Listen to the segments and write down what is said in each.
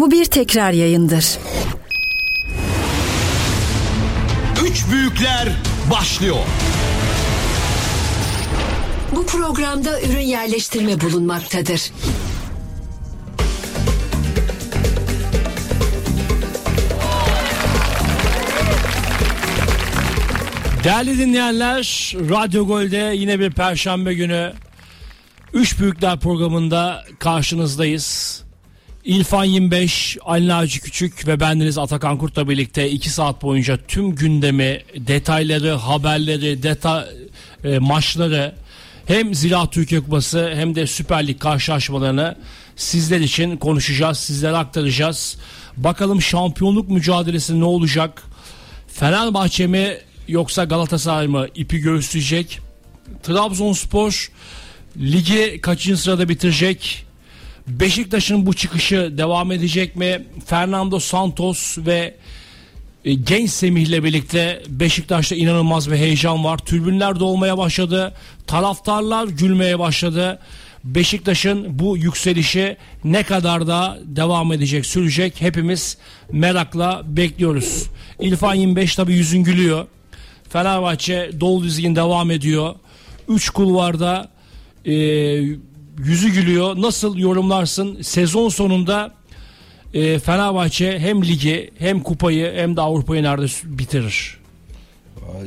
Bu bir tekrar yayındır. Üç büyükler başlıyor. Bu programda ürün yerleştirme bulunmaktadır. Değerli dinleyenler, Radyo Gol'de yine bir perşembe günü Üç Büyükler programında karşınızdayız. İlfan 25, Ali Naci Küçük ve bendeniz Atakan Kurt'la birlikte 2 saat boyunca tüm gündemi, detayları, haberleri, deta e, maçları hem Ziraat Türkiye Kupası hem de Süper Lig karşılaşmalarını sizler için konuşacağız, sizlere aktaracağız. Bakalım şampiyonluk mücadelesi ne olacak? Fenerbahçe mi yoksa Galatasaray mı ipi göğüsleyecek? Trabzonspor ligi kaçıncı sırada bitirecek? Beşiktaş'ın bu çıkışı devam edecek mi? Fernando Santos ve e, genç Semih ile birlikte Beşiktaş'ta inanılmaz bir heyecan var. Tribünler dolmaya başladı. Taraftarlar gülmeye başladı. Beşiktaş'ın bu yükselişi ne kadar da devam edecek, sürecek hepimiz merakla bekliyoruz. İlfan 25 tabi yüzün gülüyor. Fenerbahçe dolu dizgin devam ediyor. 3 kulvarda e, yüzü gülüyor. Nasıl yorumlarsın? Sezon sonunda e, Fenerbahçe hem ligi hem kupayı hem de Avrupa'yı nerede bitirir?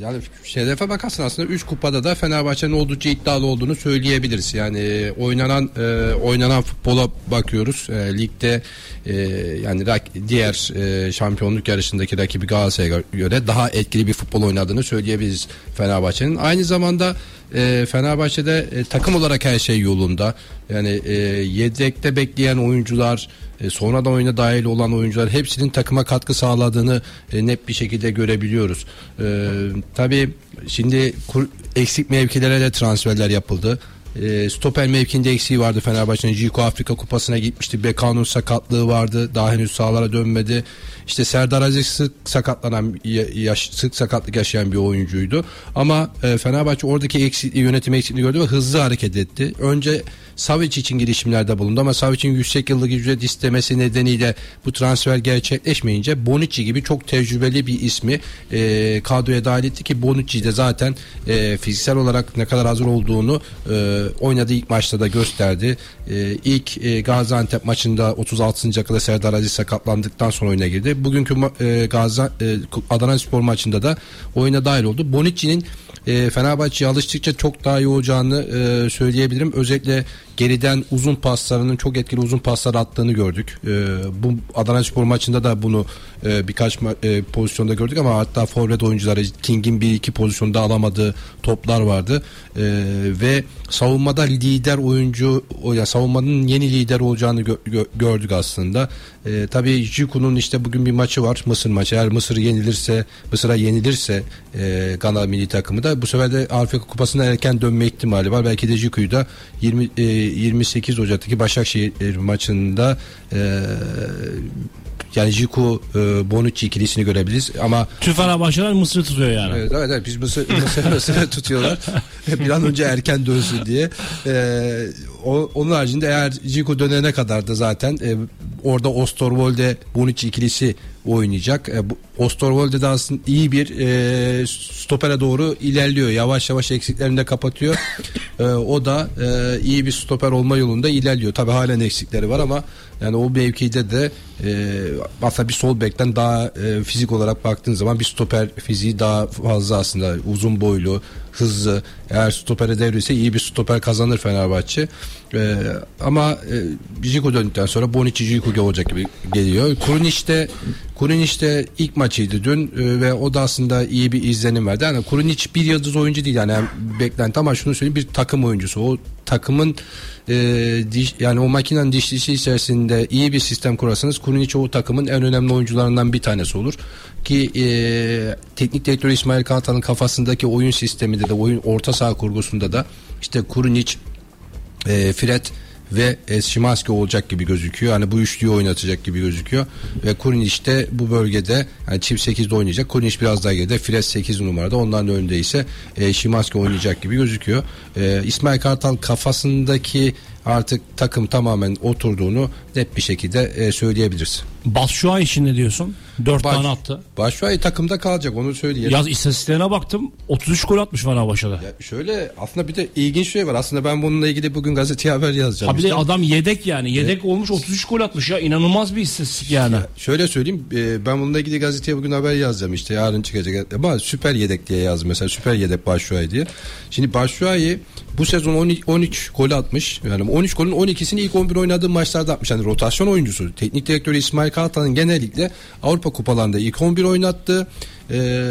Yani şerefe bakarsın aslında 3 kupada da Fenerbahçe'nin oldukça iddialı olduğunu söyleyebiliriz. Yani e, oynanan e, oynanan futbola bakıyoruz. E, ligde e, yani diğer e, şampiyonluk yarışındaki rakibi Galatasaray'a göre daha etkili bir futbol oynadığını söyleyebiliriz Fenerbahçe'nin. Aynı zamanda e, Fenerbahçe'de e, takım olarak her şey yolunda. Yani e, yedekte bekleyen oyuncular, e, sonradan oyuna dahil olan oyuncular hepsinin takıma katkı sağladığını e, net bir şekilde görebiliyoruz. E, tabii şimdi kur, eksik mevkilere de transferler yapıldı. E, stoper mevkinde eksiği vardı Fenerbahçe'nin. Jiko Afrika Kupası'na gitmişti. Bekan'ın sakatlığı vardı. Daha henüz sahalara dönmedi. İşte Serdar Aziz sık sakatlanan yaş, sık sakatlık yaşayan bir oyuncuydu. Ama e, Fenerbahçe oradaki eksikliği, yönetim eksikliği gördü ve hızlı hareket etti. Önce Savic için girişimlerde bulundu ama Savic'in yüksek yıllık ücret istemesi nedeniyle bu transfer gerçekleşmeyince Bonucci gibi çok tecrübeli bir ismi e, kadroya dahil etti ki Bonucci de zaten e, fiziksel olarak ne kadar hazır olduğunu e, oynadığı ilk maçta da gösterdi. E, ilk e, Gaziantep maçında 36. dakikada Serdar Aziz sakatlandıktan sonra oyuna girdi. Bugünkü e, Gazi, e, Adana Spor maçında da oyuna dahil oldu. Bonucci'nin e, Fenerbahçe'ye alıştıkça çok daha iyi olacağını e, söyleyebilirim. Özellikle geriden uzun paslarının çok etkili uzun paslar attığını gördük. E, bu Adana Spor maçında da bunu e, birkaç e, pozisyonda gördük ama hatta forvet oyuncuları King'in bir iki pozisyonda alamadığı toplar vardı. E, ve savunmada lider oyuncu o ya savunmanın yeni lider olacağını gö- gö- gördük aslında. E, tabii Jiku'nun işte bugün bir maçı var. Mısır maçı. Eğer Mısır yenilirse, Mısır'a yenilirse e, Gana milli takımı da bu sefer de Afrika Kupası'na erken dönme ihtimali var. Belki de Jiku'yu da 20 e, 28 Ocak'taki Başakşehir maçında e, yani Jiku e, Bonucci ikilisini görebiliriz ama Tüm Fenerbahçeler Mısır'ı tutuyor yani. Evet, evet, evet biz Mısır, Mısır, Mısır'ı tutuyorlar. bir an önce erken dönsün diye. E, o, onun haricinde eğer Jiku dönene kadar da zaten e, orada Osterwolde Bonucci ikilisi oynayacak. E, bu, Osterwolde de aslında iyi bir e, stopere doğru ilerliyor. Yavaş yavaş eksiklerini de kapatıyor. e, o da e, iyi bir stoper olma yolunda ilerliyor. Tabii halen eksikleri var ama yani o mevkide de e, aslında bir sol bekten daha e, fizik olarak baktığın zaman bir stoper fiziği daha fazla aslında uzun boylu, hızlı. Eğer stopere devrilse iyi bir stoper kazanır Fenerbahçe. E, ama e, Jiku döndükten sonra Bonici Jiku olacak gibi geliyor. Kurunic de ilk maçıydı dün e, ve o da aslında iyi bir izlenim verdi. Yani Kurunic bir yıldız oyuncu değil yani, yani beklenti ama şunu söyleyeyim bir takım oyuncusu. O takımın e, diş, yani o makinenin dişlisi içerisinde iyi bir sistem kurarsanız Kurunic o takımın en önemli oyuncularından bir tanesi olur. Ki e, teknik direktör İsmail Kantan'ın kafasındaki oyun sisteminde de oyun orta saha kurgusunda da işte Kurunic, e, Fred ve e, Şimanski olacak gibi gözüküyor. Hani bu üçlüyü oynatacak gibi gözüküyor. Ve Kurnic de bu bölgede yani çift 8'de oynayacak. Kurnic biraz daha geride. Fres 8 numarada. Onların önünde ise e, Şimanski oynayacak gibi gözüküyor. E, İsmail Kartal kafasındaki artık takım tamamen oturduğunu net bir şekilde e, söyleyebiliriz. Batshuayi için ne diyorsun? 4 Baş- tane attı. Başşuay takımda kalacak onu söyleyelim. Yaz istatistiklerine baktım 33 gol atmış Fenerbahçe'de. Ya şöyle aslında bir de ilginç şey var. Aslında ben bununla ilgili bugün gazeteye haber yazacağım. Ha bir de işte. adam yedek yani. Yedek olmuş 33 gol atmış ya. inanılmaz bir istatistik yani. Şöyle söyleyeyim e, ben bununla ilgili gazeteye bugün haber yazacağım işte yarın çıkacak ama süper yedek diye yazdım mesela süper yedek Başşuay diye. Şimdi Başşuay bu sezon 12, 13 gol atmış yani 13 golün 12'sini ilk 11 oynadığı maçlarda atmış yani rotasyon oyuncusu. Teknik direktörü İsmail Kartal'ın genellikle Avrupa kupalarında ilk 11 oynattı. E,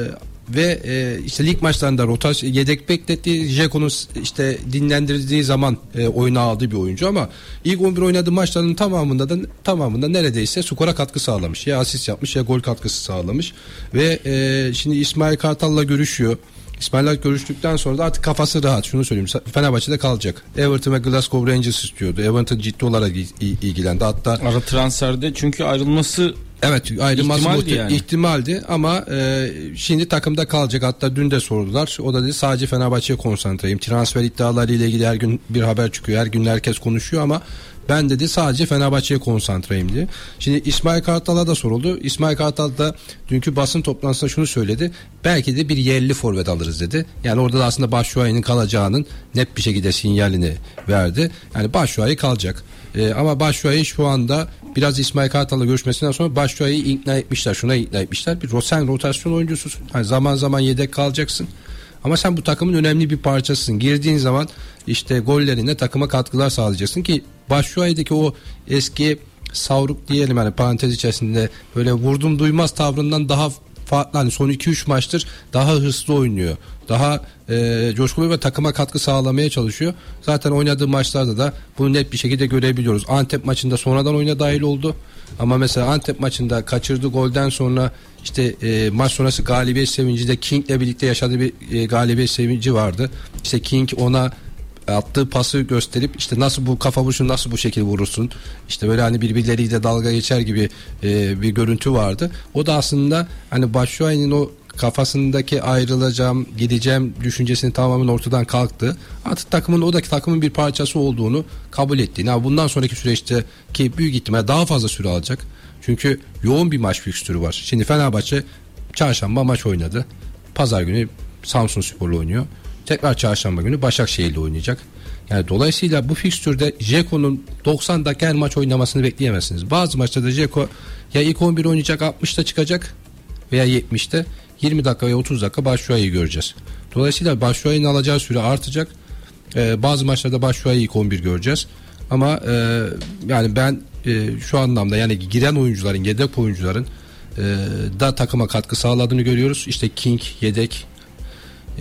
ve e, işte lig maçlarında rotasyon yedek bekletti. Jeko'nun işte dinlendirildiği zaman e, oyuna aldığı bir oyuncu ama ilk 11 oynadığı maçların tamamında da tamamında neredeyse skora katkı sağlamış. Ya asist yapmış ya gol katkısı sağlamış. Ve e, şimdi İsmail Kartal'la görüşüyor. İsmail'le görüştükten sonra da artık kafası rahat. Şunu söyleyeyim. Fenerbahçe'de kalacak. Everton ve Glasgow Rangers istiyordu. Everton ciddi olarak il- il- ilgilendi. Hatta Ara transferde çünkü ayrılması Evet ayrılması İhtimaldi muhte- yani. ihtimaldi ama e, şimdi takımda kalacak hatta dün de sordular o da dedi sadece Fenerbahçe'ye konsantreyim transfer iddiaları ile ilgili her gün bir haber çıkıyor her gün herkes konuşuyor ama ben dedi sadece Fenerbahçe'ye konsantreyim diye. Şimdi İsmail Kartal'a da soruldu. İsmail Kartal da dünkü basın toplantısında şunu söyledi. Belki de bir yerli forvet alırız dedi. Yani orada da aslında Başşuay'ın kalacağının net bir şekilde sinyalini verdi. Yani Başşuay kalacak. Ee, ama Başşuay'ı şu anda biraz İsmail Kartal'la görüşmesinden sonra Başşuay'ı ikna etmişler. Şuna ikna etmişler. Bir sen rotasyon oyuncususun. Hani zaman zaman yedek kalacaksın. Ama sen bu takımın önemli bir parçasısın. Girdiğin zaman işte gollerine takıma katkılar sağlayacaksın ki Başşuay'daki o eski savruk diyelim hani parantez içerisinde böyle vurdum duymaz tavrından daha farklı hani son 2-3 maçtır daha hırslı oynuyor. Daha e, coşkulu ve takıma katkı sağlamaya çalışıyor. Zaten oynadığı maçlarda da bunu net bir şekilde görebiliyoruz. Antep maçında sonradan oyuna dahil oldu. Ama mesela Antep maçında kaçırdığı golden sonra işte e, maç sonrası galibiyet sevinci de King'le birlikte yaşadığı bir e, galibiyet sevinci vardı. İşte King ona attığı pası gösterip işte nasıl bu kafa vuruşunu nasıl bu şekilde vurursun? İşte böyle hani birbirleriyle dalga geçer gibi e, bir görüntü vardı. O da aslında hani Başşuay'ın o kafasındaki ayrılacağım gideceğim düşüncesini tamamen ortadan kalktı. Artık takımın o da takımın bir parçası olduğunu kabul ettiğini ama bundan sonraki süreçte ki büyük ihtimal daha fazla süre alacak. Çünkü yoğun bir maç fikstürü var. Şimdi Fenerbahçe çarşamba maç oynadı. Pazar günü Samsun Spor'la oynuyor Tekrar çarşamba günü Başakşehir'le oynayacak. Yani dolayısıyla bu fikstürde Jeko'nun 90 dakika her maç oynamasını bekleyemezsiniz. Bazı maçlarda Jeko ya ilk 11 oynayacak 60'ta çıkacak veya 70'te 20 dakika veya 30 dakika Başşuay'ı göreceğiz. Dolayısıyla Başşuay'ın alacağı süre artacak. Ee, bazı maçlarda Başşuay'ı ilk 11 göreceğiz. Ama e, yani ben e, şu anlamda yani giren oyuncuların yedek oyuncuların e, da takıma katkı sağladığını görüyoruz. İşte King yedek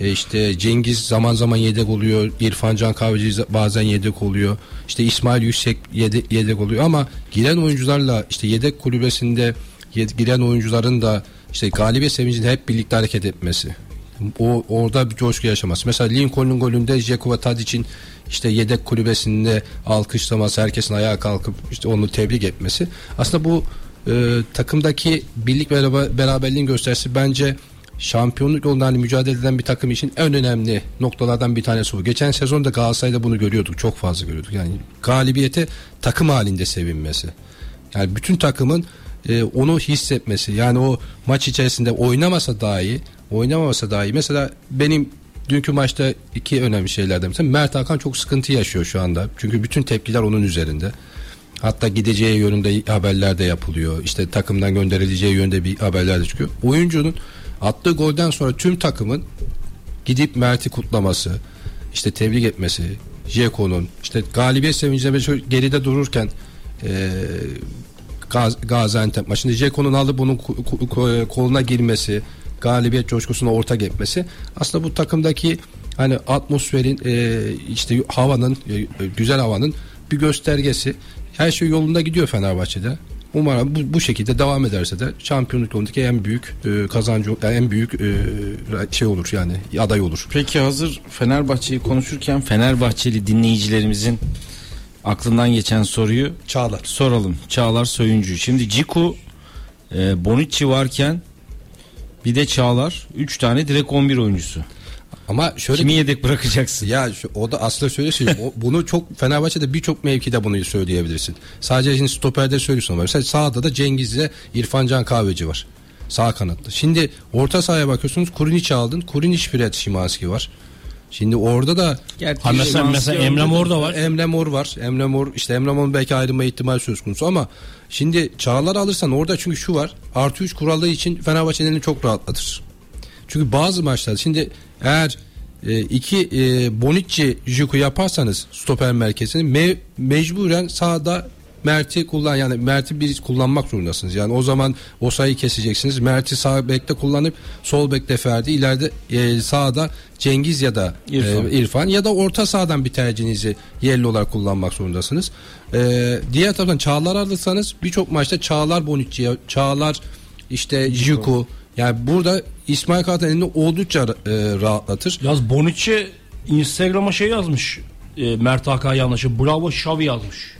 e işte Cengiz zaman zaman yedek oluyor. İrfan Can Kahveci bazen yedek oluyor. İşte İsmail Yüksek yedek, yedek oluyor ama giren oyuncularla işte yedek kulübesinde giren oyuncuların da işte galibiyet sevincinde hep birlikte hareket etmesi. O orada bir coşku yaşaması. Mesela Lincoln'un golünde Dzeko ve Tadic'in işte yedek kulübesinde alkışlaması, herkesin ayağa kalkıp işte onu tebrik etmesi. Aslında bu e, takımdaki birlik ve beraber- beraberliğin gösterisi bence şampiyonluk yolunda hani mücadele eden bir takım için en önemli noktalardan bir tanesi bu. Geçen sezon da Galatasaray'da bunu görüyorduk. Çok fazla görüyorduk. Yani galibiyete takım halinde sevinmesi. Yani bütün takımın e, onu hissetmesi. Yani o maç içerisinde oynamasa dahi oynamamasa dahi mesela benim dünkü maçta iki önemli şeylerden mesela Mert Hakan çok sıkıntı yaşıyor şu anda. Çünkü bütün tepkiler onun üzerinde. Hatta gideceği yönünde haberler de yapılıyor. İşte takımdan gönderileceği yönde bir haberler de çıkıyor. Oyuncunun attığı golden sonra tüm takımın gidip Mert'i kutlaması, işte tebrik etmesi, Jeko'nun işte galibiyet sevincinde geride dururken e, Gaz, Gaziantep maçında Jeko'nun alıp ku- koluna girmesi, galibiyet coşkusuna ortak etmesi aslında bu takımdaki hani atmosferin e, işte havanın e, güzel havanın bir göstergesi. Her şey yolunda gidiyor Fenerbahçe'de. Umarım bu, bu şekilde devam ederse de şampiyonluk yolundaki en büyük e, kazancı yani en büyük e, şey olur yani aday olur. Peki hazır Fenerbahçe'yi konuşurken Fenerbahçeli dinleyicilerimizin aklından geçen soruyu Çağlar. soralım. Çağlar Soyuncu. Şimdi Ciku, e, Bonucci varken bir de Çağlar 3 tane direkt 11 oyuncusu. Ama şöyle Kimi yedek bırakacaksın? Ya şu, o da aslında o, bunu çok Fenerbahçe'de birçok mevkide bunu söyleyebilirsin. Sadece şimdi stoperde söylüyorsun ama mesela sağda da Cengiz'le İrfan Can Kahveci var. Sağ kanatta. Şimdi orta sahaya bakıyorsunuz Kurinic aldın. Kurinic Fred Şimanski var. Şimdi orada da Gerçi Ha, mesela, mesela Emre Mor da var. Emre Mor var. Emre Mor işte Emre Mor'un belki ayrılma ihtimali söz konusu ama şimdi Çağlar alırsan orada çünkü şu var. Artı 3 kuralları için Fenerbahçe'nin çok rahatlatır. Çünkü bazı maçlar şimdi eğer e, iki e, Bonucci Juku yaparsanız stoper merkezini me- mecburen sağda Mert'i kullan yani Mert'i bir kullanmak zorundasınız. Yani o zaman o sayıyı keseceksiniz. Mert'i sağ bekte kullanıp sol bekte Ferdi ileride e, sağda Cengiz ya da İrfan. e, İrfan ya da orta sahadan bir tercihinizi yerli olarak kullanmak zorundasınız. E, diğer taraftan Çağlar alırsanız birçok maçta Çağlar Bonucci'ye, Çağlar işte Juku yani burada İsmail Kartal elini oldukça e, rahatlatır. Yaz Bonucci Instagram'a şey yazmış. E, Mert Hakan yanlışı. Bravo Xavi yazmış.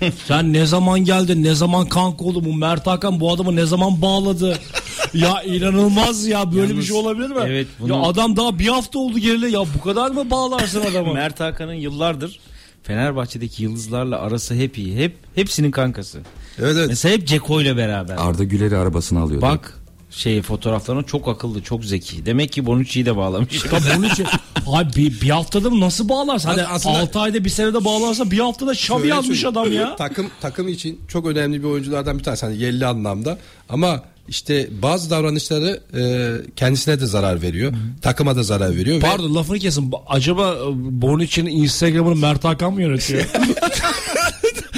Sen ne zaman geldin? Ne zaman kanka oldu bu Mert Hakan bu adamı ne zaman bağladı? ya inanılmaz ya böyle bir Yalnız, şey olabilir mi? evet, bunu- Ya adam daha bir hafta oldu geride ya bu kadar mı bağlarsın adamı? Mert Hakan'ın yıllardır Fenerbahçe'deki yıldızlarla arası hep iyi. Hep hepsinin kankası. Evet evet. Mesela hep Ceko ile beraber. Arda Güler'i arabasına alıyordu. Bak şey fotoğraflarına çok akıllı, çok zeki. Demek ki Bonucci'yi de bağlamış. Tabii için abi bir, bir haftada mı nasıl bağlarsın? Hadi Aslında- 6 ayda bir senede bağlarsa bir haftada Şöyle yazmış adam ya. Takım takım için çok önemli bir oyunculardan bir tanesi hani yerli anlamda ama işte bazı davranışları e, kendisine de zarar veriyor. Takıma da zarar veriyor. ve- Pardon lafını kesin. Acaba e, Bonucci'nin Instagram'ını Mert Hakan mı yönetiyor?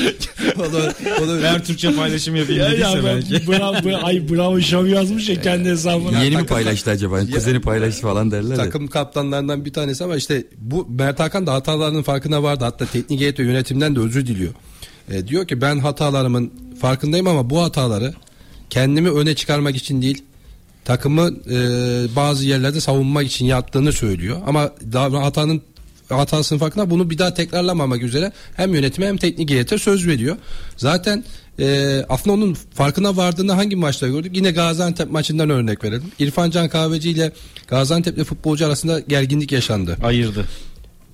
o da, o da Ver Türkçe paylaşım yapayım ya, dediyse ya ben, belki. bravo, ay bravo Xavi yazmış ya kendi hesabına. Yeni mi paylaştı acaba? Kuzeni paylaştı falan derler de. takım kaptanlarından bir tanesi ama işte bu Mert Hakan da hatalarının farkına vardı. Hatta teknik heyet ve yönetimden de özür diliyor. E, diyor ki ben hatalarımın farkındayım ama bu hataları kendimi öne çıkarmak için değil takımı e, bazı yerlerde savunmak için yaptığını söylüyor. Ama daha hatanın hatasının farkında bunu bir daha tekrarlamamak üzere hem yönetime hem teknik heyete söz veriyor. Zaten e, aslında onun farkına vardığını hangi maçta gördük? Yine Gaziantep maçından örnek verelim. İrfan Can Kahveci ile Gaziantep'li futbolcu arasında gerginlik yaşandı. Ayırdı.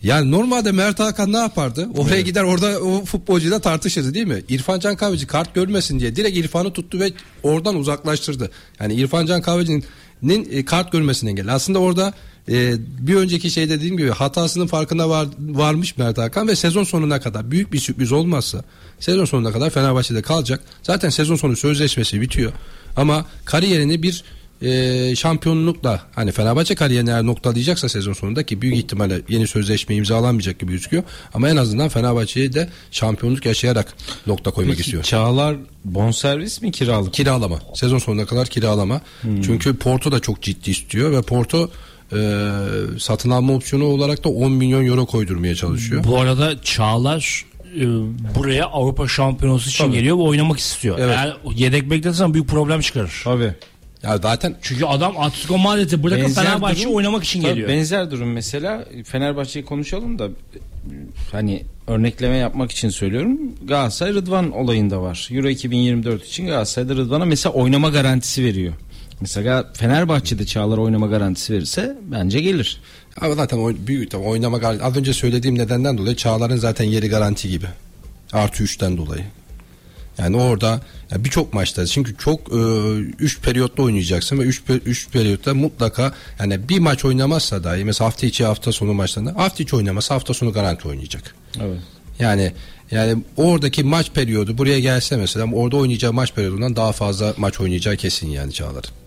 Yani normalde Mert Hakan ne yapardı? Oraya gider orada o futbolcuyla tartışırdı değil mi? İrfan Can Kahveci kart görmesin diye direkt İrfan'ı tuttu ve oradan uzaklaştırdı. Yani İrfan Can Kahveci'nin e, kart görmesini engelledi. Aslında orada e, bir önceki şey dediğim gibi hatasının farkına var, varmış Mert Hakan ve sezon sonuna kadar büyük bir sürpriz olmazsa sezon sonuna kadar Fenerbahçe'de kalacak. Zaten sezon sonu sözleşmesi bitiyor. Ama kariyerini bir e, şampiyonlukla hani Fenerbahçe kariyerini eğer noktalayacaksa sezon sonunda ki büyük ihtimalle yeni sözleşme imzalanmayacak gibi gözüküyor. Ama en azından Fenerbahçe'ye de şampiyonluk yaşayarak nokta koymak Peki istiyor. Çağlar bonservis mi kiralık? Kiralama. Sezon sonuna kadar kiralama. Çünkü Porto da çok ciddi istiyor ve Porto e, satın alma opsiyonu olarak da 10 milyon euro koydurmaya çalışıyor. Bu arada Çağlar e, buraya Avrupa Şampiyonası için Tabii. geliyor ve oynamak istiyor. Evet. Eğer yedek bekletirsen büyük problem çıkarır. Tabii. Ya zaten Çünkü adam Atletico Madrid'i bırakıp Benzer oynamak için geliyor. Benzer durum mesela Fenerbahçe'yi konuşalım da hani örnekleme yapmak için söylüyorum. Galatasaray Rıdvan olayında var. Euro 2024 için Galatasaray'da Rıdvan'a mesela oynama garantisi veriyor. Mesela Fenerbahçe'de Çağlar oynama garantisi verirse bence gelir. Ama zaten oy, büyük tabii oynama garanti. Az önce söylediğim nedenden dolayı Çağlar'ın zaten yeri garanti gibi. Artı 3'ten dolayı. Yani orada ya birçok maçta çünkü çok 3 periyotta oynayacaksın ve 3 3 periyotta mutlaka yani bir maç oynamazsa dahi mesela hafta içi hafta sonu maçlarında hafta içi oynamasa hafta sonu garanti oynayacak. Evet. Yani yani oradaki maç periyodu buraya gelse mesela orada oynayacağı maç periyodundan daha fazla maç oynayacağı kesin yani Çağlar'ın.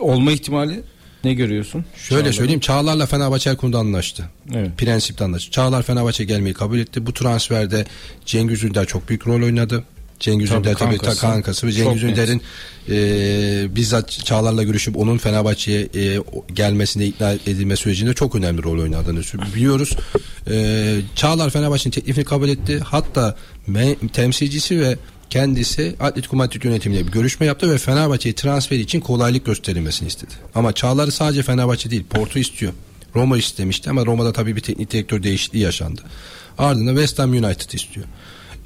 Olma ihtimali ne görüyorsun? Şöyle Çağlar'ın? söyleyeyim Çağlar'la Fenerbahçe her konuda anlaştı. Evet. Prensipte anlaştı. Çağlar Fenerbahçe gelmeyi kabul etti. Bu transferde Cengiz Ünder çok büyük rol oynadı. Cengiz Tabii, Ünder tabii kankası. kankası ve Cengiz. Ünder'in e, bizzat Çağlar'la görüşüp onun Fenerbahçe'ye e, gelmesine ikna edilme sürecinde çok önemli rol oynadığını biliyoruz. E, Çağlar Fenerbahçe'nin teklifini kabul etti. Hatta me- temsilcisi ve kendisi Atletico Madrid yönetimiyle bir görüşme yaptı ve Fenerbahçe'yi transfer için kolaylık gösterilmesini istedi. Ama Çağlar'ı sadece Fenerbahçe değil Porto istiyor. Roma istemişti ama Roma'da tabii bir teknik direktör değişikliği yaşandı. Ardından West Ham United istiyor.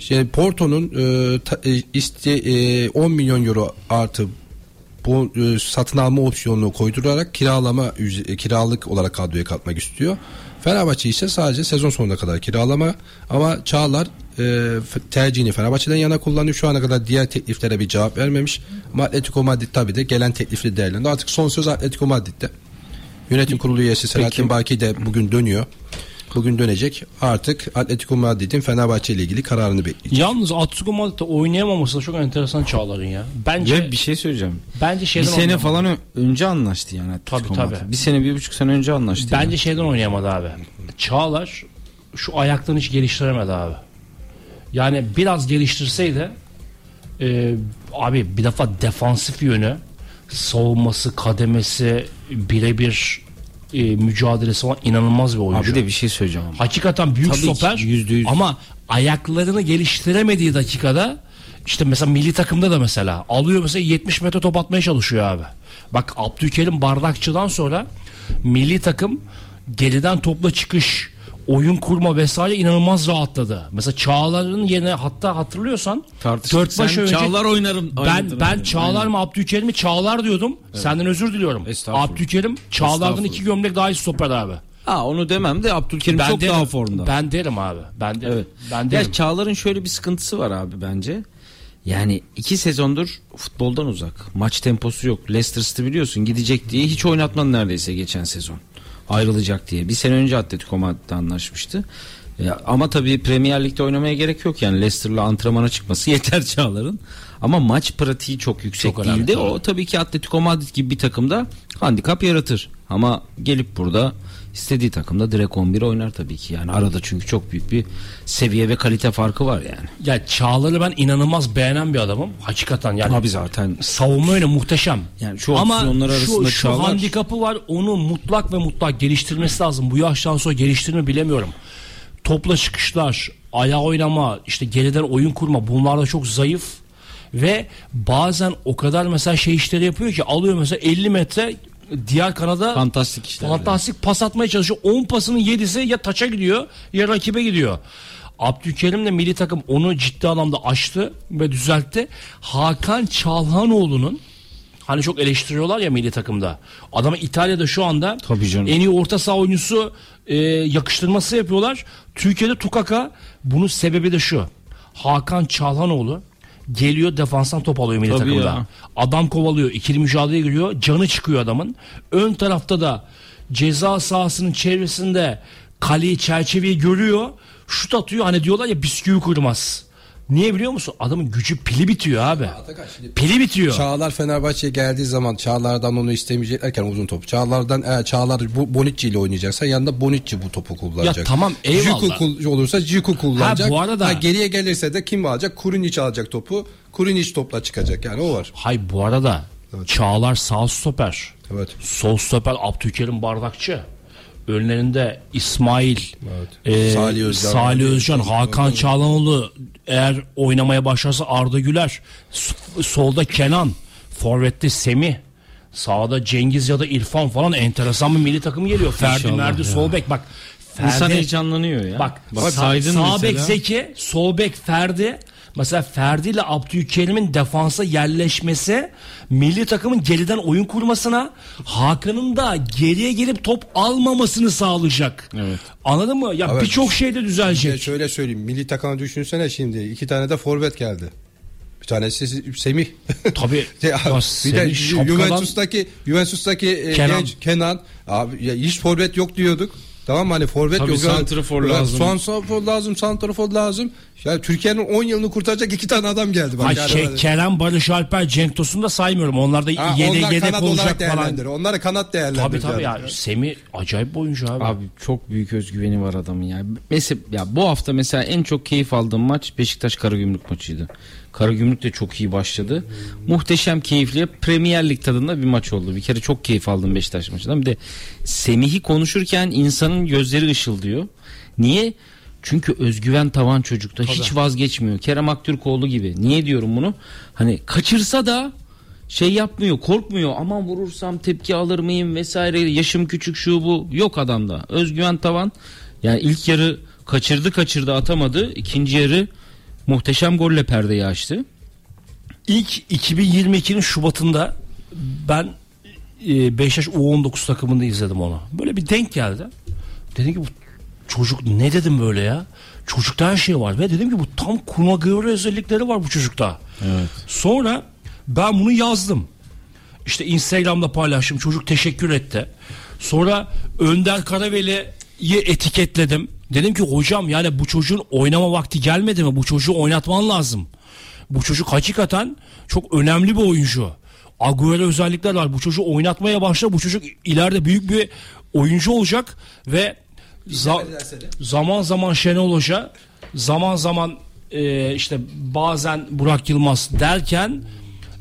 İşte Porto'nun e, ta- e, iste, e, 10 milyon euro artı bu e, satın alma opsiyonunu koydurarak kiralama e, kiralık olarak kadroya katmak istiyor. Fenerbahçe ise sadece sezon sonuna kadar kiralama ama Çağlar e, f- tercihini Fenerbahçe'den yana kullanıyor. Şu ana kadar diğer tekliflere bir cevap vermemiş. Ama Atletico Madrid tabii de gelen teklifli değerlendi. Artık son söz Atletico Madrid'de. Yönetim kurulu üyesi Selahattin Baki de bugün dönüyor. Bugün dönecek. Artık Atletico Madrid'in Fenerbahçe ile ilgili kararını bekleyeceğiz. Yalnız Atletico Madrid'de oynayamaması da çok enteresan Çağlar'ın ya. Bence Ya bir şey söyleyeceğim. bence Bir şeyden sene oynayamadı. falan önce anlaştı yani. Atletico Tabii, Madrid. tabii. Bir sene bir buçuk sene önce anlaştı. Bence yani. şeyden oynayamadı abi. Çağlar şu ayaklarını hiç geliştiremedi abi. Yani biraz geliştirseydi e, abi bir defa defansif yönü savunması, kademesi, birebir e, mücadelesi falan inanılmaz bir oyuncu. Abi de bir şey söyleyeceğim ama. Hakikaten büyük Tabii ki, stoper yüzde yüz. ama ayaklarını geliştiremediği dakikada işte mesela milli takımda da mesela alıyor mesela 70 metre top atmaya çalışıyor abi. Bak Abdülkerim Bardakçı'dan sonra milli takım geriden topla çıkış oyun kurma vesaire inanılmaz rahatladı. Mesela Çağlar'ın yerine hatta hatırlıyorsan Tartıştık. dört baş önce Çağlar oynarım. ben ben dedim. Çağlar Aynen. mı Abdülkerim'i Çağlar diyordum. Senden özür diliyorum. Abdülkerim Çağlar'dan iki gömlek daha iyi stoper abi. Ha onu demem de Abdülkerim çok derim, daha formda. Ben derim abi. Ben derim. Evet. Ben derim. Ya Çağlar'ın şöyle bir sıkıntısı var abi bence. Yani iki sezondur futboldan uzak. Maç temposu yok. Leicester City biliyorsun gidecek diye hiç oynatmadı neredeyse geçen sezon. Ayrılacak diye. Bir sene önce Atletico Madrid'de anlaşmıştı. Ya, ama tabii Premier Lig'de oynamaya gerek yok yani Leicester'la antrenmana çıkması yeter Çağlar'ın. Ama maç pratiği çok yüksek Çok önemli, değildi. tabii. O tabii ki Atletico Madrid gibi bir takımda handikap yaratır. Ama gelip burada istediği takımda direkt 11 oynar tabii ki. Yani arada çünkü çok büyük bir seviye ve kalite farkı var yani. Ya Çağlar'ı ben inanılmaz beğenen bir adamım. Hakikaten yani Abi zaten savunma öyle muhteşem. Yani şu Ama opsiyonlar şu, arasında şu Çağlar- handikapı var. Onu mutlak ve mutlak geliştirmesi lazım. Bu yaştan sonra geliştirir mi bilemiyorum. Topla çıkışlar, ayağa oynama, işte geriden oyun kurma bunlar da çok zayıf. Ve bazen o kadar mesela şey işleri yapıyor ki alıyor mesela 50 metre diğer kanada fantastik işler. Fantastik pas atmaya çalışıyor. 10 pasının 7'si ya taça gidiyor ya rakibe gidiyor. Abdülkerim de milli takım onu ciddi anlamda aştı ve düzeltti. Hakan Çalhanoğlu'nun hani çok eleştiriyorlar ya milli takımda. Adamı İtalya'da şu anda en iyi orta saha oyuncusu e, yakıştırması yapıyorlar. Türkiye'de Tukaka bunun sebebi de şu. Hakan Çalhanoğlu geliyor defanstan top alıyor milli Tabii takımda. ya. Adam kovalıyor. ikili mücadeleye giriyor. Canı çıkıyor adamın. Ön tarafta da ceza sahasının çevresinde kaleyi çerçeveyi görüyor. Şut atıyor. Hani diyorlar ya bisküvi kurmaz. Niye biliyor musun? Adamın gücü pili bitiyor abi. Pili bitiyor. Çağlar Fenerbahçe'ye geldiği zaman Çağlar'dan onu istemeyeceklerken uzun top. Çağlar'dan eğer Çağlar bu Bonucci ile oynayacaksa yanında Bonucci bu topu kullanacak. Ya tamam, eyvallah. Ciku olursa Ciku kullanacak. Ha, bu arada- geriye gelirse de kim alacak? Kurunic alacak topu. Kurunic topla çıkacak yani o var. Hay bu arada Çağlar sağ stoper. Evet. Sol stoper Abdülkerim Bardakçı. Önlerinde İsmail, e, Salih Özcan. Salih Özcan, Hakan Çağlanoğlu eğer oynamaya başlarsa Arda Güler, solda Kenan, forvette Semih, sağda Cengiz ya da İrfan falan enteresan bir milli takım geliyor. Ferdi Merdi sol bek bak. İnsan Ferdi- heyecanlanıyor ya. Bak, Bak sağ, saydın sağ bek. Zeki, sol bek Ferdi. Mesela Ferdi ile Abdülkerim'in defansa yerleşmesi milli takımın geriden oyun kurmasına Hakan'ın da geriye gelip top almamasını sağlayacak. Evet. Anladın mı? Ya Evet. birçok şey de düzelecek. şöyle söyleyeyim. Milli takımı düşünsene şimdi. iki tane de forvet geldi. Bir tanesi Semih. Tabii. Ya, Ya bir de Juventus'taki Juventus'taki e, Kenan. genç Kenan abi ya hiç forvet yok diyorduk. Tamam hani forvet Tabii yok. santrafor lazım. Santrafor lazım, santrafor lazım. Ya Türkiye'nin 10 yılını kurtaracak iki tane adam geldi. Bak, Ha, yani şey. Kerem, Barış Alper, Cenk Tosun'u da saymıyorum. Onlar da Ha, yedek onlar yedek kanat olacak falan. Onları kanat değerlendir. Tabii tabii ya. Semih acayip bir oyuncu abi. Abi çok büyük özgüveni var adamın ya. Mesela ya bu hafta mesela en çok keyif aldığım maç Beşiktaş Karagümrük maçıydı. Karagümrük de çok iyi başladı. Muhteşem keyifli Premier Lig tadında bir maç oldu. Bir kere çok keyif aldım Beşiktaş maçından. Bir de Semih'i konuşurken insanın gözleri ışıldıyor. Niye? Çünkü özgüven tavan çocukta hiç vazgeçmiyor. Kerem Aktürkoğlu gibi. Niye diyorum bunu? Hani kaçırsa da şey yapmıyor korkmuyor aman vurursam tepki alır mıyım vesaire yaşım küçük şu bu yok adamda özgüven tavan yani ilk yarı kaçırdı kaçırdı atamadı ikinci yarı muhteşem golle perdeyi açtı İlk 2022'nin Şubat'ında ben e, Beşiktaş U19 takımında izledim onu. Böyle bir denk geldi. Dedim ki bu çocuk ne dedim böyle ya? Çocukta her şey var ve dedim ki bu tam Kunagüero özellikleri var bu çocukta. Evet. Sonra ben bunu yazdım. İşte Instagram'da paylaştım. Çocuk teşekkür etti. Sonra Önder Karaveli'yi etiketledim. Dedim ki hocam yani bu çocuğun oynama vakti gelmedi mi? Bu çocuğu oynatman lazım. Bu çocuk hakikaten çok önemli bir oyuncu. Agüero özellikler var. Bu çocuğu oynatmaya başla. Bu çocuk ileride büyük bir oyuncu olacak ve za- zaman zaman Şenol Hoca zaman zaman e, işte bazen Burak Yılmaz derken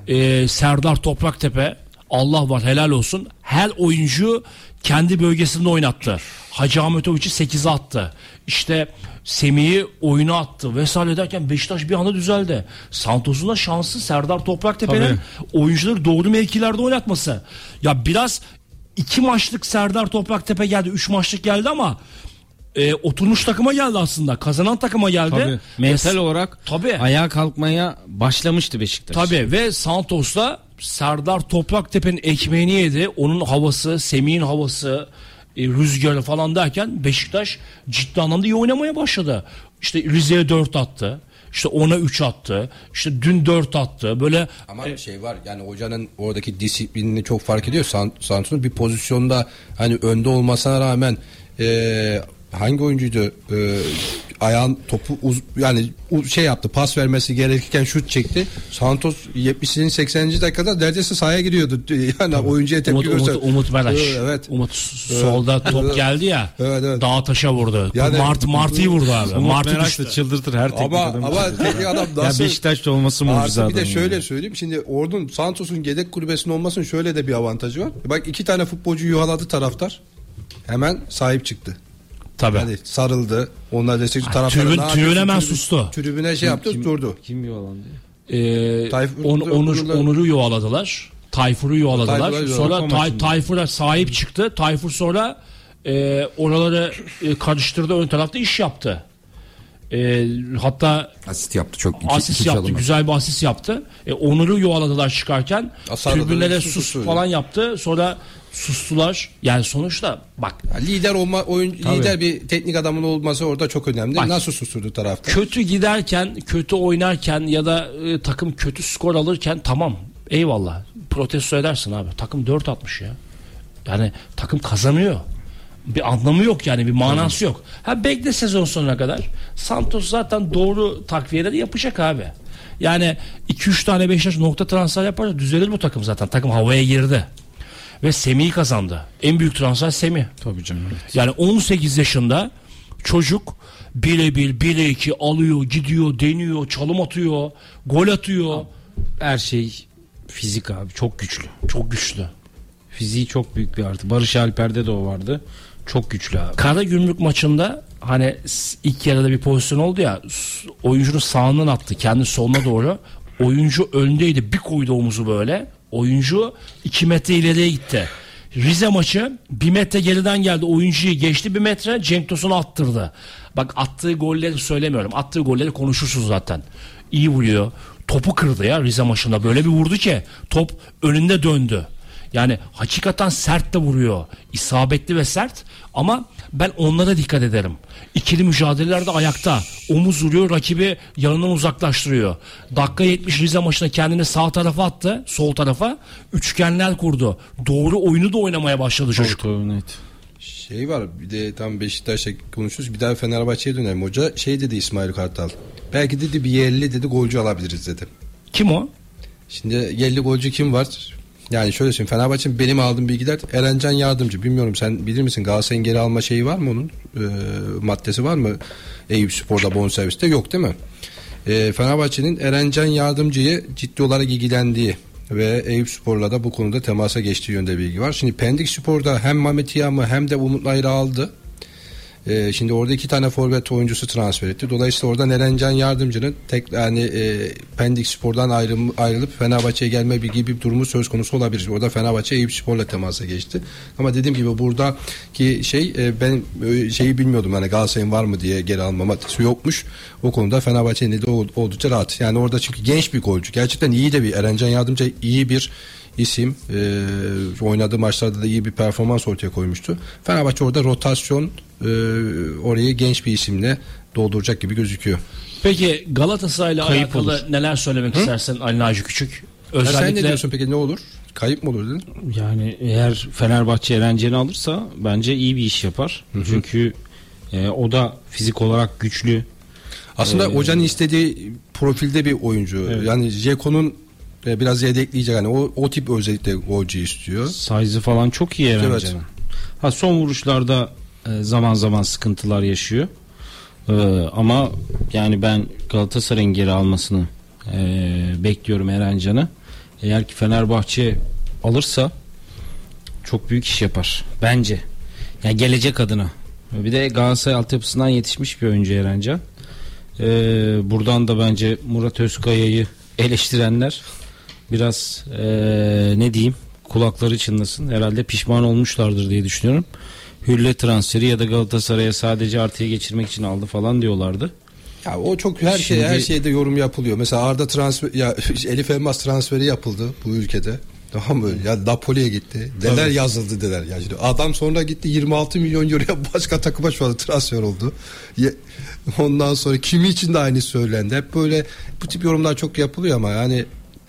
e, Serdar Topraktepe Allah var helal olsun her oyuncu kendi bölgesinde oynattı. Hacı Ahmetoviç'i 8'e attı. İşte Semih'i oyuna attı vesaire derken Beşiktaş bir anda düzeldi. Santos'un da şansı Serdar Topraktepe'nin oyuncuları doğru mevkilerde oynatması. Ya biraz iki maçlık Serdar Topraktepe geldi. Üç maçlık geldi ama e, oturmuş takıma geldi aslında. Kazanan takıma geldi. Tabii. Mental olarak Tabii. ayağa kalkmaya başlamıştı Beşiktaş. Tabii ve Santos'ta Serdar Topraktepe'nin ekmeğini yedi. Onun havası, Semih'in havası, e, rüzgarı falan derken Beşiktaş ciddi anlamda iyi oynamaya başladı. İşte Rize'ye 4 attı. İşte ona 3 attı. İşte dün 4 attı. Böyle Ama şey var yani hocanın oradaki disiplinini çok fark ediyor. San- Santros'un bir pozisyonda hani önde olmasına rağmen e, hangi oyuncuydu e, ayağın topu uz, yani şey yaptı pas vermesi gerekirken şut çekti. Santos 70'in 80. dakikada neredeyse sahaya giriyordu. Yani oyuncuya tepki Umut, Umut, göster. Umut Meraş. Evet. Umut solda top Evet. geldi ya. Evet, evet. Dağa taşa vurdu. Yani- Mart Martı'yı vurdu abi. Umut Martı Meraş da düştü. çıldırtır her teknik Ama adamı. ama teknik adam ya nasıl Beşiktaş'ta olması mucize bir de şöyle ya. söyleyeyim. Şimdi Ordu'nun Santos'un yedek kulübesinin olmasının şöyle de bir avantajı var. Bak iki tane futbolcu yuhaladı taraftar. Hemen sahip çıktı. Tabii. Yani sarıldı. Onlar destekçi taraftar. tribün- tribün hemen Tribün- sustu. Tribüne şey yaptı durdu. Kim yuvalandı? Ee, Tayfur- On- Onur, Onur'u yuvaladılar. Tayfur'u yuvaladılar. Tayfur'u sonra Tay-. Tayfur'a sahip çıktı. Tayfur sonra e, oraları e, karıştırdı. Ön tarafta iş yaptı. E, hatta Asist yaptı çok. iki- asist iki yaptı. Güzel bir asist yaptı. E, Onur'u yuvaladılar çıkarken. Tribünlere sus sus. falan yaptı. Sonra sustular. Yani sonuçta bak lider olma oyun Tabii. lider bir teknik adamın olması orada çok önemli. Bak. Nasıl susturdu taraftar? kötü giderken, kötü oynarken ya da e, takım kötü skor alırken tamam eyvallah protesto edersin abi. Takım 4 atmış ya. Yani takım kazanıyor. Bir anlamı yok yani bir manası yok. Ha bekle sezon sonuna kadar. Santos zaten doğru takviyeleri yapacak abi. Yani 2-3 tane Beşiktaş nokta transfer yaparsa düzelir bu takım zaten. Takım havaya girdi. Ve Semih'i kazandı. En büyük transfer Semih. Tabii canım. evet. Yani 18 yaşında çocuk birebir bire iki alıyor, gidiyor, deniyor, çalım atıyor, gol atıyor. Her şey fizik abi çok güçlü. Çok güçlü. Fiziği çok büyük bir artı. Barış Alper'de de o vardı. Çok güçlü abi. Kara Gümrük maçında hani ilk yarıda bir pozisyon oldu ya oyuncunun sağından attı kendi soluna doğru. Oyuncu öndeydi bir koydu omuzu böyle. Oyuncu 2 metre ileriye gitti. Rize maçı bir metre geriden geldi. Oyuncuyu geçti bir metre Cenk Tosun'u attırdı. Bak attığı golleri söylemiyorum. Attığı golleri konuşursunuz zaten. İyi vuruyor. Topu kırdı ya Rize maçında. Böyle bir vurdu ki top önünde döndü. Yani hakikaten sert de vuruyor. İsabetli ve sert ama ben onlara dikkat ederim. İkili mücadelelerde ayakta. Omuz vuruyor rakibi yanından uzaklaştırıyor. Dakika 70 Rize maçında kendini sağ tarafa attı. Sol tarafa. Üçgenler kurdu. Doğru oyunu da oynamaya başladı çocuk. Çok net. Şey var bir de tam Beşiktaş'ta konuşuyoruz. Bir daha Fenerbahçe'ye dönelim. Hoca şey dedi İsmail Kartal. Belki dedi bir yerli dedi golcü alabiliriz dedi. Kim o? Şimdi yerli golcü kim var? Yani şöyle söyleyeyim Fenerbahçe'nin benim aldığım bilgiler Erencan Yardımcı. Bilmiyorum sen bilir misin Galatasaray'ın geri alma şeyi var mı onun? Ee, maddesi var mı? Eyüp Spor'da bonserviste yok değil mi? Ee, Fenerbahçe'nin Erencan Yardımcı'yı ciddi olarak ilgilendiği ve Eyüp Spor'la da bu konuda temasa geçtiği yönde bilgi var. Şimdi Pendik Spor'da hem Mehmet Yağm'ı hem de Umut Ayrı aldı. Ee, şimdi orada iki tane forvet oyuncusu transfer etti. Dolayısıyla orada Erencan Yardımcı'nın tek yani e, Pendik Spor'dan ayrım, ayrılıp Fenerbahçe'ye gelme bir gibi bir durumu söz konusu olabilir. Orada Fenerbahçe Eyüp Spor'la temasa geçti. Ama dediğim gibi buradaki şey e, ben e, şeyi bilmiyordum hani Galatasaray'ın var mı diye geri alma maddesi yokmuş. O konuda Fenerbahçe'nin de ol- oldukça rahat. Yani orada çünkü genç bir golcü. Gerçekten iyi de bir Erencan Yardımcı iyi bir isim. E, oynadığı maçlarda da iyi bir performans ortaya koymuştu. Fenerbahçe orada rotasyon e, orayı genç bir isimle dolduracak gibi gözüküyor. Peki Galatasaray'la Kayıp alakalı olur. neler söylemek istersen Ali Naci Küçük? Ya Özellikle sen ne diyorsun peki ne olur? Kayıp mı olur dedin? Yani eğer Fenerbahçe Erencen'i alırsa bence iyi bir iş yapar. Çünkü e, o da fizik olarak güçlü. Aslında Ee, hocanın istediği profilde bir oyuncu. Evet. Yani Jeko'nun e, biraz yedekleyecek yani o, o tip özellikle golcü istiyor. Size'ı falan çok iyi Erencen'in. Ha son vuruşlarda e, zaman zaman sıkıntılar yaşıyor. E, ama yani ben Galatasaray'ın geri almasını e, bekliyorum Erencan'ı. Eğer ki Fenerbahçe alırsa çok büyük iş yapar bence. Yani gelecek adına. Bir de Galatasaray altyapısından yetişmiş bir oyuncu Erencan. E, buradan da bence Murat Özkaya'yı eleştirenler biraz e, ne diyeyim kulakları çınlasın. Herhalde pişman olmuşlardır diye düşünüyorum. Hülle transferi ya da Galatasaray'a sadece artıya geçirmek için aldı falan diyorlardı. Ya o çok her şey Şimdi- her şeyde yorum yapılıyor. Mesela Arda transfer ya Elif Elmas transferi yapıldı bu ülkede. Tamam mı? Ya Napoli'ye gitti. Neler yazıldı neler. Ya şimdi adam sonra gitti 26 milyon euroya başka takıma şu anda transfer oldu. Ondan sonra kimi için de aynı söylendi. Hep böyle bu tip yorumlar çok yapılıyor ama yani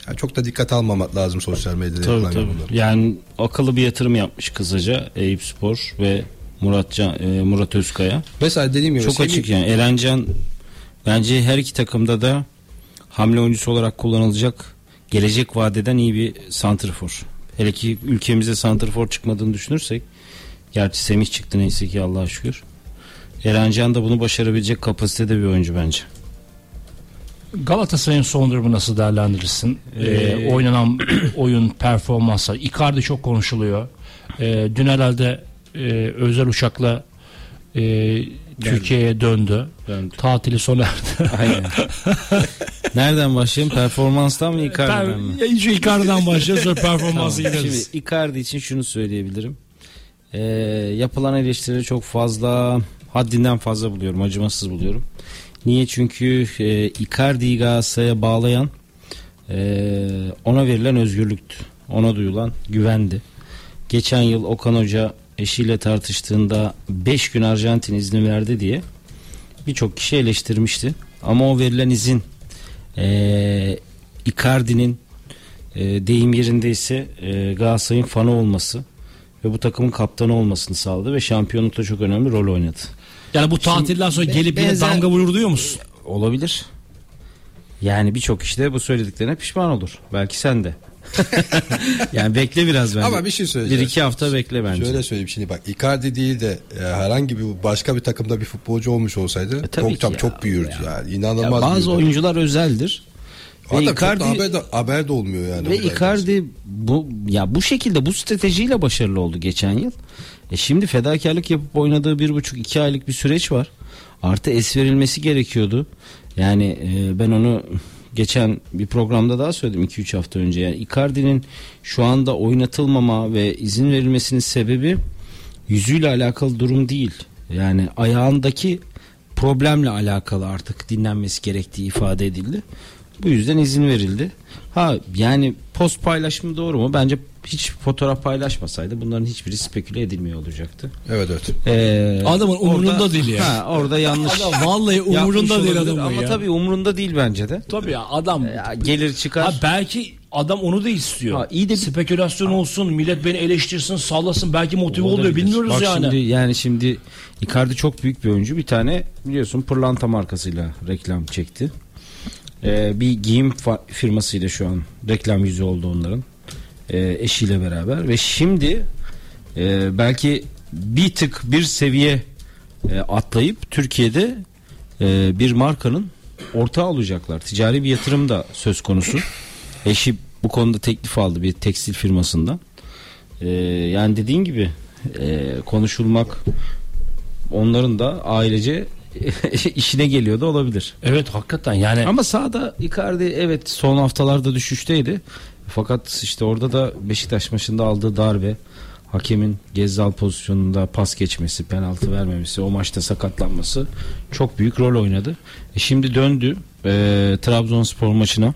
ya çok da dikkat almamak lazım sosyal medyada Tabii yapılan tabii. Yani akıllı bir yatırım yapmış kısaca Eyüp Spor ve Murat Can, e, Murat Özkaya. Mesela dediğim gibi Çok Semih- açık yani. Erencan bence her iki takımda da hamle oyuncusu olarak kullanılacak gelecek vadeden iyi bir santrfor. Hele ki ülkemize santrfor çıkmadığını düşünürsek gerçi Semih çıktı neyse ki Allah'a şükür. Erencan da bunu başarabilecek kapasitede bir oyuncu bence. Galatasaray'ın son durumu nasıl değerlendirirsin? Ee, Ee, oynanan oyun performansı. Icardi çok konuşuluyor. Ee, dün herhalde e, özel uçakla e, Türkiye'ye döndü. Döndü. Tatili sona erdi. Aynen. Nereden başlayayım? Performanstan mı Icardi'den mi? Ya, şu Icardi'den başlayalım sonra performansı Tamam. gideriz. Şimdi Icardi için şunu söyleyebilirim. Ee, yapılan eleştirileri çok fazla haddinden fazla buluyorum. Acımasız buluyorum. Niye? Çünkü e, Icardi'yi Galatasaray'a bağlayan e, ona verilen özgürlüktü. Ona duyulan güvendi. Geçen yıl Okan Hoca eşiyle tartıştığında 5 gün Arjantin izni verdi diye birçok kişi eleştirmişti. Ama o verilen izin e, Icardi'nin e, deyim yerindeyse e, Galatasaray'ın fanı olması ve bu takımın kaptanı olmasını sağladı ve şampiyonlukta çok önemli rol oynadı. Yani bu tatilden sonra gelip yine benzer- damga vurur diyor musun? Olabilir. Yani birçok kişi de bu söylediklerine pişman olur. Belki sen de. yani bekle biraz bence. Ama bir şey söyleyeceğim. Bir iki hafta bekle bence. Şöyle söyleyeyim şimdi bak Icardi değil de e, herhangi bir başka bir takımda bir futbolcu olmuş olsaydı E, tabii çok, tam ki çok ya. büyürdü Ya. yani Ya inanılmaz bazı büyürdü. oyuncular özeldir. Ve Hatta Icardi haber de, haber de olmuyor yani. ve Icardi bu ya bu şekilde bu stratejiyle başarılı oldu geçen yıl. E şimdi fedakarlık yapıp oynadığı bir buçuk iki aylık bir süreç var. Artı es verilmesi gerekiyordu. Yani e, ben onu geçen bir programda daha söyledim 2-3 hafta önce. Yani Icardi'nin şu anda oynatılmama ve izin verilmesinin sebebi yüzüyle alakalı durum değil. Yani ayağındaki problemle alakalı artık dinlenmesi gerektiği ifade edildi. Bu yüzden izin verildi. Ha yani post paylaşımı doğru mu? Bence hiç fotoğraf paylaşmasaydı bunların hiçbiri speküle edilmiyor olacaktı. Evet evet. Ee, Adamın umurunda orada- değil ya. Ha, orada yanlış. Adam vallahi umurunda değil adamın Ama ya. tabii umurunda değil bence de. Tabii ya adam Ya, gelir çıkar. Ha belki adam onu da istiyor. Ha, iyi de Spekülasyon olsun, millet beni eleştirsin, sallasın, belki motive oluyor Olabilir. bilmiyoruz Bak yani. Şimdi, yani şimdi Icardi çok büyük bir oyuncu. Bir tane biliyorsun pırlanta markasıyla reklam çekti. Ee, bir giyim firmasıyla şu an reklam yüzü oldu onların. Ee, eşiyle beraber. Ve şimdi e, belki bir tık bir seviye e, atlayıp Türkiye'de e, bir markanın ortağı olacaklar. Ticari bir yatırım da söz konusu. Eşi bu konuda teklif aldı bir tekstil firmasından. Ee, yani dediğin gibi e, konuşulmak onların da ailece işine geliyor da olabilir. Evet hakikaten yani Ama sahada Icardi evet son haftalarda düşüşteydi. Fakat işte orada da Beşiktaş maçında aldığı darbe hakemin Gezzal pozisyonunda pas geçmesi, penaltı vermemesi, o maçta sakatlanması çok büyük rol oynadı. E şimdi döndü e, Trabzonspor maçına.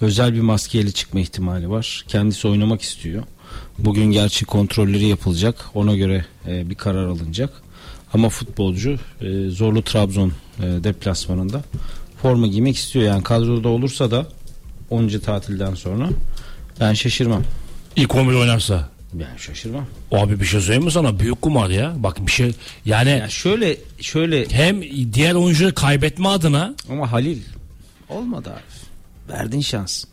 özel bir maskeyle çıkma ihtimali var. Kendisi oynamak istiyor. Bugün gerçi kontrolleri yapılacak. Ona göre e, bir karar alınacak. Ama futbolcu e, zorlu Trabzon e, deplasmanında forma giymek istiyor. Yani kadroda olursa da onca tatilden sonra ben şaşırmam. İlk 11 oynarsa. Ben şaşırmam. Abi bir şey söyleyeyim mi sana? Büyük kumar ya. Bak bir şey yani Ya şöyle şöyle hem diğer oyuncuları kaybetme adına ama Halil olmadı abi. Verdin şans.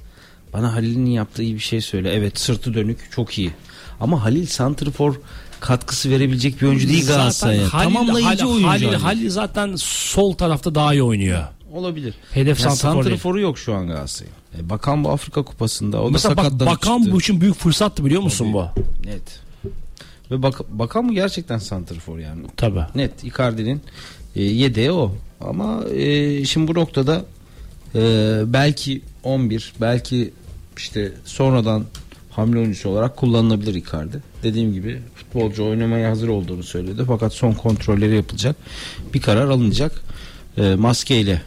Bana Halil'in yaptığı iyi bir şey söyle. Evet sırtı dönük çok iyi. Ama Halil santrfor katkısı verebilecek bir oyuncu değil Galatasaray'a. Tamamlayıcı Halil, oyuncu. Halil. Halil zaten sol tarafta daha iyi oynuyor. Olabilir. Hedef Ya santrafor değil. santraforu yok şu an Galatasaray'ın. E, Bakan bu Afrika Kupası'nda. O da Mesela bak, sakatlanıp bakan çıktı. bu için büyük fırsattı biliyor musun bu? Net. Ve bak, bakan mı gerçekten santrafor yani. Tabii. Net Icardi'nin e, yedeği o. Ama e, şimdi bu noktada e, belki 11 belki işte sonradan hamle oyuncusu olarak kullanılabilir Icardi. Dediğim gibi futbolcu oynamaya hazır olduğunu söyledi. Fakat son kontrolleri yapılacak. Bir karar alınacak. E, maskeyle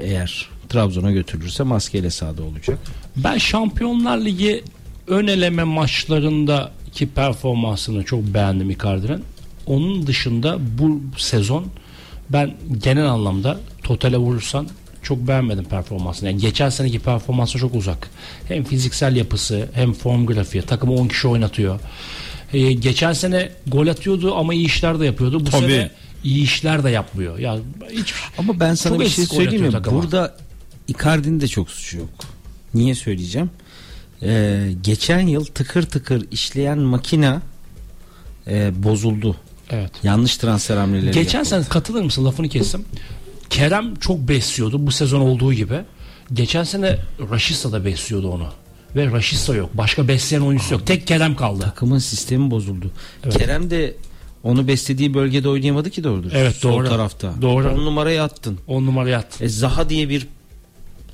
eğer Trabzon'a götürülürse maskeyle sahada olacak. Ben Şampiyonlar Ligi ön eleme maçlarındaki performansını çok beğendim Icardi'nin. Onun dışında bu sezon ben genel anlamda totale vurursan çok beğenmedim performansını. Yani geçen seneki performansa çok uzak. Hem fiziksel yapısı hem form grafiği. Takımı 10 kişi oynatıyor. Ee, geçen sene gol atıyordu ama iyi işler de yapıyordu. Bu Tabii. sene iyi işler de yapmıyor. Ya hiç Ama ben sana bir şey söyleyeyim mi? takımı. Burada Icardi'nin de çok suçu yok. Niye söyleyeceğim? Ee, geçen yıl tıkır tıkır işleyen makina e, bozuldu. evet. Yanlış transfer hamleleri Geçen yapıldı. sene katılır mısın lafını kestim. Kerem çok besliyordu bu sezon olduğu gibi. Geçen sene Raşista da besliyordu onu. Ve Raşista yok. Başka besleyen oyuncusu yok. Tek Kerem kaldı. takımın sistemi bozuldu. Evet. Kerem de onu beslediği bölgede oynayamadı ki doğrudur. Evet, Sol doğru. tarafta. Doğru. On numaraya attın. 10 numaraya at. E, Zaha diye bir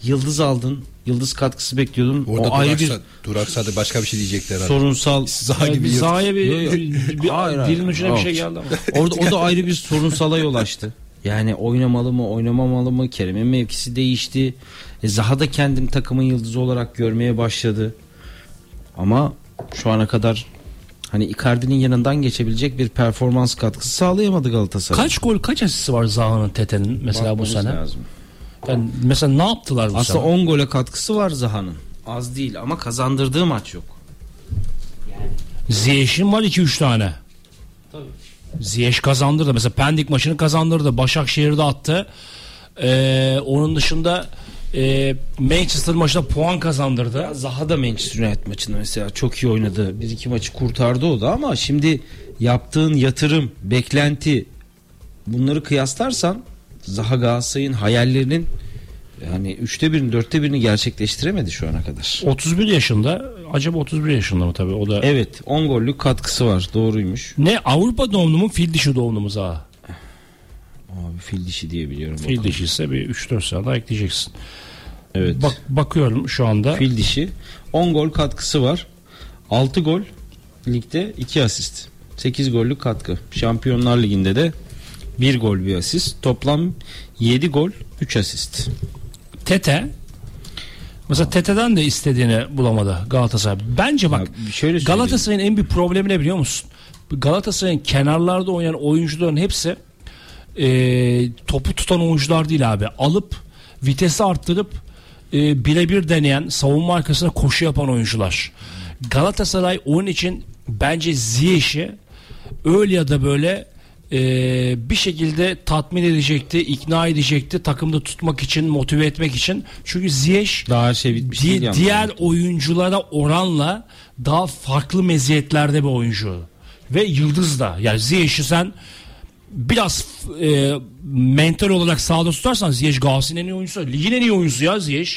yıldız aldın. Yıldız katkısı bekliyordun. Orada o ayrı bir duraksa, duraksadı başka bir şey diyecekler herhalde. sorunsal Zaha gibi bir Zaha'ya bir, Yo, yo. bir- bir- Hayır, hayır. dilin ucuna bir şey Yok. geldi ama. Orada o da ayrı bir sorunsala yol açtı. Yani oynamalı mı oynamamalı mı Kerem'in mevkisi değişti. E, Zaha da kendim takımın yıldızı olarak görmeye başladı. Ama şu ana kadar hani Icardi'nin yanından geçebilecek bir performans katkısı sağlayamadı Galatasaray. Kaç gol kaç asisti var Zaha'nın Tete'nin mesela bu Bakmamız sene? lazım. Yani mesela ne yaptılar bu Aslında sene? 10 gole katkısı var Zaha'nın. Az değil ama kazandırdığı maç yok. Ziyech'in var 2-3 tane. Ziyech kazandırdı. Mesela Pendik maçını kazandırdı. Başakşehir'de attı. Ee, onun dışında e, Manchester maçında puan kazandırdı. Zaha da Manchester United maçında mesela çok iyi oynadı. Bir iki maçı kurtardı o da ama şimdi yaptığın yatırım, beklenti bunları kıyaslarsan Zaha Galatasaray'ın hayallerinin yani üçte birini dörtte birini gerçekleştiremedi şu ana kadar. 31 yaşında. Acaba 31 yaşında mı tabii? O da Evet 10 gollük katkısı var doğruymuş. ne Avrupa doğumlu mu fil dişi doğumlu mu Zaha? Abi fil dişi diye biliyorum. Fil bakalım. dişi ise bir 3-4 sene daha ekleyeceksin. Evet. Bak bakıyorum şu anda. Fil dişi 10 gol katkısı var. 6 gol ligde 2 asist. 8 gollük katkı. Şampiyonlar Ligi'nde de 1 gol bir asist. Toplam 7 gol 3 asist. Tete Mesela Tete'den de istediğini bulamadı Galatasaray. Bence bak Ya şöyle. Galatasaray'ın en büyük problemi ne biliyor musun? Galatasaray'ın kenarlarda oynayan oyuncuların hepsi e, topu tutan oyuncular değil abi. Alıp vitesi arttırıp e, birebir deneyen savunma arkasına koşu yapan oyuncular. Galatasaray onun için bence Ziyech'i öyle ya da böyle e, bir şekilde tatmin edecekti, ikna edecekti takımda tutmak için, motive etmek için. Çünkü Ziyech Daha şey bitmiş di- değil diğer oyunculara oranla daha farklı meziyetlerde bir oyuncu. Ve yıldız da. Yani Ziyech'i sen biraz e, mental olarak sağda tutarsan Ziyech Galatasaray'ın en iyi oyuncusu. Ligin en iyi oyuncusu ya Ziyech.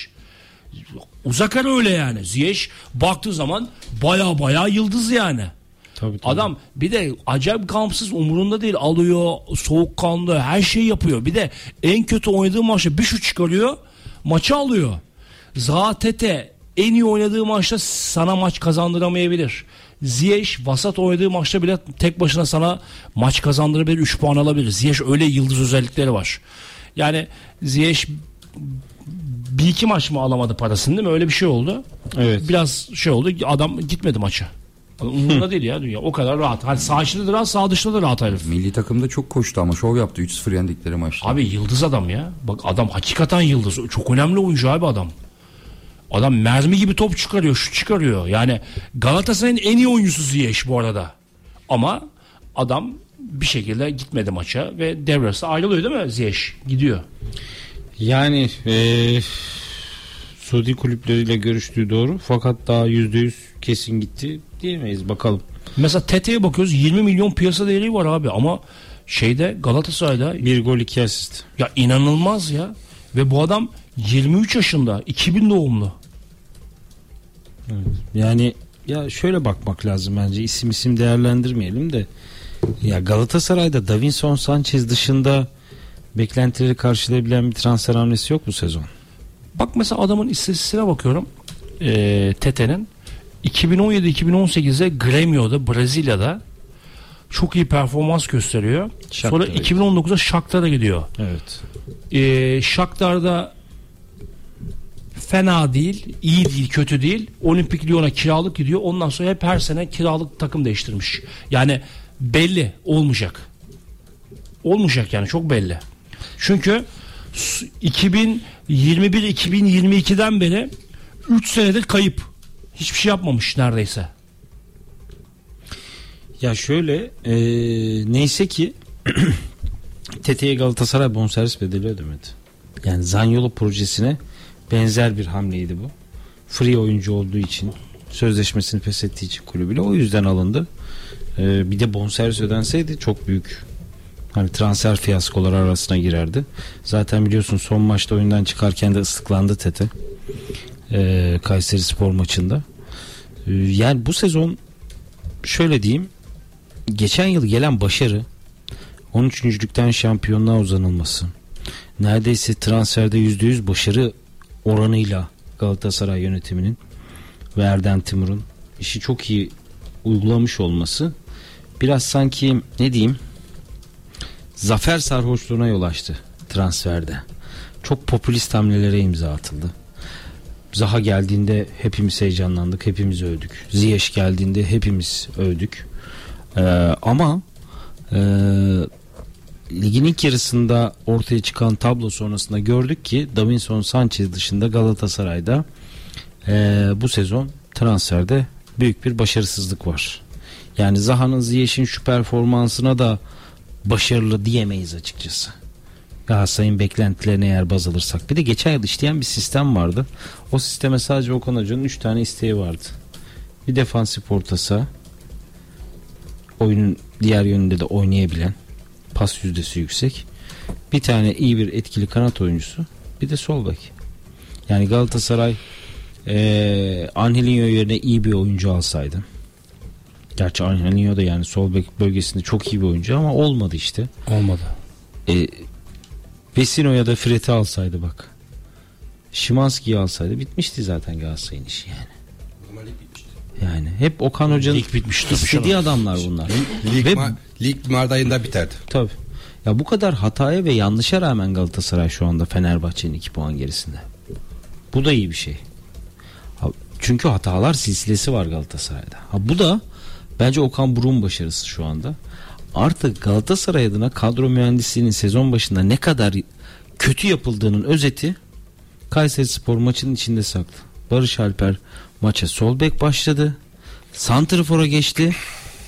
Uzak ara öyle yani. Ziyech baktığı zaman baya baya yıldız yani. Tabii, tabii. Adam bir de acayip gamsız umurunda değil alıyor soğukkanlı her şeyi yapıyor. Bir de en kötü oynadığı maçta bir şut çıkarıyor maçı alıyor. Zaha Tete en iyi oynadığı maçta sana maç kazandıramayabilir. Ziyech vasat oynadığı maçta bile tek başına sana maç kazandırabilir 3 puan alabilir. Ziyech öyle yıldız özellikleri var. Yani Ziyech bir iki maç mı alamadı parasını değil mi? Öyle bir şey oldu. Evet. Biraz şey oldu. Adam gitmedi maça. Umurunda değil ya dünya. O kadar rahat. Hani sağ içinde de rahat, sağ dışında da rahat herif. Milli takımda çok koştu ama şov yaptı 3-0 yendikleri maçta. Abi yıldız adam ya. Bak adam hakikaten yıldız. Çok önemli oyuncu abi adam. Adam mermi gibi top çıkarıyor, şu çıkarıyor. Yani Galatasaray'ın en iyi oyuncusu Ziyech bu arada. Ama adam bir şekilde gitmedi maça ve devresi ayrılıyor değil mi Ziyech? Gidiyor. Yani eee Suudi kulüpleriyle görüştüğü doğru fakat daha %100 kesin gitti diyemeyiz bakalım. Mesela Tete'ye bakıyoruz 20 milyon piyasa değeri var abi ama şeyde Galatasaray'da Bir gol iki asist. ya inanılmaz ya. Ve bu adam 23 yaşında 2000 doğumlu. Yani ya şöyle bakmak lazım bence isim isim değerlendirmeyelim de ya Galatasaray'da Davinson Sanchez dışında beklentileri karşılayabilen bir transfer hamlesi yok bu sezon. Bak mesela adamın istatistiğine bakıyorum. Ee, Tete'nin 2017-2018'de Grêmio'da Brezilya'da çok iyi performans gösteriyor. Sonra Shakhtar'a 2019'da Shakhtar'a gidiyor. Evet. Ee, Shakhtar'da fena değil, iyi değil, kötü değil. Olimpik Lyon'a kiralık gidiyor. Ondan sonra hep her sene kiralık takım değiştirmiş. Yani belli olmayacak. Olmayacak yani çok belli. Çünkü s- 2021-2022'den beri 3 senedir kayıp. Hiçbir şey yapmamış neredeyse. Ya şöyle e, neyse ki Tete'ye Galatasaray bonservis bedeli ödemedi. Yani Zanyolo projesine benzer bir hamleydi bu. Free oyuncu olduğu için sözleşmesini feshettiği için kulübüyle o yüzden alındı. E, bir de bonservis ödenseydi çok büyük hani transfer fiyaskoları arasına girerdi. Zaten biliyorsun son maçta oyundan çıkarken de ıslıklandı Tete. E, Kayseri Spor maçında. E, yani bu sezon şöyle diyeyim geçen yıl gelen başarı 13. lükten şampiyonluğa uzanılması neredeyse transferde %100 başarı oranıyla Galatasaray yönetiminin ve Erden Timur'un işi çok iyi uygulamış olması biraz sanki ne diyeyim zafer sarhoşluğuna yol açtı transferde. Çok popülist hamlelere imza atıldı. Zaha geldiğinde hepimiz heyecanlandık, hepimiz övdük. Ziyech geldiğinde hepimiz övdük. Ee, ama e, ligin ilk yarısında ortaya çıkan tablo sonrasında gördük ki Davinson Sanchez dışında Galatasaray'da e, bu sezon transferde büyük bir başarısızlık var. Yani Zaha'nın Ziyech'in şu performansına da başarılı diyemeyiz açıkçası. Galatasaray'ın beklentilerine eğer baz alırsak. Bir de geçen yıl işleyen bir sistem vardı. O sisteme sadece Okan Hoca'nın 3 tane isteği vardı. Bir defansif orta saha, oyunun diğer yönünde de oynayabilen, pas yüzdesi yüksek. Bir tane iyi bir etkili kanat oyuncusu, bir de sol bek. Yani Galatasaray eee Angelinho yerine iyi bir oyuncu alsaydı. Gerçi Angelinho da yani sol bek bölgesinde çok iyi bir oyuncu ama olmadı işte. Olmadı. E, Vesino ya da Fred'i alsaydı bak. Şimanski'yi alsaydı bitmişti zaten Galatasaray'ın işi yani. Yani hep Okan Hoca'nın istediği adamlar bunlar. Lig, Ve lig Mart ayında biterdi. tabii. Ya bu kadar hataya ve yanlışa rağmen Galatasaray şu anda Fenerbahçe'nin 2 puan gerisinde. Bu da iyi bir şey. Çünkü hatalar silsilesi var Galatasaray'da. Ha, bu da bence Okan Buruk'un başarısı şu anda. Artık Galatasaray adına kadro mühendisliğinin sezon başında ne kadar kötü yapıldığının özeti Kayseri Spor maçının içinde saklı. Barış Alper maça sol bek başladı. Santrfor'a geçti.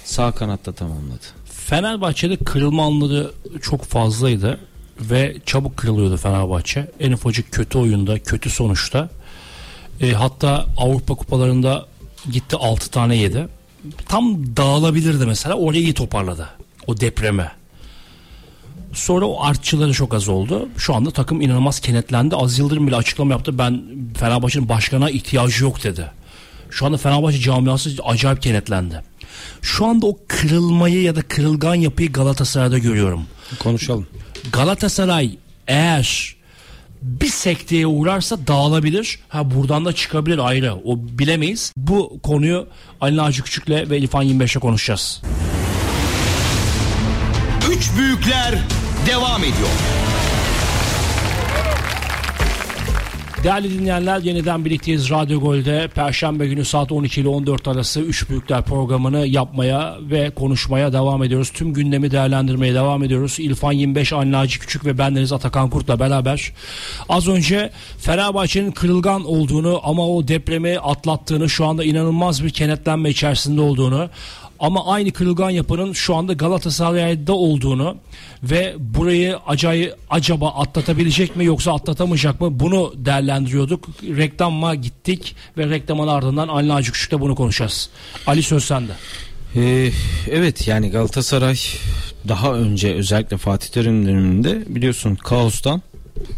Sağ kanatta tamamladı. Fenerbahçe'de kırılma anları çok fazlaydı ve çabuk kırılıyordu Fenerbahçe. En ufacık kötü oyunda, kötü sonuçta. E, hatta Avrupa kupalarında gitti 6 tane yedi. Tam dağılabilirdi mesela. Orayı iyi toparladı. O depreme. Sonra o artçıları çok az oldu. Şu anda takım inanılmaz kenetlendi. Az Yıldırım bile açıklama yaptı. Ben Fenerbahçe'nin başkana ihtiyacı yok dedi. Şu anda Fenerbahçe camiası acayip kenetlendi. Şu anda o kırılmayı ya da kırılgan yapıyı Galatasaray'da görüyorum. Konuşalım. Galatasaray eğer bir sekteye uğrarsa dağılabilir. Ha buradan da çıkabilir ayrı. O bilemeyiz. Bu konuyu Ali Naci Küçük'le ve İrfan 25'e konuşacağız. Üç büyükler devam ediyor. Değerli dinleyenler yeniden birlikteyiz Radyo Gol'de. Perşembe günü saat 12 ile 14 arası 3 Büyükler programını yapmaya ve konuşmaya devam ediyoruz. Tüm gündemi değerlendirmeye devam ediyoruz. İlfan 25, Anlaci Küçük ve bendeniz Atakan Kurt'la beraber. Az önce Fenerbahçe'nin kırılgan olduğunu ama o depremi atlattığını şu anda inanılmaz bir kenetlenme içerisinde olduğunu ama aynı kırılgan yapının şu anda Galatasaray'da olduğunu ve burayı acayip acaba atlatabilecek mi yoksa atlatamayacak mı bunu değerlendiriyorduk. Reklama gittik ve reklamın ardından Ali Naci Küçük'te bunu konuşacağız. Ali söz sende. Ee, evet yani Galatasaray daha önce özellikle Fatih Terim döneminde biliyorsun kaostan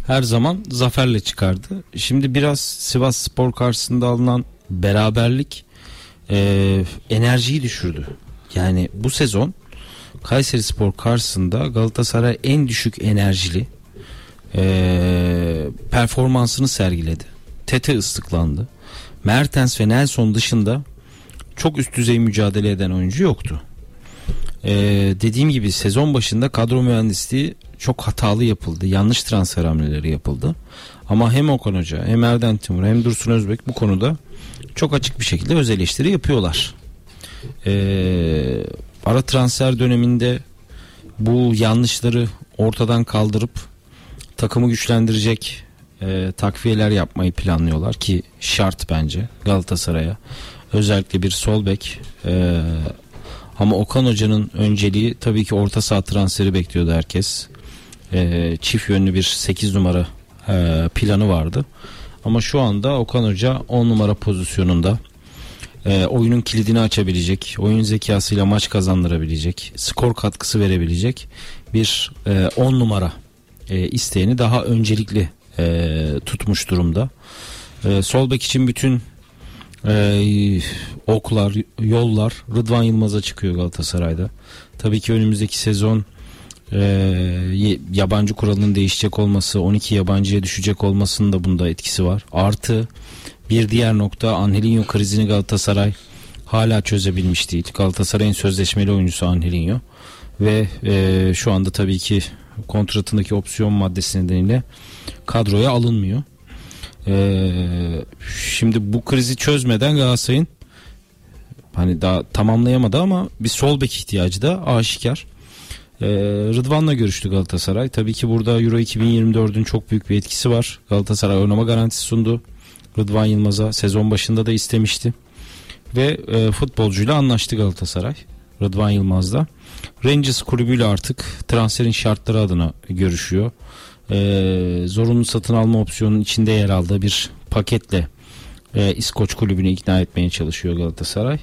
her zaman zaferle çıkardı. Şimdi biraz Sivas Spor karşısında alınan beraberlik e, enerjiyi düşürdü. Yani bu sezon Kayseri Spor karşısında Galatasaray en düşük enerjili e, performansını sergiledi. Tete ıslıklandı. Mertens ve Nelson dışında çok üst düzey mücadele eden oyuncu yoktu. Ee, dediğim gibi sezon başında kadro mühendisliği çok hatalı yapıldı. Yanlış transfer hamleleri yapıldı. Ama hem Okan Hoca hem Erden Timur hem Dursun Özbek bu konuda çok açık bir şekilde öz eleştiri yapıyorlar. Ee, ara transfer döneminde bu yanlışları ortadan kaldırıp takımı güçlendirecek e, takviyeler yapmayı planlıyorlar ki şart bence Galatasaray'a. Özellikle bir sol bek e, ama Okan Hoca'nın önceliği tabii ki orta saha transferi bekliyordu herkes. E, çift yönlü bir 8 numara e, planı vardı. Ama şu anda Okan Hoca 10 numara pozisyonunda e, oyunun kilidini açabilecek, oyun zekasıyla maç kazandırabilecek, skor katkısı verebilecek bir 10 e, numara e, isteğini daha öncelikli e, tutmuş durumda. E, sol için bütün e, oklar, yollar Rıdvan Yılmaz'a çıkıyor Galatasaray'da. Tabii ki önümüzdeki sezon e, yabancı kuralının değişecek olması, 12 yabancıya düşecek olmasının da bunda etkisi var. Artı bir diğer nokta Angelinho krizini Galatasaray hala çözebilmiş değil. Galatasaray'ın sözleşmeli oyuncusu Angelinho ve e, şu anda tabii ki kontratındaki opsiyon maddesi nedeniyle kadroya alınmıyor. Ee, şimdi bu krizi çözmeden Galatasaray'ın hani daha tamamlayamadı ama bir sol bek ihtiyacı da aşikar. Ee, Rıdvan'la görüştü Galatasaray. Tabii ki burada Euro 2024'ün çok büyük bir etkisi var. Galatasaray oynama garantisi sundu. Rıdvan Yılmaz'a sezon başında da istemişti. Ve e, futbolcuyla anlaştı Galatasaray. Rıdvan Yılmaz'da. Rangers kulübüyle artık transferin şartları adına görüşüyor. Ee, zorunlu satın alma opsiyonunun içinde yer aldığı bir paketle e, İskoç kulübünü ikna etmeye çalışıyor Galatasaray.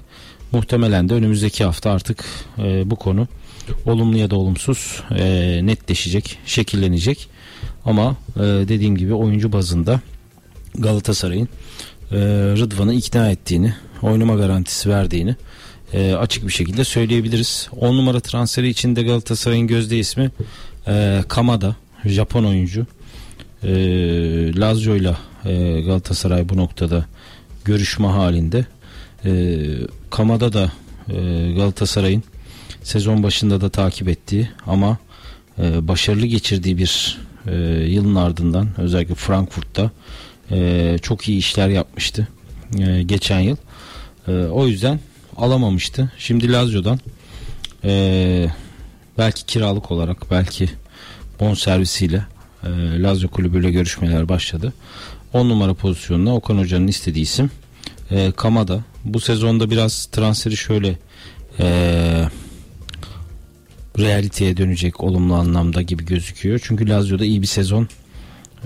Muhtemelen de önümüzdeki hafta artık e, bu konu olumlu ya da olumsuz e, netleşecek, şekillenecek. Ama e, dediğim gibi oyuncu bazında Galatasaray'ın e, Rıdvan'ı ikna ettiğini, oynama garantisi verdiğini e, açık bir şekilde söyleyebiliriz. 10 numara transferi içinde Galatasaray'ın gözde ismi e, Kamada, Japon oyuncu. E, Lazio ile e, Galatasaray bu noktada görüşme halinde. E, Kamada da e, Galatasaray'ın sezon başında da takip ettiği ama e, başarılı geçirdiği bir e, yılın ardından özellikle Frankfurt'ta e, çok iyi işler yapmıştı e, geçen yıl. E, o yüzden alamamıştı. Şimdi Lazio'dan e, belki kiralık olarak belki bon servisiyle e, Lazio kulübüyle görüşmeler başladı. 10 numara pozisyonuna Okan Hoca'nın istediği isim e, Kamada. Bu sezonda biraz transferi şöyle e, realiteye dönecek olumlu anlamda gibi gözüküyor. Çünkü Lazio'da iyi bir sezon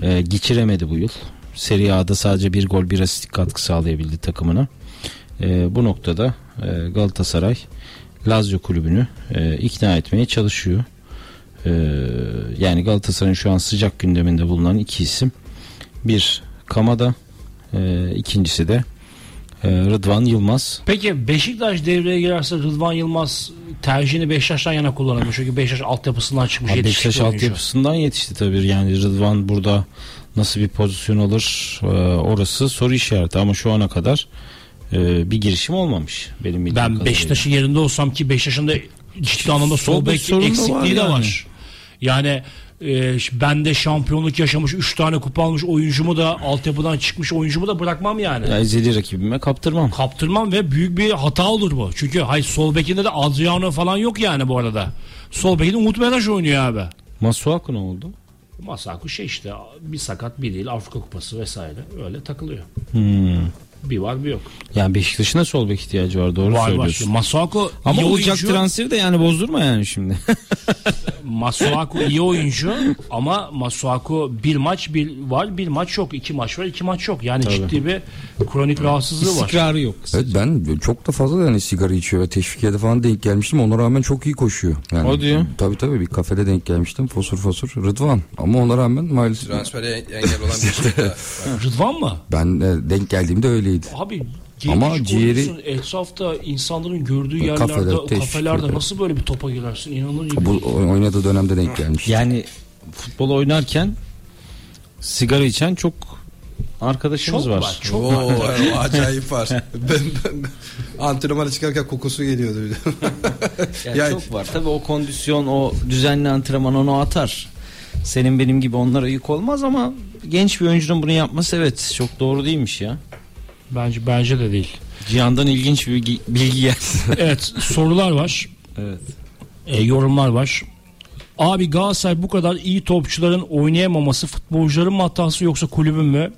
e, geçiremedi bu yıl. Serie A'da sadece bir gol bir asistlik katkı sağlayabildi takımına. E, bu noktada e, Galatasaray Lazio kulübünü e, ikna etmeye çalışıyor. E, yani Galatasaray'ın şu an sıcak gündeminde bulunan iki isim. Bir Kamada, e, ikincisi de Rıdvan Yılmaz. Peki Beşiktaş devreye girerse Rıdvan Yılmaz tercihini Beşiktaş'tan yana kullanır Çünkü Beşiktaş altyapısından çıkmış Abi Beşiktaş altyapısından yetişti tabii. Yani Rıdvan burada nasıl bir pozisyon alır e, orası soru işareti ama şu ana kadar e, bir girişim olmamış benim bildiğim Ben Beşiktaş'ın yerinde olsam ki Beşiktaş'ın da ciddi anlamda sol bek eksikliği de var. Yani e, bende şampiyonluk yaşamış 3 tane kupa almış oyuncumu da altyapıdan çıkmış oyuncumu da bırakmam yani. Ya ezeli rakibime kaptırmam. Kaptırmam ve büyük bir hata olur bu. Çünkü hayır sol bekinde de Adriano falan yok yani bu arada. Sol bekinde Umut Meraş oynuyor abi. Masuaku ne oldu? Masaku şey işte bir sakat bir değil Afrika Kupası vesaire öyle takılıyor. Hmm. Bir var bir yok. Yani Beşiktaş'ın da sol bek ihtiyacı var doğru Var var. söylüyorsun. Masuaku Ama iyi olacak oyuncu. transferi de yani bozdurma yani şimdi. Masuaku iyi oyuncu ama Masuaku bir maç bir var bir maç yok iki maç var iki maç yok yani ciddi bir kronik rahatsızlığı var. İstikrarı yok. Evet ben çok da fazla yani sigara içiyor ve teşvikiyede falan denk gelmiştim. Ona rağmen çok iyi koşuyor. Yani, O diyor. Tabii tabii bir kafede denk gelmiştim. Fosur fosur Rıdvan. Ama ona rağmen maalesef Transfere engel olan bir şey. var. Rıdvan mı? ben denk geldiğimde öyleydi. Abi Ama Ama ciğeri- etrafta insanların gördüğü yerlerde kafelerde eder. nasıl böyle bir topa girersin inanılır gibi. Bu oynadığı dönemde denk gelmiş. Yani futbol oynarken sigara içen çok arkadaşımız Çok var. var, çok Oo, var. o acayip var. Ben, ben, antrenmana çıkarken kokusu geliyordu. bir de. Yani Yani- çok var. Tabii o kondisyon, o düzenli antrenman onu atar. Senin benim gibi onlara yük olmaz ama genç bir oyuncunun bunu yapması evet çok doğru değilmiş ya. Bence bence de değil. Cihan'dan ilginç bir bilgi, bilgi geldi. Evet sorular var. evet. E, yorumlar var. Abi Galatasaray bu kadar iyi topçuların oynayamaması futbolcuların mı hatası yoksa kulübün mü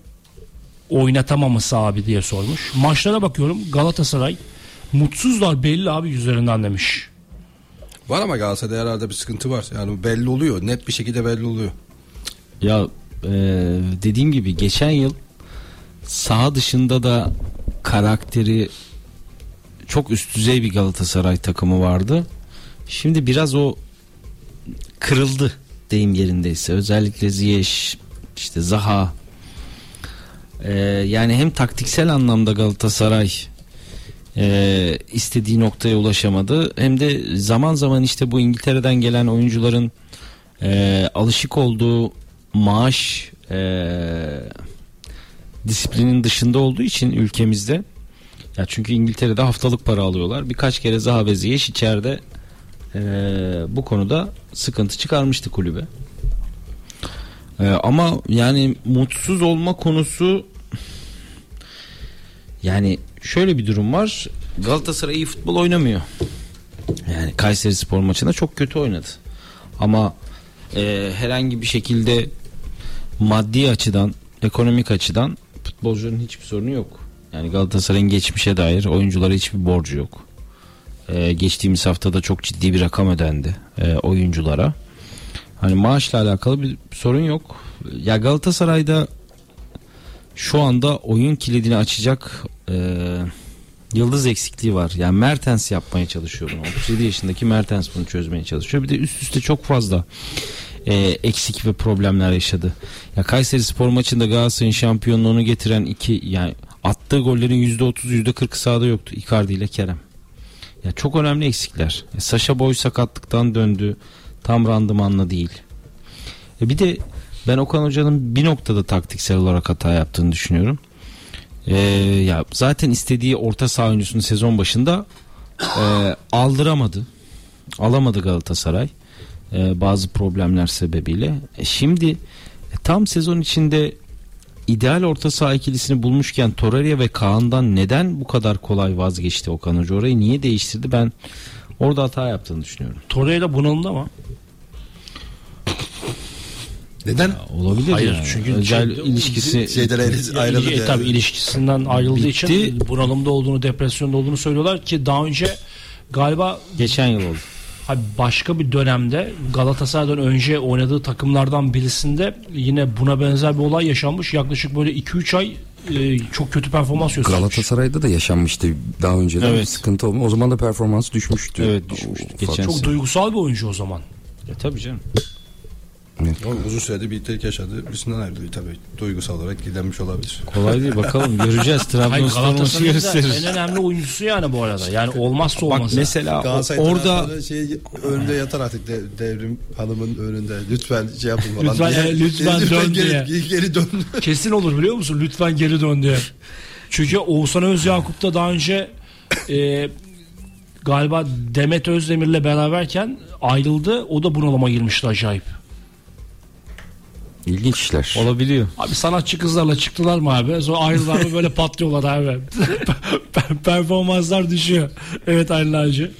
oynatamaması abi diye sormuş. Maçlara bakıyorum Galatasaray mutsuzlar belli abi yüzlerinden demiş. var ama Galatasaray'da herhalde bir sıkıntı var. Yani belli oluyor. Net bir şekilde belli oluyor. Ya e, dediğim gibi geçen yıl saha dışında da karakteri çok üst düzey bir Galatasaray takımı vardı. Şimdi biraz o kırıldı deyim yerindeyse. Özellikle Ziyech, işte Zaha. E, yani hem taktiksel anlamda Galatasaray e, istediği noktaya ulaşamadı. Hem de zaman zaman işte bu İngiltere'den gelen oyuncuların e, alışık olduğu maaş e, disiplinin dışında olduğu için ülkemizde ya çünkü İngiltere'de haftalık para alıyorlar. Birkaç kere Zaha ve Ziyech içeride e, bu konuda sıkıntı çıkarmıştı kulübe. E, ama yani mutsuz olma konusu yani şöyle bir durum var. Galatasaray iyi futbol oynamıyor. Yani Kayseri Spor maçında çok kötü oynadı. Ama e, herhangi bir şekilde maddi açıdan, ekonomik açıdan futbolcuların hiçbir sorunu yok. Yani Galatasaray'ın geçmişe dair oyunculara hiçbir borcu yok. E, geçtiğimiz haftada çok ciddi bir rakam ödendi e, oyunculara. Hani maaşla alakalı bir sorun yok. Ya Galatasaray'da şu anda oyun kilidini açacak e, yıldız eksikliği var. Yani Mertens yapmaya çalışıyor bunu. 37 yaşındaki Mertens bunu çözmeye çalışıyor. Bir de üst üste çok fazla e, eksik ve problemler yaşadı. Ya Kayseri Spor maçında Galatasaray'ın şampiyonluğunu getiren iki yani attığı gollerin %30 %40 sahada yoktu. Icardi ile Kerem. Ya çok önemli eksikler. E, Saşa Boy sakatlıktan döndü. Tam randımanla değil. E, bir de ben Okan Hoca'nın bir noktada taktiksel olarak hata yaptığını düşünüyorum. E, ya zaten istediği orta saha oyuncusunu sezon başında e, aldıramadı. Alamadı Galatasaray. E, bazı problemler sebebiyle. E, şimdi e, tam sezon içinde ideal orta saha ikilisini bulmuşken Torreira ve Kaan'dan neden bu kadar kolay vazgeçti Okan Hoca? Orayı niye değiştirdi? Ben orada hata yaptığını düşünüyorum. Torreira bunalımda ama. Neden? Olabilir Hayır, yani. çünkü özel şey- ilişkisi Şeyden ayrı- ayrıldı. Yani. tabii ilişkisinden ayrıldığı Bitti. için bunalımda olduğunu, depresyonda olduğunu söylüyorlar ki daha önce galiba geçen yıl oldu. Başka bir dönemde Galatasaray'dan önce oynadığı takımlardan birisinde yine buna benzer bir olay yaşanmış. Yaklaşık böyle 2-3 ay e, çok kötü performans göstermiş. Galatasaray'da da yaşanmıştı daha önce de Evet. sıkıntı olmuş. O zaman da performansı düşmüştü. Evet, düşmüştü. O- Geçen Çok sene. duygusal bir oyuncu o zaman. E, tabii canım. O uzun süredir birliktelik yaşadığı birisinden ayrılıyor tabii. Duygusal olarak gidenmiş olabilir. Kolay değil bakalım göreceğiz. Trabzonspor maçı gösterir. en önemli oyuncusu yani bu arada. Yani olmazsa Bak olmaz. mesela o- Galatasaray orada şey önünde yatar artık de, devrim hanımın önünde. Lütfen şey yapın falan. Lütfen, diye. e, lütfen dön geri, diye. Geri, geri dön. Kesin olur biliyor musun? Lütfen geri dön diye. Çünkü Oğuzhan Özyakup da daha önce e, galiba Demet Özdemir'le beraberken ayrıldı. O da bunalıma girmişti acayip. İlginç işler. Olabiliyor. Abi sanatçı kızlarla çıktılar mı abi? Sonra ayrılar mı böyle patlıyorlar abi. Performanslar düşüyor. Evet Aylin Hacı.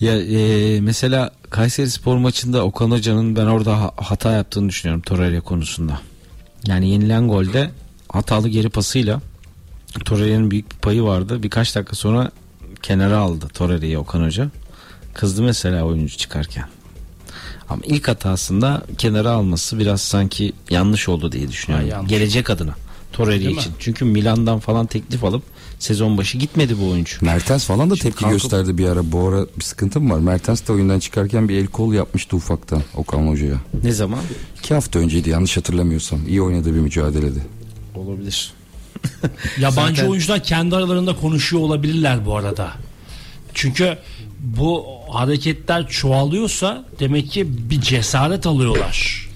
Ya e, mesela Kayseri Spor maçında Okan Hoca'nın ben orada ha- hata yaptığını düşünüyorum Torreira konusunda. Yani yenilen golde hatalı geri pasıyla Torreira'nın büyük bir payı vardı. Birkaç dakika sonra kenara aldı Torreira'yı Okan Hoca. Kızdı mesela oyuncu çıkarken. Ama ilk hatasında kenara alması biraz sanki yanlış oldu diye düşünüyorum. Ha, yanlış. Gelecek adına Torreira Değil mi? için. Çünkü Milan'dan falan teklif alıp sezon başı gitmedi bu oyuncu. Mertens falan da Şimdi tepki kalkıp- gösterdi bir ara. Bu ara bir sıkıntı mı var? Mertens de oyundan çıkarken bir el kol yapmıştı ufaktan Okan Hoca'ya. Ne zaman? İki hafta önceydi yanlış hatırlamıyorsam. İyi oynadığı bir mücadelede. Olabilir. Yabancı Zaten- oyuncular kendi aralarında konuşuyor olabilirler bu arada. Çünkü bu hareketler çoğalıyorsa demek ki bir cesaret alıyorlar.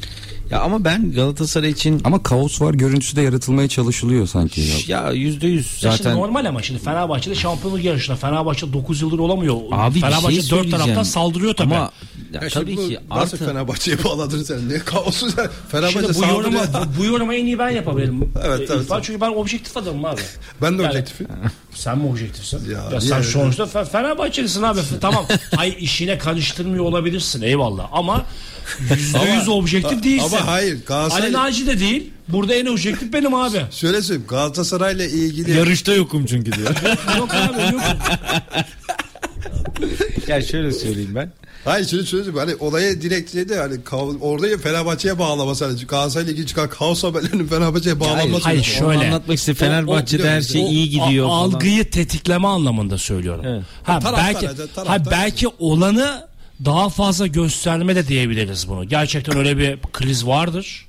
Ya ama ben Galatasaray için Ama kaos var görüntüsü de yaratılmaya çalışılıyor sanki. Ya. ya yüzde yüz Zaten... Şimdi normal ama şimdi Fenerbahçe'de şampiyonluk yarışında Fenerbahçe 9 yıldır olamıyor. Abi bir Fenerbahçe şey dört söyleyeceğim. taraftan saldırıyor tabii. Ama ya Ya tabii ki nasıl artı Fenerbahçe'ye bağladın sen? Ne kaosu sen? Fenerbahçe Şimdi bu yoruma, saldırıyor. bu, bu yoruma en iyi ben yapabilirim. Evet, Ee, evet, İrfan, evet. Çünkü ben objektif adamım abi. Ben de Yani- objektifim. Sen mi objektifsin? Ya, Ya, sen sonuçta Fe- Fenerbahçelisin abi. tamam. Ay işine karıştırmıyor olabilirsin eyvallah. Ama yüzde yüz objektif değilsin. Ama hayır Ali Galatasaray... Naci de değil. Burada en objektif benim abi. Şöyle söyleyeyim Galatasaray'la ilgili... yarışta yokum çünkü diyor. yok abi yok. ya şöyle söyleyeyim ben. Hayır şöyle söyleyeyim hani olaya direkt şeydi hani kav- orada ya Fenerbahçe'ye bağlaması hani Galatasaray'la ilgili çıkan kaos haberlerinin Fenerbahçe'ye bağlanması. hayır, lazım. şöyle. Onu anlatmak istedim. Fenerbahçe'de o- her şey O iyi gidiyor a- falan. Algıyı tetikleme anlamında söylüyorum. Evet. Ha, Taraftar, belki taraftar. ha, belki olanı daha fazla gösterme de diyebiliriz bunu. Gerçekten öyle bir kriz vardır.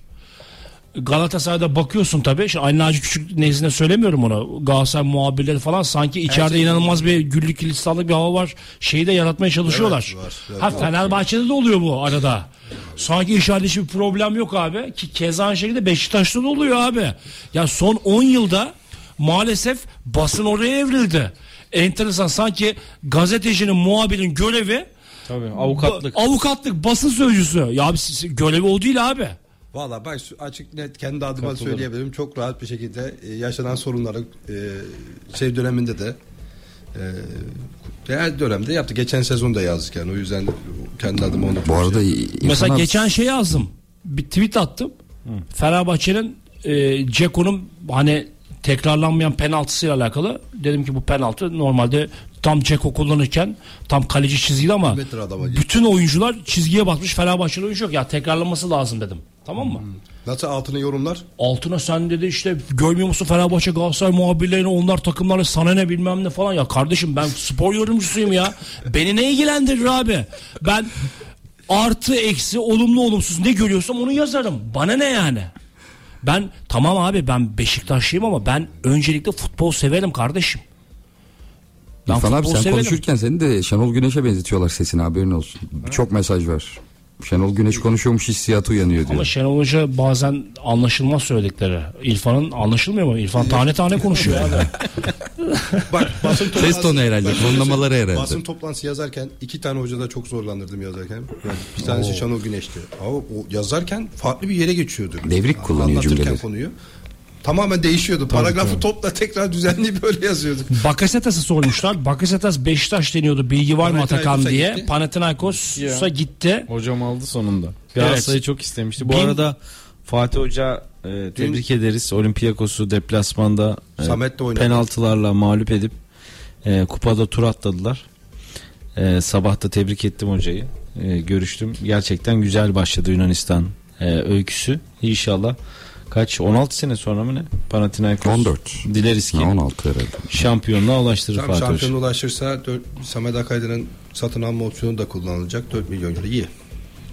Galatasaray'da bakıyorsun tabii. Şimdi Ali Naci Küçük nezdinde söylemiyorum onu. Galatasaray muhabirleri falan sanki içeride şey- inanılmaz bir güllük gülistanlık bir hava var. Şeyi de yaratmaya çalışıyorlar. Evet, var. Evet, ha var. Fenerbahçe'de de oluyor bu arada. Sanki içeride hiçbir problem yok abi. Ki keza aynı şekilde Beşiktaş'ta da oluyor abi. Ya son 10 yılda maalesef basın oraya evrildi. Enteresan sanki gazetecinin muhabirin görevi Tabii avukatlık. ba- avukatlık basın sözcüsü. Ya abi görevi o değil abi. Valla ben açık net kendi adıma söyleyebilirim. Çok rahat bir şekilde e, yaşanan sorunları e, şey döneminde de e, her dönemde yaptı. Geçen sezon da yazdık yani. O yüzden kendi adıma onu Bu arada şey- Mesela geçen şey yazdım. Bir tweet attım. Fenerbahçe'nin e, Ceko'nun hani tekrarlanmayan penaltısıyla alakalı. Dedim ki bu penaltı normalde tam Ceko kullanırken tam kaleci çizgide ama bütün oyuncular çizgiye bakmış. Fenerbahçe'nin oyuncu yok. Ya tekrarlanması lazım dedim. Tamam mı? Nasıl altını yorumlar? Altına sen dedi işte görmüyor musun Fenerbahçe Galatasaray muhabirlerini onlar takımları sana ne bilmem ne falan ya kardeşim ben spor yorumcusuyum ya beni ne ilgilendirir abi ben artı eksi olumlu olumsuz ne görüyorsam onu yazarım bana ne yani ben tamam abi ben Beşiktaşlıyım ama ben öncelikle futbol severim kardeşim Ben İrfan abi futbol sen severim. konuşurken seni de Şenol Güneş'e benzetiyorlar sesini haberin olsun. Çok mesaj var. Şenol Güneş konuşuyormuş hissiyatı uyanıyor diyor. Ama Şenol Hoca bazen anlaşılmaz söyledikleri. İrfan'ın anlaşılmıyor mu? İrfan tane tane konuşuyor abi. Bak basın Ses toplantısı- tonu herhalde, basın- herhalde. Basın toplantısı yazarken iki tane hocada çok zorlandırdım yazarken. Yani bir tanesi Şenol Güneş'ti. Ama o yazarken farklı bir yere geçiyordu. Devrik kullanıyor Anlatırken cümleleri. konuyu. Tamamen değişiyordu. Paragrafı topla tekrar düzenleyip böyle yazıyorduk. Bakasetas'ı sormuşlar. Bakasetas Beşiktaş deniyordu. Bilgi var mı Atakan diye. gitti. Panathinaikos'a gitti. Hocam aldı sonunda. Galatasaray'ı çok istemişti. Bu Bin- arada Fatih Hoca e, tebrik ederiz. Olympiakos'u deplasmanda e, penaltılarla mağlup edip e, kupada tur atladılar. E, sabah da tebrik ettim hocayı. E, görüştüm. Gerçekten güzel başladı Yunanistan e, öyküsü. İnşallah kaç 16 sene sonra mı ne? Panathinaikos 14. dileriz ki Ha, 16 herhalde. şampiyonluğa ulaştırır Tam Fatih şampiyona ulaşırsa dört- Samet Akaydın'ın satın alma opsiyonu da kullanılacak. 4 milyon euro iyi.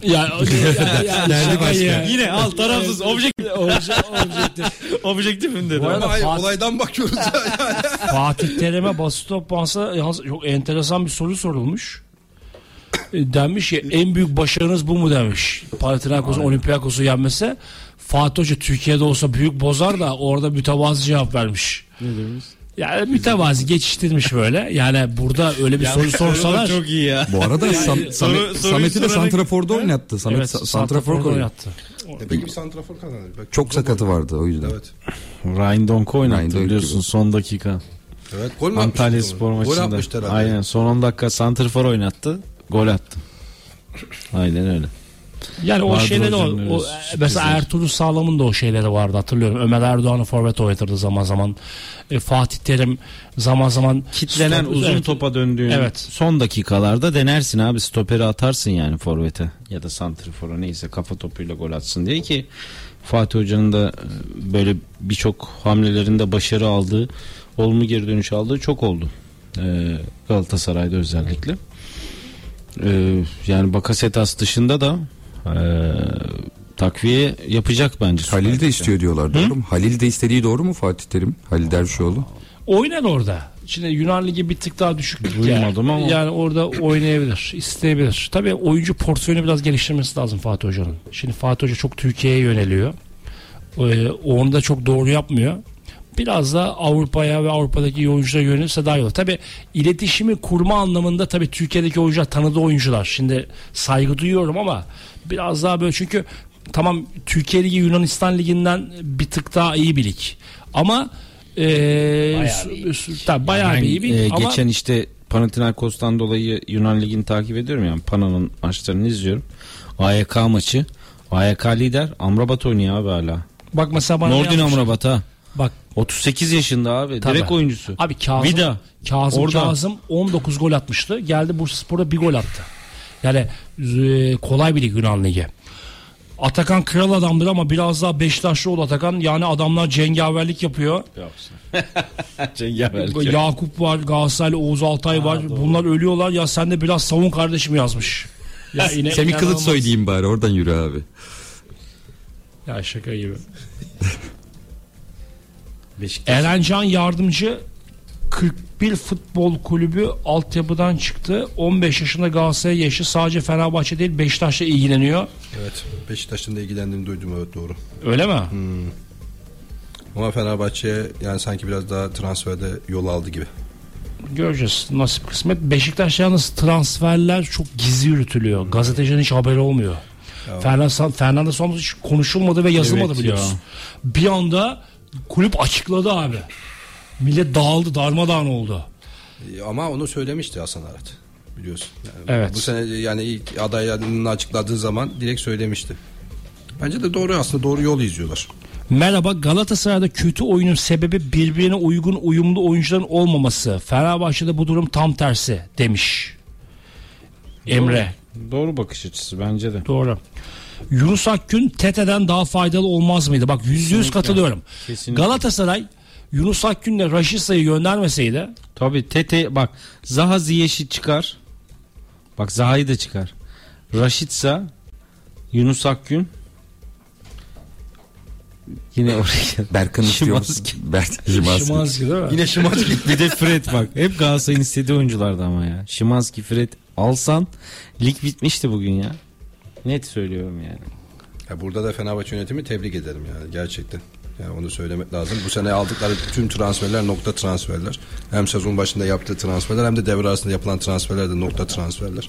Ya, ya, ya, Geldi başka. Yine al tarafsız objektif. objektif. Objektifim dedi. Bu arada Fatih- olaydan bakıyoruz. Fatih Terim'e toplantısında yalnız çok enteresan bir soru sorulmuş. E, Denmiş ki en büyük başarınız bu mu demiş. Panathinaikos'un Olympiakos'u yenmesi. Fatih Hoca Türkiye'de olsa büyük bozar da orada mütevazı cevap vermiş. Ne demiş? Yani mütevazi geçiştirmiş böyle. Yani burada öyle bir soru sorsalar. çok iyi ya. Bu arada Sam- soru- Samet- Samet'i de Santrafor'da oynattı. Samet Evet, Sa- Santrafor Santrafor'da oynattı. Peki bir santrafor kazanır. Bak, Çok sakatı vardı o yüzden. Evet. Ryan Donk oynattı Ryan Donk biliyorsun gibi. son dakika. Evet. Gol mü Antalya Spor onu? Gol maçında. atmıştı herhalde. Aynen son 10 dakika Santrfor oynattı. Gol attı. Aynen öyle. Yani o Vardır şeyleri o, o mesela Ertuğrul Sağlam'ın da o şeyleri vardı hatırlıyorum. Ömer Erdoğan'ı forvet oynatırdı zaman zaman. E, Fatih Terim zaman zaman Kitlenen Stop- uzun Evet. topa döndüğün Evet. son dakikalarda denersin abi stoperi atarsın yani forvete ya da santrifora neyse kafa topuyla gol atsın diye ki Fatih Hoca'nın da e, böyle birçok hamlelerinde başarı aldığı olumlu geri dönüş aldığı çok oldu. Ee, Galatasaray'da özellikle. Ee, yani Bakasetas dışında da e, takviye yapacak bence. Halil de istiyor diyorlar doğru mu? Halil de istediği doğru mu Fatih Terim? Halil Dervişoğlu. oynar orada. Şimdi Yunan Ligi bir tık daha düşük. Duymadım ama. Yani orada oynayabilir, isteyebilir. Tabii oyuncu portföyünü biraz geliştirmesi lazım Fatih Hoca'nın. Şimdi Fatih Hoca çok Türkiye'ye yöneliyor. Ee, onu da çok doğru yapmıyor. Biraz da Avrupa'ya ve Avrupa'daki iyi oyunculara yönelirse daha iyi olur. Tabii iletişimi kurma anlamında tabii Türkiye'deki oyuncular tanıdığı oyuncular. Şimdi saygı duyuyorum ama biraz daha böyle çünkü tamam Türkiye Ligi Yunanistan Ligi'nden bir tık daha iyi bir lig. Ama e, bayağı bir, tabii bayağı Ben, bir iyi bir lig e, ama geçen işte Panathinaikos'tan dolayı Yunan Ligi'ni takip ediyorum yani Pana'nın maçlarını izliyorum. AYK maçı. AYK lider Amrabat oynuyor abi hala. bak mesela bana Nordin? Amrabat ha. Bak 38 yaşında abi. Tabii. Direkt oyuncusu. Abi Kazım, Vida. Kazım, Orada. Kazım 19 gol atmıştı. Geldi Bursaspor'a bir gol attı. Yani e, kolay bir lig Yunan Ligi. Atakan kral adamdır ama biraz daha Beşiktaşlı oldu Atakan. Yani adamlar cengaverlik yapıyor. Yakup var, Galatasaraylı Oğuz Altay var. Bunlar ölüyorlar. Ya sen de biraz savun kardeşim yazmış. Ya yine Semih. Kılıçsoy diyeyim bari oradan yürü abi. Ya şaka gibi. Beşiktaş. Erencan Yardımcı 41 futbol kulübü altyapıdan çıktı. 15 yaşında Galatasaray yaşı sadece Fenerbahçe değil Beşiktaş'la ilgileniyor. Evet. Beşiktaş'ın da ilgilendiğini duydum evet doğru. Öyle mi? Ama Fenerbahçe yani sanki biraz daha transferde yol aldı gibi. Göreceğiz nasip kısmet. Beşiktaş yalnız transferler çok gizli yürütülüyor. Gazetecinin hiç haberi olmuyor. Fernando, Fernando Santos hiç konuşulmadı ve yazılmadı Evet biliyorsun. Bir anda kulüp açıkladı abi. Millet dağıldı, darmadağın oldu. E, Ama onu söylemişti Hasan Arat. Biliyorsun. Yani Evet. Bu sene yani ilk adaylarını açıkladığı zaman direkt söylemişti. Bence de doğru aslında doğru yolu izliyorlar. Merhaba Galatasaray'da kötü oyunun sebebi birbirine uygun uyumlu oyuncuların olmaması. Fenerbahçe'de bu durum tam tersi demiş. Emre. Doğru bakış açısı bence de. Doğru. Yunus Akgün Tete'den daha faydalı olmaz mıydı? Bak yüzde yüz katılıyorum. Kesinlikle. Galatasaray Yunus Akgün'le Raşitsa'yı göndermeseydi Tabii Tete bak Zaha Ziyeş'i çıkar. Bak Zaha'yı da çıkar. Raşitsa Yunus Akgün Yine oraya Berkan istiyor musun? Şimanski. Değil mi? Yine Şimanski bir de Fred bak. Hep Galatasaray'ın istediği oyunculardı ama ya. Şimanski, Fred alsan lig bitmişti bugün ya. Net söylüyorum yani. Ya burada da Fenerbahçe yönetimi tebrik ederim yani gerçekten. Yani onu söylemek lazım. Bu sene aldıkları tüm transferler nokta transferler. Hem sezon başında yaptığı transferler hem de devre arasında yapılan transferler de nokta transferler.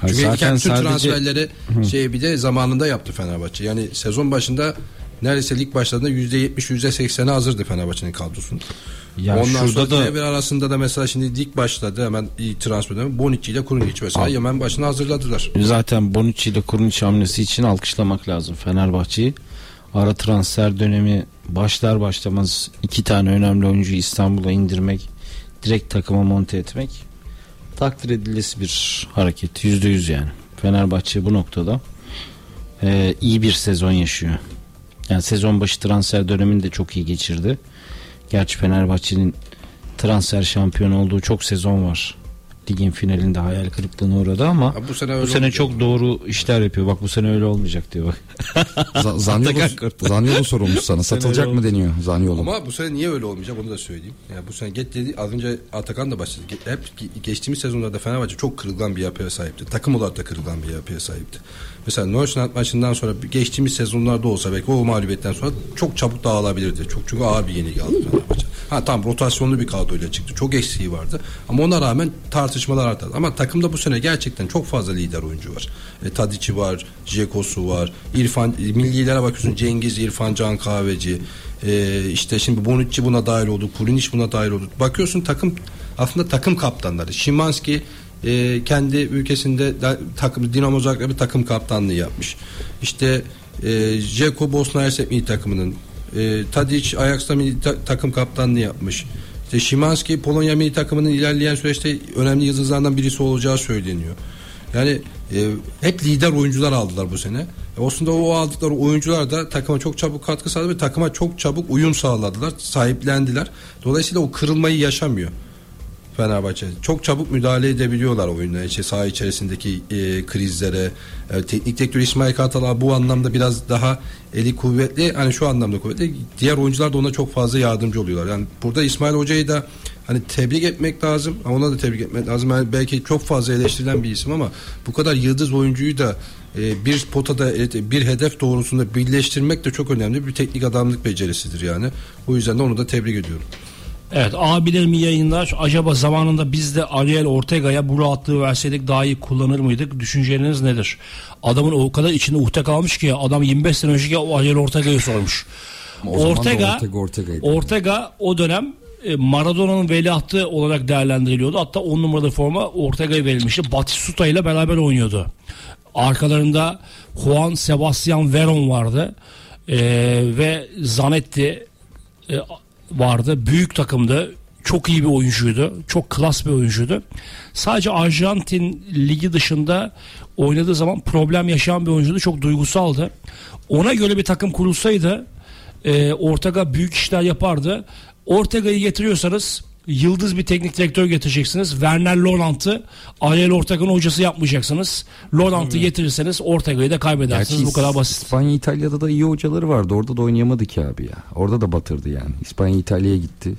Ha, Çünkü zaten tüm sadece- transferleri şey bir de zamanında yaptı Fenerbahçe. Yani sezon başında neredeyse lig başladığında %70 %80'e hazırdı Fenerbahçe'nin kadrosu. Ya Ondan şurada sonra da devre arasında da mesela şimdi lig başladı hemen iyi transfer dönemi. Bonucci ile Kurunic mesela hemen başına hazırladılar. zaten Bonucci ile Kurunic hamlesi için alkışlamak lazım Fenerbahçe'yi. Ara transfer dönemi başlar başlamaz iki tane önemli oyuncuyu İstanbul'a indirmek, direkt takıma monte etmek takdir edilesi bir hareket. Yüzde yüz yani. Fenerbahçe bu noktada e, iyi bir sezon yaşıyor. Yani sezon başı transfer dönemini de çok iyi geçirdi. Gerçi Fenerbahçe'nin transfer şampiyonu olduğu çok sezon var. Ligin finalinde hayal kırıklığına uğradı ama Ha, bu sene bu sene çok doğru işler yapıyor. Bak bu sene öyle olmayacak diyor bak. Z- Zanyolu, Zanyolu sorulmuş sana. Satılacak mı deniyor Zanyolu? Ama bu sene niye öyle olmayacak onu da söyleyeyim. Yani bu sene geç dedi az önce Atakan da başladı. Hep ge- geçtiğimiz sezonlarda Fenerbahçe çok kırılgan bir yapıya sahipti. Takım olarak da kırılgan bir yapıya sahipti. Mesela Neustadt maçından sonra geçtiğimiz sezonlarda olsa belki o mağlubiyetten sonra çok çabuk dağılabilirdi. Çok çünkü ağır bir yenilgi aldı Fenerbahçe. Ha tamam rotasyonlu bir kadroyla çıktı. Çok eksiği vardı. Ama ona rağmen tartışmalar arttı. Ama takımda bu sene gerçekten çok fazla lider oyuncu var. E, Tadic'i var, Ceko'su var. İrfan millilere bakıyorsun Cengiz, İrfan Can Kahveci. E, işte şimdi Bonucci buna dahil oldu. Kurinic buna dahil oldu. Bakıyorsun takım aslında takım kaptanları. Şimanski e, kendi ülkesinde da, takım Dinamo Zagreb'e takım kaptanlığı yapmış. İşte e, Jeko Bosna Hersek takımının e, Tadic Ajax'ta milli ta- takım kaptanlığı yapmış. İşte Şimanski Polonya milli takımının ilerleyen süreçte önemli yıldızlardan birisi olacağı söyleniyor. Yani e, hep lider oyuncular aldılar bu sene. E, aslında o aldıkları oyuncular da takıma çok çabuk katkı sağladı ve takıma çok çabuk uyum sağladılar, sahiplendiler. Dolayısıyla o kırılmayı yaşamıyor. Fenerbahçe. Çok çabuk müdahale edebiliyorlar oyuna işte saha içerisindeki e, krizlere. E, teknik direktör İsmail Kartal bu anlamda biraz daha eli kuvvetli hani şu anlamda kuvvetli. Diğer oyuncular da ona çok fazla yardımcı oluyorlar. Yani burada İsmail Hoca'yı da hani tebrik etmek lazım. Ona da tebrik etmek lazım. Yani belki çok fazla eleştirilen bir isim ama bu kadar yıldız oyuncuyu da e, bir potada e, bir hedef doğrusunda birleştirmek de çok önemli. Bir teknik adamlık becerisidir yani. O yüzden de onu da tebrik ediyorum. Evet abilerim iyi yayınlar. Acaba zamanında biz de Ariel Ortega'ya bu rahatlığı verseydik daha iyi kullanır mıydık? Düşünceleriniz nedir? Adamın o kadar içinde uhde kalmış ki adam 25 sene önceki o Ariel Ortega'yı sormuş. Ortega, Ortega Ortega'ydı. Ortega o dönem e, Maradona'nın veliahtı olarak değerlendiriliyordu. Hatta 10 numaralı forma Ortega'ya verilmişti. Batistuta ile beraber oynuyordu. Arkalarında Juan Sebastian Veron vardı. E, ve Zanetti e, vardı. Büyük takımdı. Çok iyi bir oyuncuydu. Çok klas bir oyuncuydu. Sadece Arjantin ligi dışında oynadığı zaman problem yaşayan bir oyuncuydu. Çok duygusaldı. Ona göre bir takım kurulsaydı e, Ortega büyük işler yapardı. Ortega'yı getiriyorsanız yıldız bir teknik direktör getireceksiniz. Werner Laurent'ı Ariel Ortega'nın hocası yapmayacaksınız. Laurent'ı getirirseniz Ortega'yı da kaybedersiniz. Gerçi Bu kadar basit. İspanya İtalya'da da iyi hocaları vardı. Orada da oynayamadı ki abi ya. Orada da batırdı yani. İspanya İtalya'ya gitti.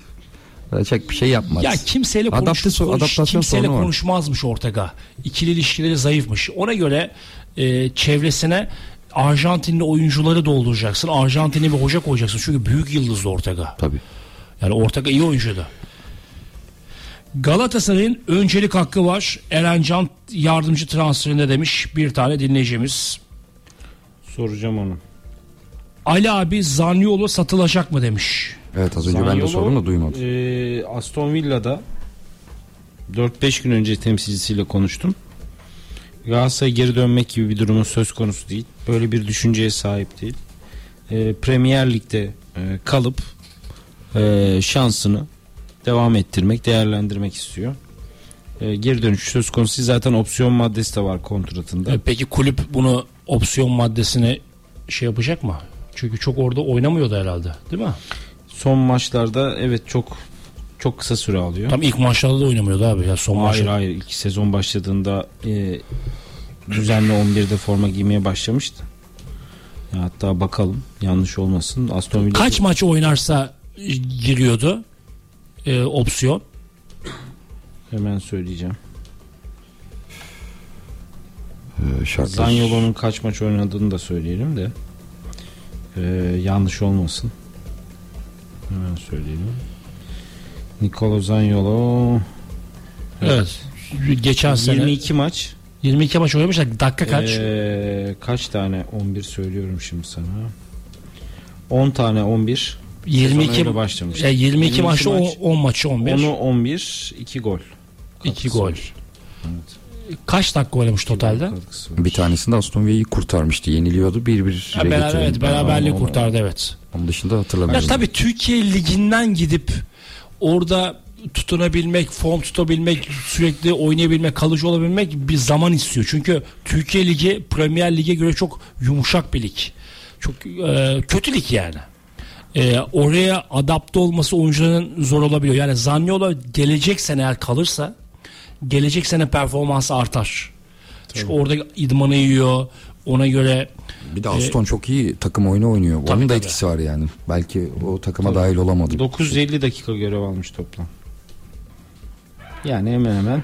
Çok bir şey yapmaz. Ya kimseyle konuş, Adapte- konuş- kimseyle konuşmazmış Ortega. İkili ilişkileri zayıfmış. Ona göre e, çevresine Arjantinli oyuncuları dolduracaksın. Arjantinli bir hoca koyacaksın. Çünkü büyük yıldızdı Ortega. Tabii. Yani Ortega iyi oyuncuydu. Galatasaray'ın öncelik hakkı var. Erencan yardımcı transferinde demiş bir tane dinleyicimiz. Soracağım onu. Ali abi Zaniolo satılacak mı demiş. Evet az önce ben de Zaniolo, sordum da duymadım. e, Aston Villa'da 4-5 gün önce temsilcisiyle konuştum. Galatasaray geri dönmek gibi bir durumun söz konusu değil. Böyle bir düşünceye sahip değil. E, Premier Lig'de e, kalıp e, şansını devam ettirmek, değerlendirmek istiyor. E, geri dönüş söz konusu zaten opsiyon maddesi de var kontratında. E, Peki kulüp bunu opsiyon maddesine şey yapacak mı? Çünkü çok orada oynamıyordu herhalde değil mi? Son maçlarda evet çok çok kısa süre alıyor. Tam ilk maçlarda da oynamıyordu abi ya son Hayır maçta. hayır ilk sezon başladığında e, düzenli 11'de forma giymeye başlamıştı. Ya hatta bakalım yanlış olmasın. Aston Villa Kaç maç oynarsa giriyordu e, opsiyon? hemen söyleyeceğim. Ee, şartlar. Zanyolo'nun kaç maç oynadığını da söyleyelim de e, yanlış olmasın. Hemen söyleyelim. Nicolo Zanyolo Evet. Geçen sene 22 maç. 22 maç oynamışlar. Dakika kaç? Ee, kaç tane 11 söylüyorum şimdi sana. 10 tane 11. 22 öyle başlamış. Ya 22, 22 maçta maç. 10, 10 maçı 11. Onu 11, 2 gol. 2 katkısı gol. var. Kaç dakika oynamış totalde? Bir tanesinde Aston Villa'yı kurtarmıştı. Yeniliyordu. Bir bir Ha, beraber, evet, beraberliği Onu- kurtardı evet. Onun dışında Ya hatırlamıyorum. tabii Türkiye liginden gidip orada tutunabilmek, form tutabilmek, sürekli oynayabilmek, kalıcı olabilmek bir zaman istiyor. Çünkü Türkiye Ligi Premier Lig'e göre çok yumuşak bir lig. Çok e, kötü lig yani. E, oraya adapte olması oyuncuların zor olabiliyor. Yani Zaniolo gelecek sene eğer kalırsa gelecek sene performansı artar. Çünkü orada idmanı yiyor. Ona göre Bir de Aston çok iyi takım oyunu oynuyor. Onun Tabii, da tabii. etkisi var yani. Belki o takıma dahil olamadı. 950 dakika görev almış toplam. Yani hemen hemen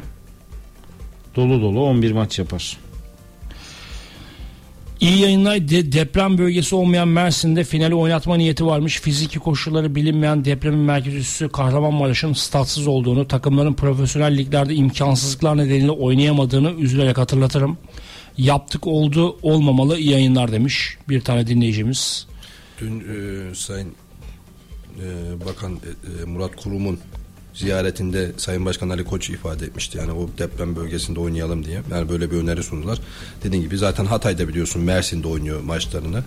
dolu dolu 11 maç yapar. İyi yayınlar. De- deprem bölgesi olmayan Mersin'de finali oynatma niyeti varmış. Fiziki koşulları bilinmeyen depremin merkez üssü Kahramanmaraş'ın statsız olduğunu, takımların profesyonel liglerde imkansızlıklar nedeniyle oynayamadığını üzülerek hatırlatırım. Yaptık oldu olmamalı iyi yayınlar demiş bir tane dinleyicimiz. Dün e, Sayın e, Bakan e, e, Murat Kurum'un ziyaretinde Sayın Başkan Ali Koç ifade etmişti. Yani o deprem bölgesinde oynayalım diye. Yani böyle bir öneri sundular. Dediğim gibi zaten Hatay'da biliyorsun Mersin'de oynuyor maçlarını.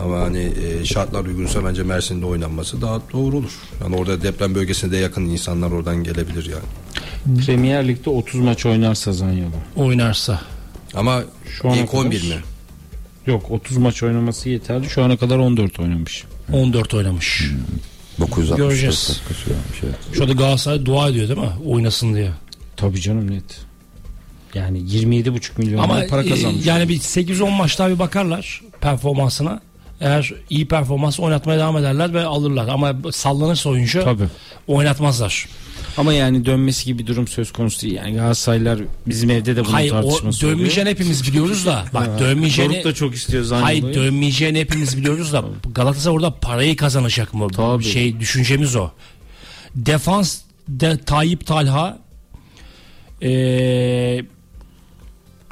Ama hani e, şartlar uygunsa bence Mersin'de oynanması daha doğru olur. Yani orada deprem bölgesine de yakın insanlar oradan gelebilir yani. Premier Lig'de 30 maç oynarsa Zanyalı. Oynarsa. Ama Şu ilk 11 kadar- mi? Yok 30 maç oynaması yeterli. Şu ana kadar 14 oynamış. 14 oynamış. 964 Göreceğiz. dakika sürüyormuş evet. Şu anda Galatasaray dua ediyor değil mi? Oynasın diye. Tabii canım net. Yani 27,5 milyon Ama lira para e, kazanmış. yani bir 8-10 maç daha bir bakarlar performansına. Eğer iyi performans oynatmaya devam ederler ve alırlar. Ama sallanırsa oyuncu Tabii. oynatmazlar. Ama yani dönmesi gibi bir durum söz konusu değil. Yani Galatasaraylılar bizim evde de bunun Hayır o tartışması oluyor. dönmeyeceğini hepimiz biliyoruz da. Bak dönmeyeceğini Doruk da çok istiyor Hayır Zanyolu'yu. dönmeyeceğini hepimiz biliyoruz da Galatasaray orada parayı kazanacak mı? Tabii. Şey düşüncemiz o. Defans de Tayyip Talha eee,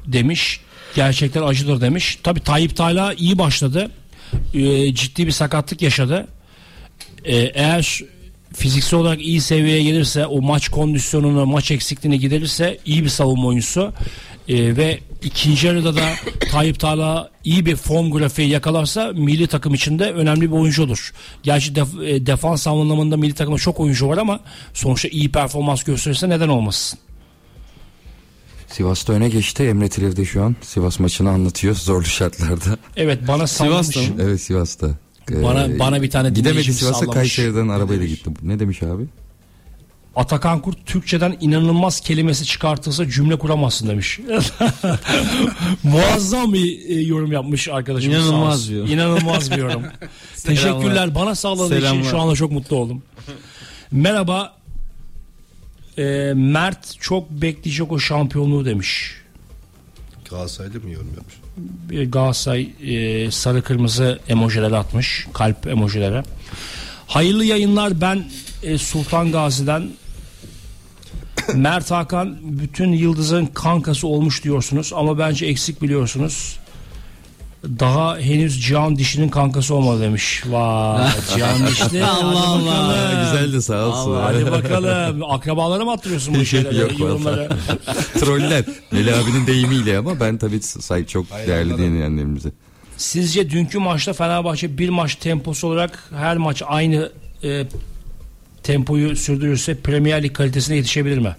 demiş gerçekten acıdır demiş. Tabi Tayyip Talha iyi başladı. Eee, ciddi bir sakatlık yaşadı. Eee, eğer fiziksel olarak iyi seviyeye gelirse o maç kondisyonunu maç eksikliğini giderirse iyi bir savunma oyuncusu Ee, ve ikinci yarıda da Tayyip Talha iyi bir form grafiği yakalarsa milli takım içinde önemli bir oyuncu olur. Gerçi def- e, defans anlamında milli takımda çok oyuncu var ama sonuçta iyi performans gösterirse neden olmasın? Sivas'ta öne geçti. Emre Tilev'de şu an Sivas maçını anlatıyor zorlu şartlarda. Evet bana sallamış. Sivas'ta mı? Evet Sivas'ta. Ee, Bana- bana bir tane Gidemedi Sivas'a sallamış. Kayseri'den arabayla gitti. Ne demiş abi? Atakan Kurt Türkçeden inanılmaz kelimesi çıkartılsa cümle kuramazsın demiş. Muazzam bir e, yorum yapmış arkadaşımız. İnanılmaz diyor. İnanılmaz bir yorum. Teşekkürler. Bana sağladığı için Selamlar. şu anda çok mutlu oldum. Merhaba. E, Mert çok bekleyecek o şampiyonluğu demiş. Galatasaray'da mı yorum yapmış? Bir Galatasaray e, sarı kırmızı emojileri atmış. Kalp emojileri. Hayırlı yayınlar ben e, Sultan Gazi'den Mert Hakan bütün yıldızın kankası olmuş diyorsunuz ama bence eksik biliyorsunuz. Daha henüz Cihan Dişi'nin kankası olmadı demiş. Vay Cihan Dişli. Allah Allah. Güzel de sağ olsun. Hadi bakalım. Akrabalara mı attırıyorsun bu şeyleri, Yok vallahi. yorumları? Troller. Melih abinin deyimiyle ama ben tabii say çok değerli dinleyenlerimize. Sizce dünkü maçta Fenerbahçe bir maç temposu olarak her maç aynı e, tempoyu sürdürürse Premier Lig kalitesine yetişebilir mi?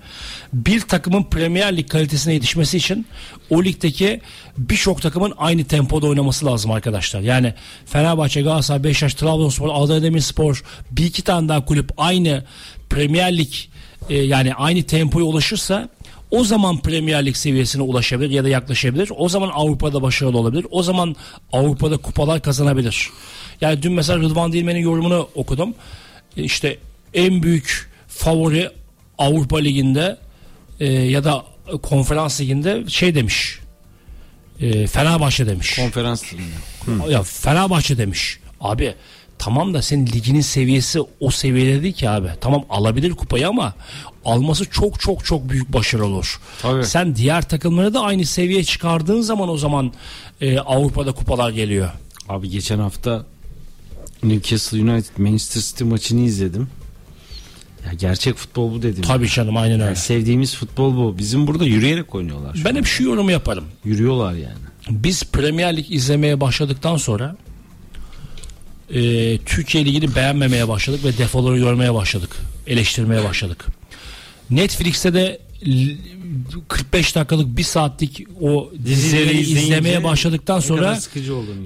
Bir takımın Premier Lig kalitesine yetişmesi için o ligdeki birçok takımın aynı tempoda oynaması lazım arkadaşlar. Yani Fenerbahçe, Galatasaray, Beşiktaş, Trabzonspor, Adana Demirspor bir iki tane daha kulüp aynı Premier Lig e, yani aynı tempoya ulaşırsa o zaman Premier Lig seviyesine ulaşabilir ya da yaklaşabilir. O zaman Avrupa'da başarılı olabilir. O zaman Avrupa'da kupalar kazanabilir. Yani dün mesela Rıdvan Dilmen'in yorumunu okudum. İşte en büyük favori Avrupa Ligi'nde e, ya da konferans liginde şey demiş. E, Fenerbahçe demiş. Konferans liginde. Ya Fenerbahçe demiş. Abi tamam da senin liginin seviyesi o seviyede değil ki abi. Tamam alabilir kupayı ama alması çok çok çok büyük başarı olur. Tabii. Sen diğer takımları da aynı seviyeye çıkardığın zaman o zaman e, Avrupa'da kupalar geliyor. Abi geçen hafta Newcastle United Manchester City maçını izledim. Ya gerçek futbol bu dedim. Tabii canım aynen öyle. Yani sevdiğimiz futbol bu. Bizim burada yürüyerek oynuyorlar. Ben an. hep şu yorumu yaparım. Yürüyorlar yani. Biz Premier Lig izlemeye başladıktan sonra e, Türkiye Ligi'ni beğenmemeye başladık ve defoları görmeye başladık. Eleştirmeye başladık. Netflix'te de l- 45 dakikalık bir saatlik o dizileri izlemeye başladıktan sonra.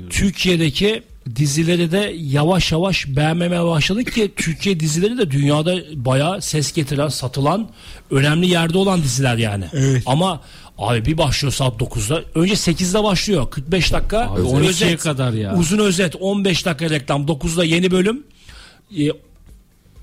Türkiye'deki dizileri de yavaş yavaş beğenmemeye başladık ki Türkiye dizileri de dünyada bayağı ses getiren, satılan, önemli yerde olan diziler yani. Ama abi bir başlıyor saat 9'da. Önce 8'de başlıyor. 45 dakika. Abi 12'ye özet, kadar ya. Uzun özet 15 dakika reklam. 9'da yeni bölüm. E,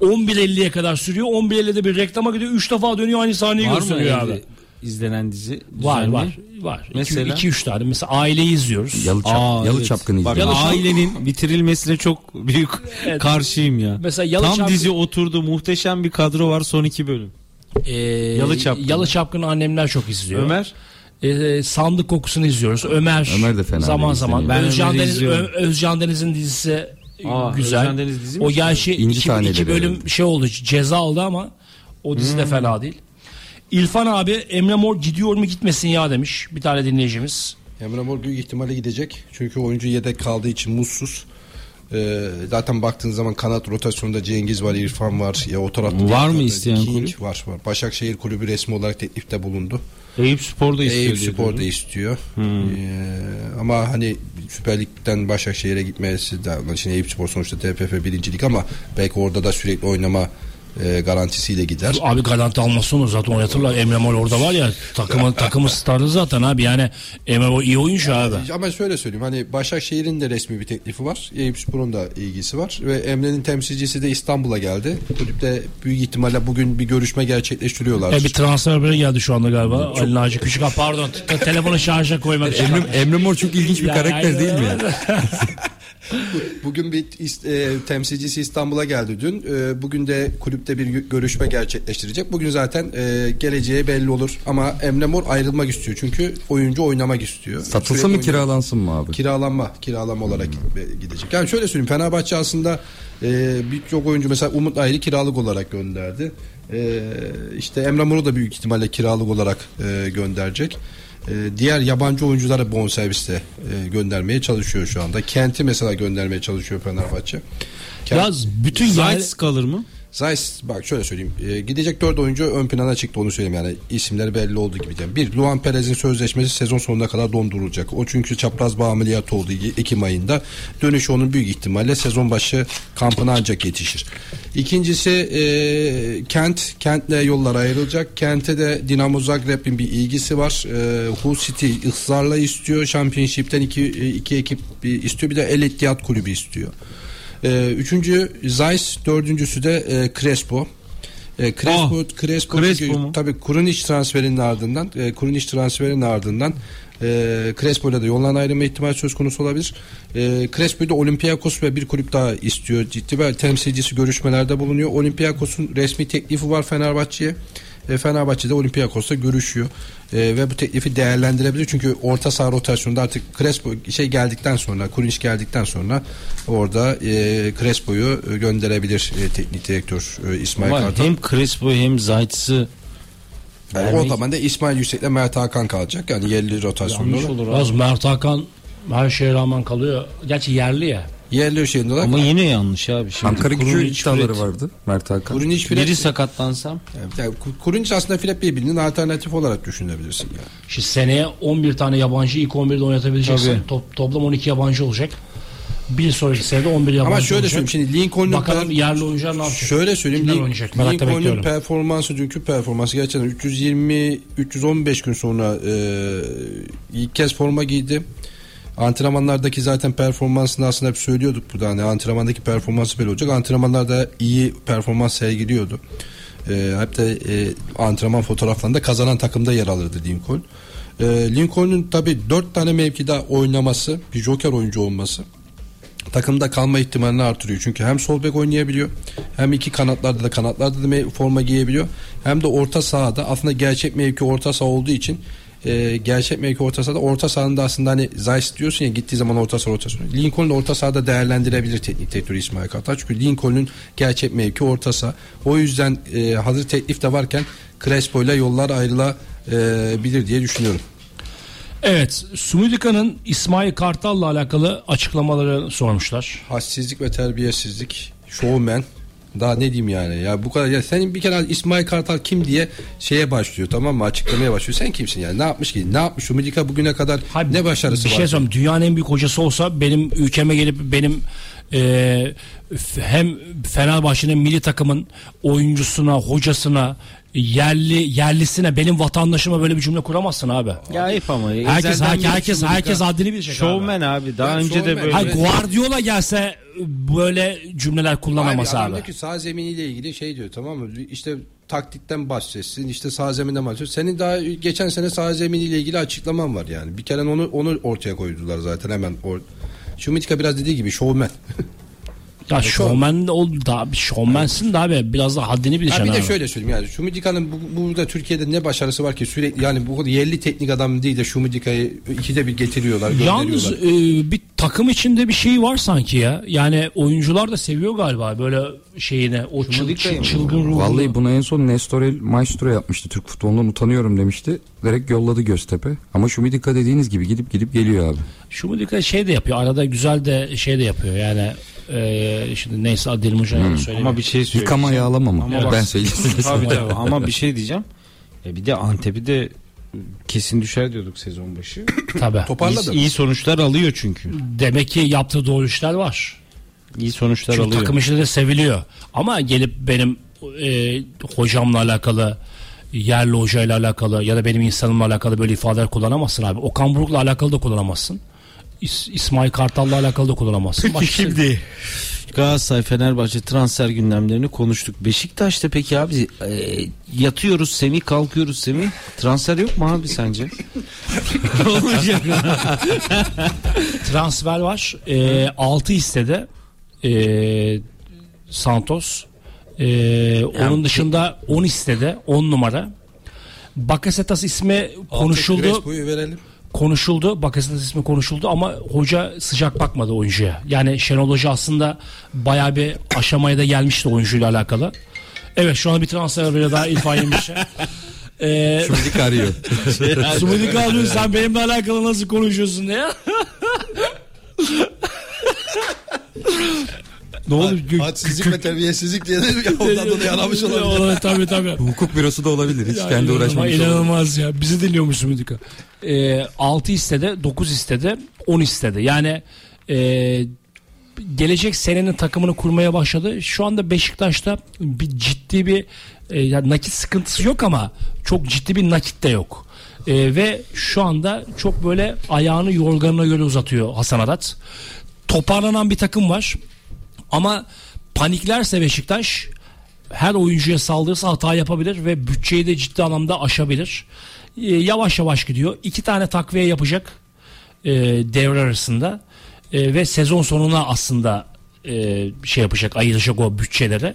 11.50'ye kadar sürüyor. 11.50'de bir reklama gidiyor. 3 defa dönüyor aynı sahneyi Var gösteriyor abi. İzlenen dizi? Var düzenli? var var. Mesela? 2-3 tane. Mesela aileyi izliyoruz. Yalı, çap, Aa, yalı evet. çapkını Bak, izliyorum. ailenin bitirilmesine çok büyük Evet. karşıyım ya. Mesela Yalı Tam Çapkın- dizi oturdu. Muhteşem bir kadro var son iki bölüm. Ee, Yalı Çapkın. Yalı Çapkın'ı annemler çok izliyor. Ömer Ee, sandık kokusunu izliyoruz. Ömer, Ömer de fena zaman zaman. Ben Özcan, Deniz. Ö- Özcan Deniz'in dizisi Aa, güzel. Özcan Deniz dizi mi o gerçi iki, iki bölüm evet. şey oldu ceza aldı ama o dizi Hmm. de fena değil. İlfan abi Emre Mor gidiyor mu gitmesin ya demiş bir tane dinleyicimiz. Emre Mor büyük ihtimalle gidecek. Çünkü oyuncu yedek kaldığı için mutsuz. Ee, zaten baktığın zaman kanat rotasyonunda Cengiz var, İrfan var. Ya o tarafta Var mı isteyen King kulüp? Var var. Başakşehir kulübü resmi olarak teklifte bulundu. Eyüp Spor da istiyor. Eyüp Spor da istiyor. Ee, ama hani Süper Lig'den Başakşehir'e gitmesi de şimdi Eyüp Spor sonuçta TFF birincilik ama belki orada da sürekli oynama e, garantisiyle gider. Abi garanti almasın onu zaten oynatırlar. Emre Mor orada var ya takımı takımı starı zaten abi yani Emre Mor iyi oyuncu abi. Ama şöyle söyleyeyim hani Başakşehir'in de resmi bir teklifi var. Eyüp Spor'un da ilgisi var. Ve Emre'nin temsilcisi de İstanbul'a geldi. Kulüpte büyük ihtimalle bugün bir görüşme gerçekleştiriyorlar. E bir transfer haberi geldi şu anda galiba. Ali Naci Küçük. Ha, pardon te- telefonu şarja koymak için. Emre, Emre Mor çok ilginç bir Ya, karakter aynen değil mi? Bugün bir e, temsilcisi İstanbul'a geldi dün. E, bugün de kulüpte bir gö- görüşme gerçekleştirecek. Bugün zaten e, geleceği belli olur. Ama Emre Mor ayrılmak istiyor. Çünkü oyuncu oynamak istiyor. Satılsa Sürekli mı oynamak- kiralansın mı abi? Kiralanma, kiralama olarak gidecek. Yani şöyle söyleyeyim Fenerbahçe aslında e, birçok oyuncu mesela Umut Ayrı kiralık olarak gönderdi. E, işte Emre Mor'u da büyük ihtimalle kiralık olarak e, gönderecek. E, diğer yabancı oyuncuları bonserviste e, göndermeye çalışıyor şu anda. Kent'i mesela göndermeye çalışıyor Fenerbahçe. Kent, Yaz bütün Zayt kalır mı? Zeiss bak şöyle söyleyeyim. E, gidecek dört oyuncu ön plana çıktı onu söyleyeyim yani isimleri belli oldu gibi diyeyim. Bir Luan Perez'in sözleşmesi sezon sonuna kadar dondurulacak. O çünkü çapraz bağ ameliyatı oldu Ekim ayında. Dönüşü onun büyük ihtimalle sezon başı kampına ancak yetişir. İkincisi e, Kent. Kent'le yollar ayrılacak. Kent'e de Dinamo Zagreb'in bir ilgisi var. E, Hull City ısrarla istiyor. Championship'ten iki, iki ekip istiyor. Bir de El Ittihad kulübü istiyor. Ee, üçüncü Zeiss, dördüncüsü de e, Crespo. E, Crespo, Crespo, Crespo çünkü tabii Kurunic transferinin ardından, e, Kurunic transferinin ardından e, Crespo ile de yoldan ayrılma ihtimali söz konusu olabilir. E, Crespo'yu da Olympiakos ve bir kulüp daha istiyor. Ciddi ve temsilcisi görüşmelerde bulunuyor. Olympiakos'un resmi teklifi var Fenerbahçe'ye. E, Fenerbahçe'de Olympiakos'ta görüşüyor. E, ve bu teklifi değerlendirebilir. Çünkü orta saha rotasyonunda artık Crespo şey geldikten sonra, Kurunic geldikten sonra orada e, Crespo'yu e, gönderebilir e, teknik direktör e, İsmail Ama Kartal. hem Crespo hem Zayt'sı Yani o zaman da İsmail Yüksek'le Mert Hakan kalacak. Yani yerli rotasyonda. yanlış olur. Mert Hakan her şeye rağmen kalıyor. Gerçi yerli ya. Yerli şeyinde olarak Ama yine yanlış abi. Şimdi Ankara gücü iddiaları vardı Mert Hakan. Kurunic Fred, Biri sakatlansam yani Kurunic aslında Fred birbirinin alternatif olarak düşünebilirsin yani. Şimdi seneye 11 tane yabancı ilk 11'de oynatabileceksin. Tabii. Top, toplam 12 yabancı olacak. Bir sonraki senede 11 yabancı Ama şöyle olacak. söyleyeyim şimdi Lincoln'un Bakalım per- yerli oyuncular ne yapacak? Şöyle söyleyeyim Lin- oynayacak? Lincoln'un performansı dünkü performansı gerçekten 320 315 gün sonra e, ilk kez forma giydi. Antrenmanlardaki zaten performansını aslında hep söylüyorduk burada. Hani antrenmandaki performansı böyle olacak. Antrenmanlarda iyi performans sergiliyordu. E, hep de e, antrenman fotoğraflarında kazanan takımda yer alırdı Lincoln. E, Lincoln'un tabi 4 tane mevkide oynaması, bir joker oyuncu olması takımda kalma ihtimalini artırıyor. Çünkü hem sol bek oynayabiliyor hem iki kanatlarda da kanatlarda da forma giyebiliyor. Hem de orta sahada aslında gerçek mevki orta saha olduğu için e, gerçek mevki orta sahada orta sahanın da aslında hani Zeiss diyorsun ya gittiği zaman orta saha rotasyonu. Lincoln da orta sahada değerlendirebilir teknik direktör İsmail Kartal. Çünkü Lincoln'un gerçek mevki orta saha. O yüzden e, hazır teklif de varken Crespo ile yollar ayrılabilir diye düşünüyorum. Evet, Sumudika'nın İsmail Kartal'la alakalı açıklamaları sormuşlar. Hassizlik ve terbiyesizlik, showman. Daha ne diyeyim yani? Ya bu kadar ya senin bir kere İsmail Kartal kim diye şeye başlıyor tamam mı? Açıklamaya başlıyor. Sen kimsin yani? Ne yapmış ki? Ne yapmış? Umudika bugüne kadar Hayır, ne başarısı bir var? şey söyleyeyim. Dünyanın en büyük hocası olsa benim ülkeme gelip benim e, hem Fenerbahçe'nin milli takımın oyuncusuna, hocasına, yerli yerlisine benim vatandaşıma böyle bir cümle kuramazsın abi. ya ayıp ama. Herkes herkes herkes, herkes haddini bilecek abi. Showman abi. Daha Ya önce de böyle. Hayır, Guardiola gelse böyle cümleler kullanamaz Abi, abi. sağ zeminiyle ilgili şey diyor tamam mı? İşte taktikten bahsetsin işte sağ zeminden bahsetsin. Senin daha geçen sene sağ zeminiyle ilgili açıklaman var yani. Bir kere onu onu ortaya koydular zaten hemen. Or Şumitka biraz dediği gibi şovmen. Ya şovmen ol daha bir şovmensin de abi biraz da haddini Ha bileceksin bir de abi. şöyle söyleyeyim yani Şumidika'nın bu, burada Türkiye'de ne başarısı var ki sürekli yani bu kadar yerli teknik adam değil de Şumidika'yı ikide bir getiriyorlar Yalnız e, bir takım içinde bir şey var sanki ya. Yani oyuncular da seviyor galiba böyle şeyine o çıl, çıl, çılgın ruhunu. Vallahi buna en son Nestorel Maestro yapmıştı. Türk futbolundan utanıyorum demişti. Direkt yolladı Göztepe. Ama Şumidika dediğiniz gibi gidip gidip geliyor abi. Şumidika şey de yapıyor arada güzel de şey de yapıyor yani e, şimdi neyse Adil Hoca'ya Hmm. söyleyeyim. Ama bir şey söyleyeyim. Yıkama yağlama mı? Ama bak- ben söyleyeyim. Tabii tabii ama bir şey diyeceğim. E bir de Antep'i de kesin düşer diyorduk sezon başı. Tabii. Toparladı. İyi, iyi sonuçlar alıyor çünkü. Demek ki yaptığı doğru işler var. İyi sonuçlar Çünkü alıyor. takım de seviliyor. Ama gelip benim e, hocamla alakalı yerli hocayla alakalı ya da benim insanımla alakalı böyle ifadeler kullanamazsın abi. Okan Buruk'la alakalı da kullanamazsın. İs- İsmail Kartal'la alakalı da kullanamazsın. Peki Başka- şimdi Galatasaray Fenerbahçe transfer gündemlerini konuştuk. Beşiktaş'ta peki abi e, yatıyoruz Semih kalkıyoruz Semih. Transfer yok mu abi sence? Olmayacak. transfer var. E, 6 istedi. E, Santos. E, onun dışında 10 istedi. 10 numara. Bakasetas ismi konuşuldu. Crespo'yu verelim. Konuşuldu. Bakasetas ismi konuşuldu ama hoca sıcak bakmadı oyuncuya. Yani Şenol Hoca aslında bayağı bir aşamaya da gelmişti oyuncuyla alakalı. Evet şu anda bir transfer haberi daha İrfan Yemiş'e. Ee, Şumidika arıyor. Sumudi Kadri sen benimle alakalı nasıl konuşuyorsun ya? ne olur? Hadsizlik ve terbiyesizlik diye de ondan da yaramış olabilir. olabilir. tabii tabii. Hukuk bürosu da olabilir. Hiç Ya kendi uğraşmamış. olabilir. İnanılmaz ya. Bizi dinliyormuş Sumudika. Ee, 6 istedi, 9 istedi, 10 istedi. Yani e, gelecek senenin takımını kurmaya başladı. Şu anda Beşiktaş'ta bir ciddi bir e, yani nakit sıkıntısı yok ama çok ciddi bir nakit de yok. E, ve şu anda çok böyle ayağını yorganına göre uzatıyor Hasan Arat. Toparlanan bir takım var. Ama paniklerse Beşiktaş her oyuncuya saldırırsa hata yapabilir ve bütçeyi de ciddi anlamda aşabilir. Ee, yavaş yavaş gidiyor. İki tane takviye yapacak e, devre arasında E, ve sezon sonuna aslında e, şey yapacak ayıracak o bütçeleri.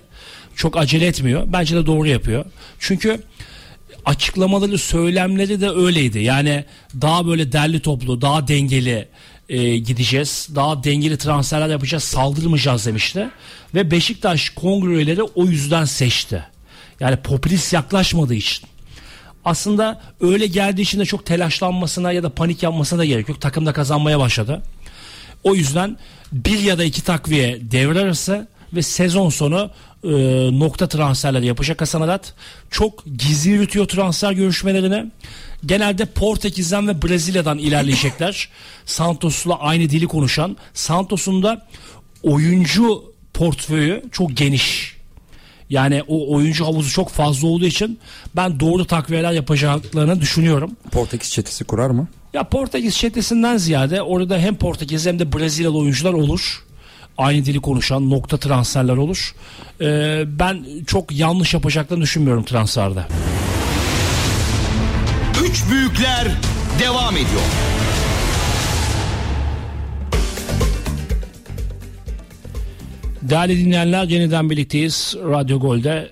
Çok acele etmiyor. Bence de doğru yapıyor. Çünkü açıklamaları, söylemleri de öyleydi. Yani daha böyle derli toplu, daha dengeli e, gideceğiz. Daha dengeli transferler yapacağız, saldırmayacağız demişti. Ve Beşiktaş kongreleri o yüzden seçti. Yani popülist yaklaşmadığı için. Aslında öyle geldiği için de çok telaşlanmasına ya da panik yapmasına da gerek yok. Takım da kazanmaya başladı. O yüzden bir ya da iki takviye devre arası ve sezon sonu e, nokta transferleri yapacak Hasan Arat. Çok gizli yürütüyor transfer görüşmelerini. Genelde Portekiz'den ve Brezilya'dan ilerleyecekler. Santos'la aynı dili konuşan. Santos'un da oyuncu portföyü çok geniş. Yani o oyuncu havuzu çok fazla olduğu için ben doğru takviyeler yapacaklarını düşünüyorum. Portekiz çetesi kurar mı? Ya Portekiz çetesinden ziyade orada hem Portekiz hem de Brezilyalı oyuncular olur. Aynı dili konuşan nokta transferler olur. Ee, ben çok yanlış yapacaklarını düşünmüyorum transferde. Üç büyükler devam ediyor. Değerli dinleyenler yeniden birlikteyiz. Radyo Gol'de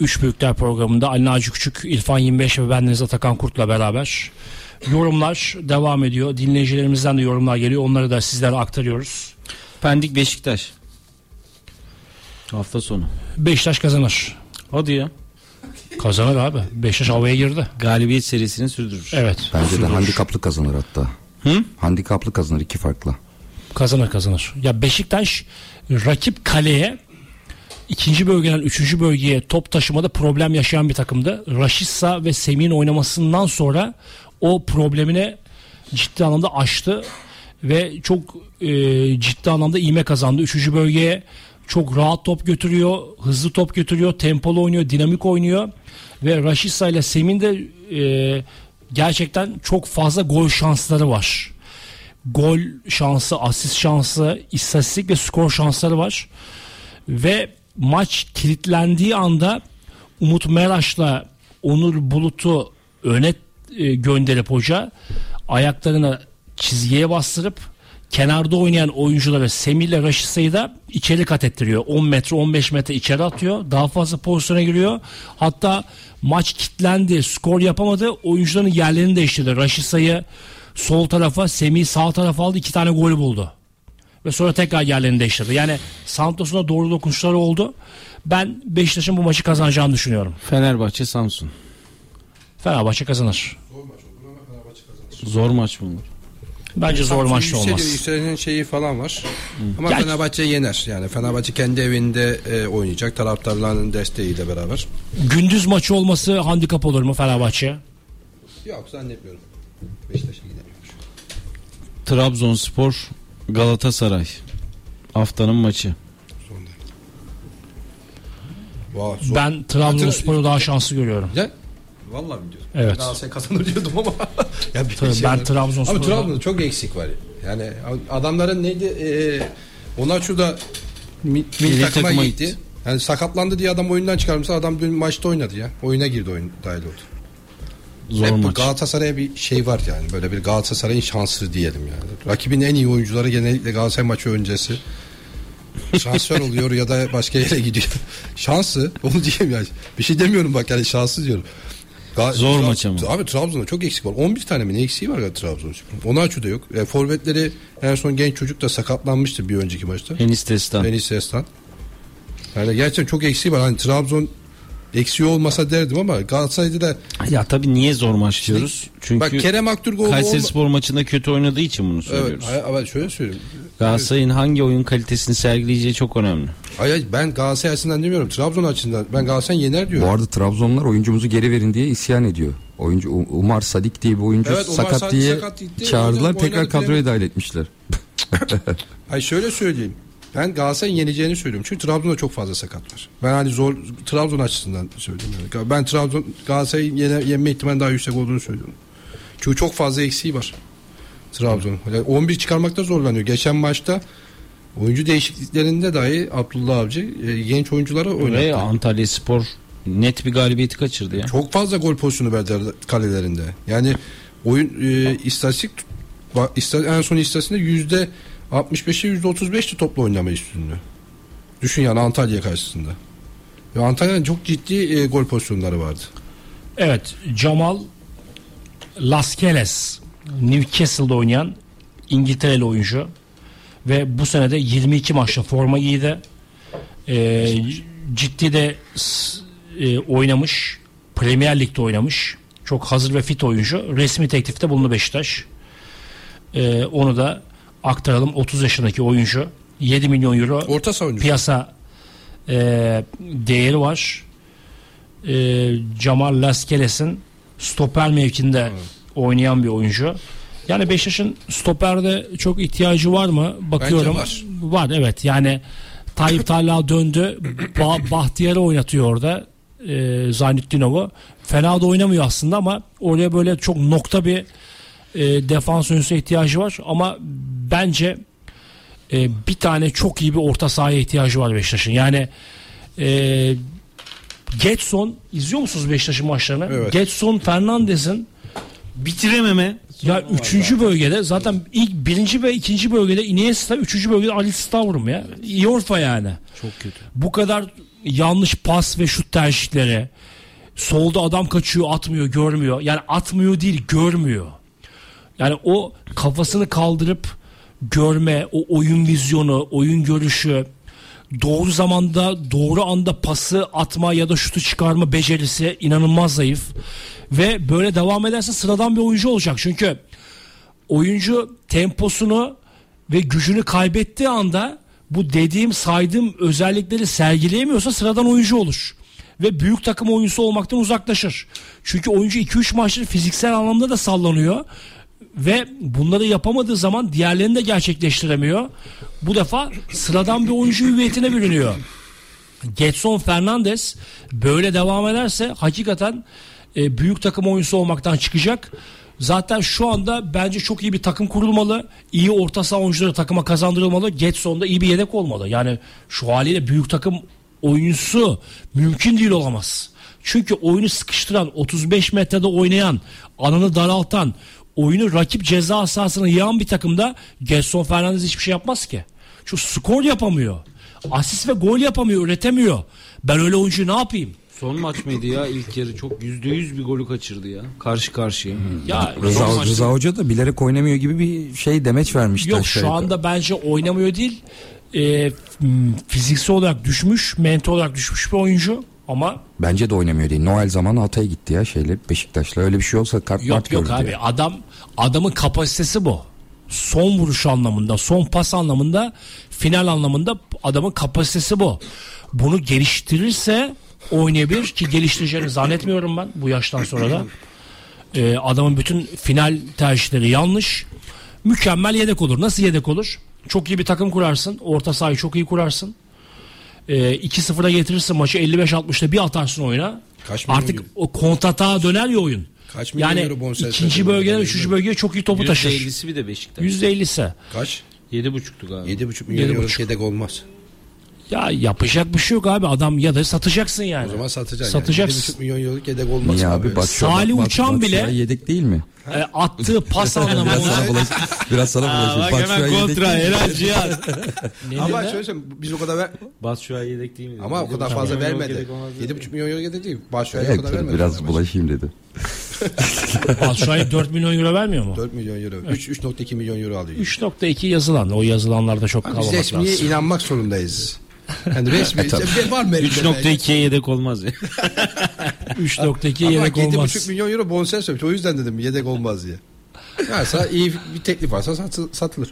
Üç Büyükler programında Ali Naci Küçük, İrfan 25 ve bendeniz Atakan Kurt'la beraber yorumlar devam ediyor. Dinleyicilerimizden de yorumlar geliyor. Onları da sizlere aktarıyoruz. Pendik Beşiktaş. Hafta sonu. Beşiktaş kazanır. Hadi ya. Kazanır abi. Beşiktaş havaya girdi. Galibiyet serisini sürdürür. Evet. Bence de handikaplı kazanır hatta. Hı? Handikaplı kazanır iki farkla. Kazanır kazanır. Ya Beşiktaş rakip kaleye ikinci bölgeden üçüncü bölgeye top taşımada problem yaşayan bir takımdı. Raşitsa ve Semih'in oynamasından sonra o problemine ciddi anlamda aştı ve çok e, ciddi anlamda ivme kazandı. Üçüncü bölgeye çok rahat top götürüyor, hızlı top götürüyor, tempolu oynuyor, dinamik oynuyor ve Raşitsa ile Semih'in de e, gerçekten çok fazla gol şansları var gol şansı, asist şansı, istatistik ve skor şansları var. Ve maç kilitlendiği anda Umut Meraş'la Onur Bulut'u öne e, gönderip hoca ayaklarını çizgiye bastırıp kenarda oynayan oyuncuları Semih ile Raşisa'yı da içeri kat ettiriyor. 10 metre 15 metre içeri atıyor. Daha fazla pozisyona giriyor. Hatta maç kitlendi. Skor yapamadı. Oyuncuların yerlerini değiştirdi. Raşisa'yı sol tarafa Semih sağ tarafa aldı. iki tane gol buldu. Ve sonra tekrar yerlerini değiştirdi. Yani Santos'un da doğru dokunuşları oldu. Ben Beşiktaş'ın bu maçı kazanacağını düşünüyorum. Fenerbahçe Samsun. Fenerbahçe kazanır. Zor maç bunlar. Bence zor maçta yükseliyor, olmaz. Yükselen şeyi falan var. Ama Ya- Fenerbahçe yener. Yani Fenerbahçe kendi evinde e, oynayacak. Taraftarların desteğiyle beraber. Gündüz maçı olması handikap olur mu Fenerbahçe? Yok zannetmiyorum. Beşiktaş'a gidelim. Trabzonspor Galatasaray. Haftanın maçı. Vay, zor. Ben Trabzonspor'u daha şanslı görüyorum. Ya, Vallahi mi diyorsun? Evet. Galatasaray kazanır diyordum ama. ya bir Tabii şey ben. Trabzonspor'da- Ama Trabzon'da çok eksik var. Yani adamların neydi? E, Onaçu da mi- milli takıma, takıma gitti. gitti. Yani sakatlandı diye adam oyundan çıkarmışsa adam dün maçta oynadı ya. Oyuna girdi oyun dahil oldu. Zor Hep maç. Galatasaray'a bir şey var yani. Böyle bir Galatasaray'ın şansı diyelim yani. Rakibin en iyi oyuncuları genellikle Galatasaray maçı öncesi transfer oluyor ya da başka yere gidiyor. Şansı onu diyeyim yani. Bir şey demiyorum bak yani şansı diyorum. Zor Tra- maç ama. Abi Trabzon'da çok eksik var. 11 tane mi ne eksiği var ya Trabzonspor'un. Onaçu da yok. E, forvetleri en son genç çocuk da sakatlanmıştı bir önceki maçta. Enis Destan. Enis Destan. Yani gerçekten çok eksiği var. Hani Trabzon eksiği olmasa derdim ama Galatasaray'da da Ya tabii niye zor maç diyoruz? Çünkü bak Kerem Aktürkoğlu Kayseri olma- Spor maçında kötü oynadığı için bunu Evet, söylüyoruz. hayır, ama şöyle söyleyeyim. Galatasaray'ın hangi oyun kalitesini sergileyeceği çok önemli. Hayır, ben Galatasaray açısından demiyorum. Trabzon açısından. Ben Galatasaray yener Bu diyorum. arada Trabzonlar oyuncumuzu geri verin diye isyan ediyor. Oyuncu Umar Sadik diye bir oyuncu Evet, sakat Sadik diye sakat gitti. çağırdılar tekrar kadroya dahil etmişler. Hayır şöyle söyleyeyim. Ben Galatasaray'ın yeneceğini söylüyorum. Çünkü Trabzon'da çok fazla sakat var. Ben hani zor Trabzon açısından söylüyorum. Yani. Ben Trabzon Galatasaray'ın yene, yenme ihtimali daha yüksek olduğunu söylüyorum. Çünkü çok fazla eksiği var. Trabzon. Yani 11 çıkarmakta zorlanıyor. Geçen maçta oyuncu değişikliklerinde dahi Abdullah Avcı e, genç oyunculara oynattı. Antalya Spor net bir galibiyeti kaçırdı ya. Çok fazla gol pozisyonu verdiler kalelerinde. Yani oyun e, istatistik en son istatistiğinde yüzde 65'e yüzde 35'ti toplu oynama üstünlüğü. Düşün yani Antalya karşısında. Ve Antalya'nın çok ciddi e, gol pozisyonları vardı. Evet Jamal Lascelles Newcastle'da oynayan İngiltereli oyuncu ve bu senede 22 maçta forma giydi. Ee, ciddi de e, oynamış. Premier Lig'de oynamış. Çok hazır ve fit oyuncu. Resmi teklifte bulundu Beşiktaş. Ee, onu da aktaralım. 30 yaşındaki oyuncu. 7 milyon euro Orta piyasa e, değeri var. E, Jamal Laskeles'in stoper mevkinde oynayan bir oyuncu. Yani Beşiktaş'ın stoperde çok ihtiyacı var mı? Bakıyorum. var. Var evet. Yani Tayyip Talha döndü. Ba- Bahtiyar'ı oynatıyor orada. E, Zaynettinov'u. Fena da oynamıyor aslında ama oraya böyle çok nokta bir e, defans oyuncusu ihtiyacı var. Ama bence e, bir tane çok iyi bir orta sahaya ihtiyacı var Beşiktaş'ın. Yani e, Getson izliyor musunuz Beşiktaş'ın maçlarını? Evet. Getson Fernandez'in Bitirememe. ya üçüncü bölgede zaten ilk birinci ve ikinci bölgede Iniesta, üçüncü bölgede Ali Stavrum ya. İyi orta yani. Çok kötü. Bu kadar yanlış pas ve şut tercihleri. Solda adam kaçıyor atmıyor görmüyor. Yani atmıyor değil görmüyor. Yani o kafasını kaldırıp görme, o oyun vizyonu, oyun görüşü, doğru zamanda, doğru anda pası atma ya da şutu çıkarma becerisi inanılmaz zayıf. Ve böyle devam ederse sıradan bir oyuncu olacak. Çünkü oyuncu temposunu ve gücünü kaybettiği anda bu dediğim saydığım özellikleri sergileyemiyorsa sıradan oyuncu olur. Ve büyük takım oyuncusu olmaktan uzaklaşır. Çünkü oyuncu 2-3 maçtır fiziksel anlamda da sallanıyor. Ve bunları yapamadığı zaman diğerlerini de gerçekleştiremiyor. Bu defa sıradan bir oyuncu hüviyetine bürünüyor. Getson Fernandes böyle devam ederse hakikaten e, büyük takım oyuncusu olmaktan çıkacak. Zaten şu anda bence çok iyi bir takım kurulmalı. İyi orta saha oyuncuları takıma kazandırılmalı. Getson da iyi bir yedek olmalı. Yani şu haliyle büyük takım oyuncusu mümkün değil olamaz. Çünkü oyunu sıkıştıran, 35 metrede oynayan, alanı daraltan, oyunu rakip ceza sahasına yığan bir takımda Gerson Fernandez hiçbir şey yapmaz ki. Şu skor yapamıyor. Asist ve gol yapamıyor, üretemiyor. Ben öyle oyuncuyu ne yapayım? Son maç mıydı ya ilk yarı çok yüzde yüz bir golü kaçırdı ya. Karşı karşıya. Ya Rıza, maçta- Rıza Hoca da bilerek oynamıyor gibi bir şey demeç vermişti. Yok şu yukarı. anda bence oynamıyor değil. E, fiziksel olarak düşmüş, mental olarak düşmüş bir oyuncu ama Bence de oynamıyor değil. Noel zamanı Hatay'a gitti ya şeyle Beşiktaş'la. Öyle bir şey olsa kart yok yok abi ya. adam adamın kapasitesi bu. Son vuruş anlamında, son pas anlamında, final anlamında adamın kapasitesi bu. Bunu geliştirirse oynayabilir ki geliştireceğini zannetmiyorum ben bu yaştan sonra da. Ee, adamın bütün final tercihleri yanlış. Mükemmel yedek olur. Nasıl yedek olur? Çok iyi bir takım kurarsın. Orta sahayı çok iyi kurarsın. Ee, 2-0'a getirirsin maçı 55-60'da bir atarsın oyuna. Kaç Artık o kontatağa döner ya oyun. Kaç milyon yani euro bonservis ikinci bölgeden üçüncü bölgeye çok iyi topu taşır. ellisi bir de Beşiktaş. %50'si. Kaç? Yedi buçuktu galiba. 7,5 milyon Yedi euro yedek olmaz. Ya yapacak bir şey yok abi. Adam ya da satacaksın yani. O zaman satacaksın. Satacaksın. Yani. 7,5 milyon euroluk yedek olmaz. Niye abi? Batu, Salih Batu- Uçan Batu bile- yedek değil mi? E, attığı pas anlamında. Biraz sana bulaş, biraz sana Şuay yedek değil mi? Helal Cihan. Ama şöyle söyleyeyim, biz o kadar ver... An yedek değil mi? ama o kadar fazla vermedi. 7,5 milyon euro yedek değil. Başşuay'a o Evet, kadar vermedi. biraz bulaşayım dedi. Batshuayi 4 milyon euro vermiyor mu? 4 milyon euro. 3 3.2 milyon euro alıyor. 3.2 yazılan. O yazılanlarda çok Biz kalmamak resmiye lazım. inanmak zorundayız. Yani resmi var mı elinde? 3.2'ye yedek olmaz ya. 3.2 Ama yedek 7,5 olmaz. milyon euro bonservis ödemiş. O yüzden dedim yedek olmaz diye. Varsa iyi bir teklif varsa satı- satılır.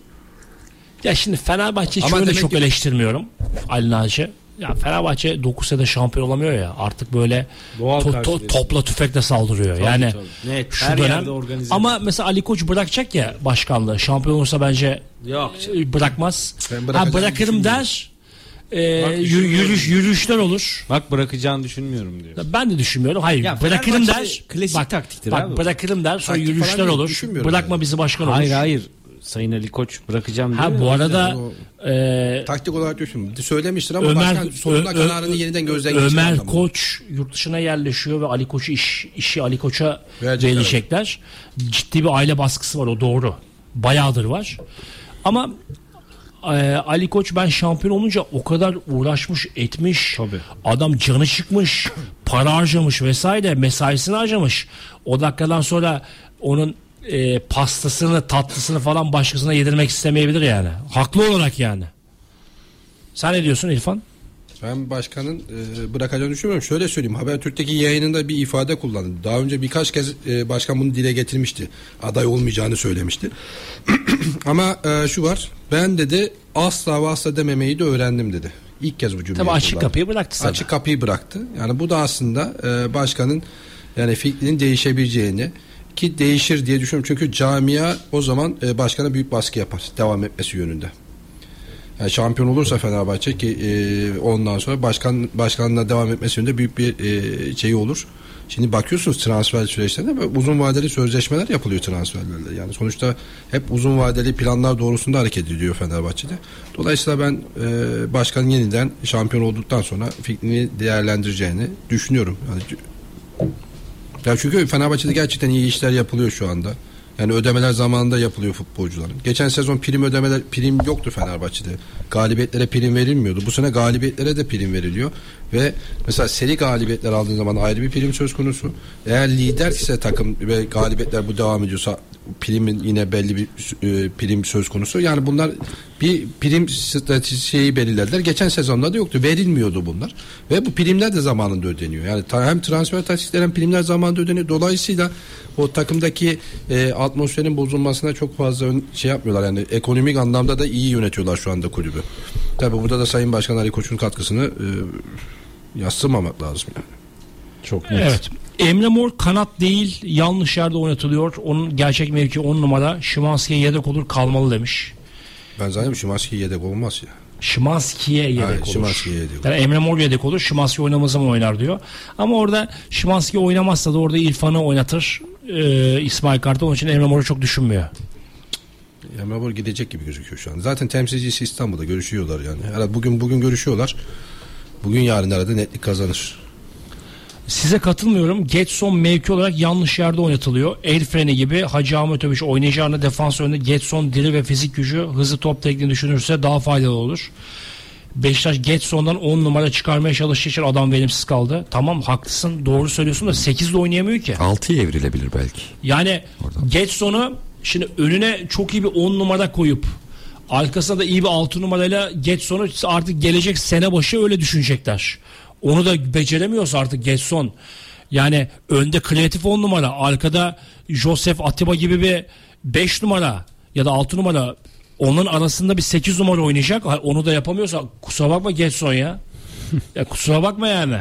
Ya şimdi Fenerbahçe'yi Ama şöyle çok ki- eleştirmiyorum. Ali Naci. Ya Fenerbahçe 9 sene şampiyon olamıyor ya. Artık böyle Doğal to- to- topla tüfekle saldırıyor. yani tabii. Net, şu her dönem yerde organize. ama mesela Ali Koç bırakacak ya başkanlığı. Şampiyon olursa bence Yok. e, bırakmaz. Ben Ha bırakırım der. E, yürü- yürüyüş yürüyüşler olur. Bak bırakacağını düşünmüyorum diyor. Ben de düşünmüyorum. Hayır Ya bırakırım der. Klasik taktiktir bak, abi. Bırakırım der sonra Taktik yürüyüşler olur. Bırakma yani. bizi başkan olur. Hayır hayır. Sayın Ali Koç bırakacağım diyor. Ha bu arada e, Taktik olarak düşün. Söylemiştir ama Ömer başkan sonunda Ö- kararını yeniden gözden Ömer geçiren adam. Koç yurt dışına yerleşiyor ve Ali Koç'u iş, işi Ali Koç'a verecekler. Ciddi bir aile baskısı var o doğru. Bayağıdır var. Ama e, Ali Koç ben şampiyon olunca o kadar uğraşmış etmiş. Tabii. Adam canı çıkmış, para harcamış vesaire, mesaisini harcamış. O dakikadan sonra onun e, pastasını, tatlısını falan başkasına yedirmek istemeyebilir yani. Haklı olarak yani. Sen ne diyorsun İrfan? Ben başkanın e, bırakacağını düşünmüyorum. Şöyle söyleyeyim. Habertürk'teki yayınında bir ifade kullandı. Daha önce birkaç kez e, başkan bunu dile getirmişti. Aday olmayacağını söylemişti. Ama e, şu var. Ben dedi asla ve asla dememeyi de öğrendim dedi. İlk kez bu cümleyi Tabii açık kullandı. kapıyı bıraktı sana. Açık kapıyı bıraktı. Yani bu da aslında e, başkanın yani fikrinin değişebileceğini ki değişir diye düşünüyorum. Çünkü camia o zaman e, başkana büyük baskı yapar devam etmesi yönünde. Yani şampiyon olursa Fenerbahçe ki e, ondan sonra başkan başkanla devam etmesi yönünde büyük bir e, şeyi olur. Şimdi bakıyorsunuz transfer süreçlerinde böyle uzun vadeli sözleşmeler yapılıyor transferlerle. Yani sonuçta hep uzun vadeli planlar doğrusunda hareket ediyor Fenerbahçe'de. Dolayısıyla ben e, başkanın yeniden şampiyon olduktan sonra fikrini değerlendireceğini düşünüyorum. Yani, ya çünkü Fenerbahçe'de gerçekten iyi işler yapılıyor şu anda. Yani ödemeler zamanında yapılıyor futbolcuların. Geçen sezon prim ödemeler prim yoktu Fenerbahçe'de. Galibiyetlere prim verilmiyordu. Bu sene galibiyetlere de prim veriliyor ve mesela seri galibiyetler aldığın zaman ayrı bir prim söz konusu. Eğer lider ise takım ve galibiyetler bu devam ediyorsa primin yine belli bir e, prim söz konusu. Yani bunlar bir prim stratejisi şeyi belirlediler. Geçen sezonda da yoktu. Verilmiyordu bunlar. Ve bu primler de zamanında ödeniyor. Yani hem transfer taktikleri hem primler zamanında ödeniyor. Dolayısıyla o takımdaki e, atmosferin bozulmasına çok fazla şey yapmıyorlar. Yani ekonomik anlamda da iyi yönetiyorlar şu anda kulübü. Tabii burada da Sayın Başkan Ali Koç'un katkısını e, yassımamak lazım yani. Çok net. Evet. Emre Mor kanat değil yanlış yerde oynatılıyor. Onun gerçek mevki 10 numara. Şimanski'ye yedek olur kalmalı demiş. Ben zannediyorum Şimanski yedek olmaz ya. Şimanski'ye yedek Hayır, olur. Szymański'ye yedek olur. Yani Emre Mor yedek olur. Şimanski oynamaz zaman oynar diyor. Ama orada Şimanski oynamazsa da orada İrfan'ı oynatır. Ee, İsmail Kartal onun için Emre Mor'u çok düşünmüyor. Emre Mor gidecek gibi gözüküyor şu an. Zaten temsilcisi İstanbul'da görüşüyorlar yani. Herhalde bugün bugün görüşüyorlar. Bugün yarın herhalde netlik kazanır. Size katılmıyorum. Getson mevki olarak yanlış yerde oynatılıyor. El freni gibi Hacı Ahmet Övüş oynayacağını defans önünde Getson diri ve fizik gücü hızlı top tekniğini düşünürse daha faydalı olur. Beşiktaş Getson'dan 10 numara çıkarmaya çalıştığı için adam verimsiz kaldı. Tamam haklısın doğru söylüyorsun da 8'de oynayamıyor ki. 6'ya evrilebilir belki. Yani Getson'u şimdi önüne çok iyi bir 10 numara koyup arkasına da iyi bir 6 numarayla Getson'u artık gelecek sene başı öyle düşünecekler. Onu da beceremiyorsa artık Getson yani önde kreatif 10 numara arkada Joseph Atiba gibi bir 5 numara ya da 6 numara onun arasında bir 8 numara oynayacak. Onu da yapamıyorsa kusura bakma Getson ya. ya kusura bakma yani.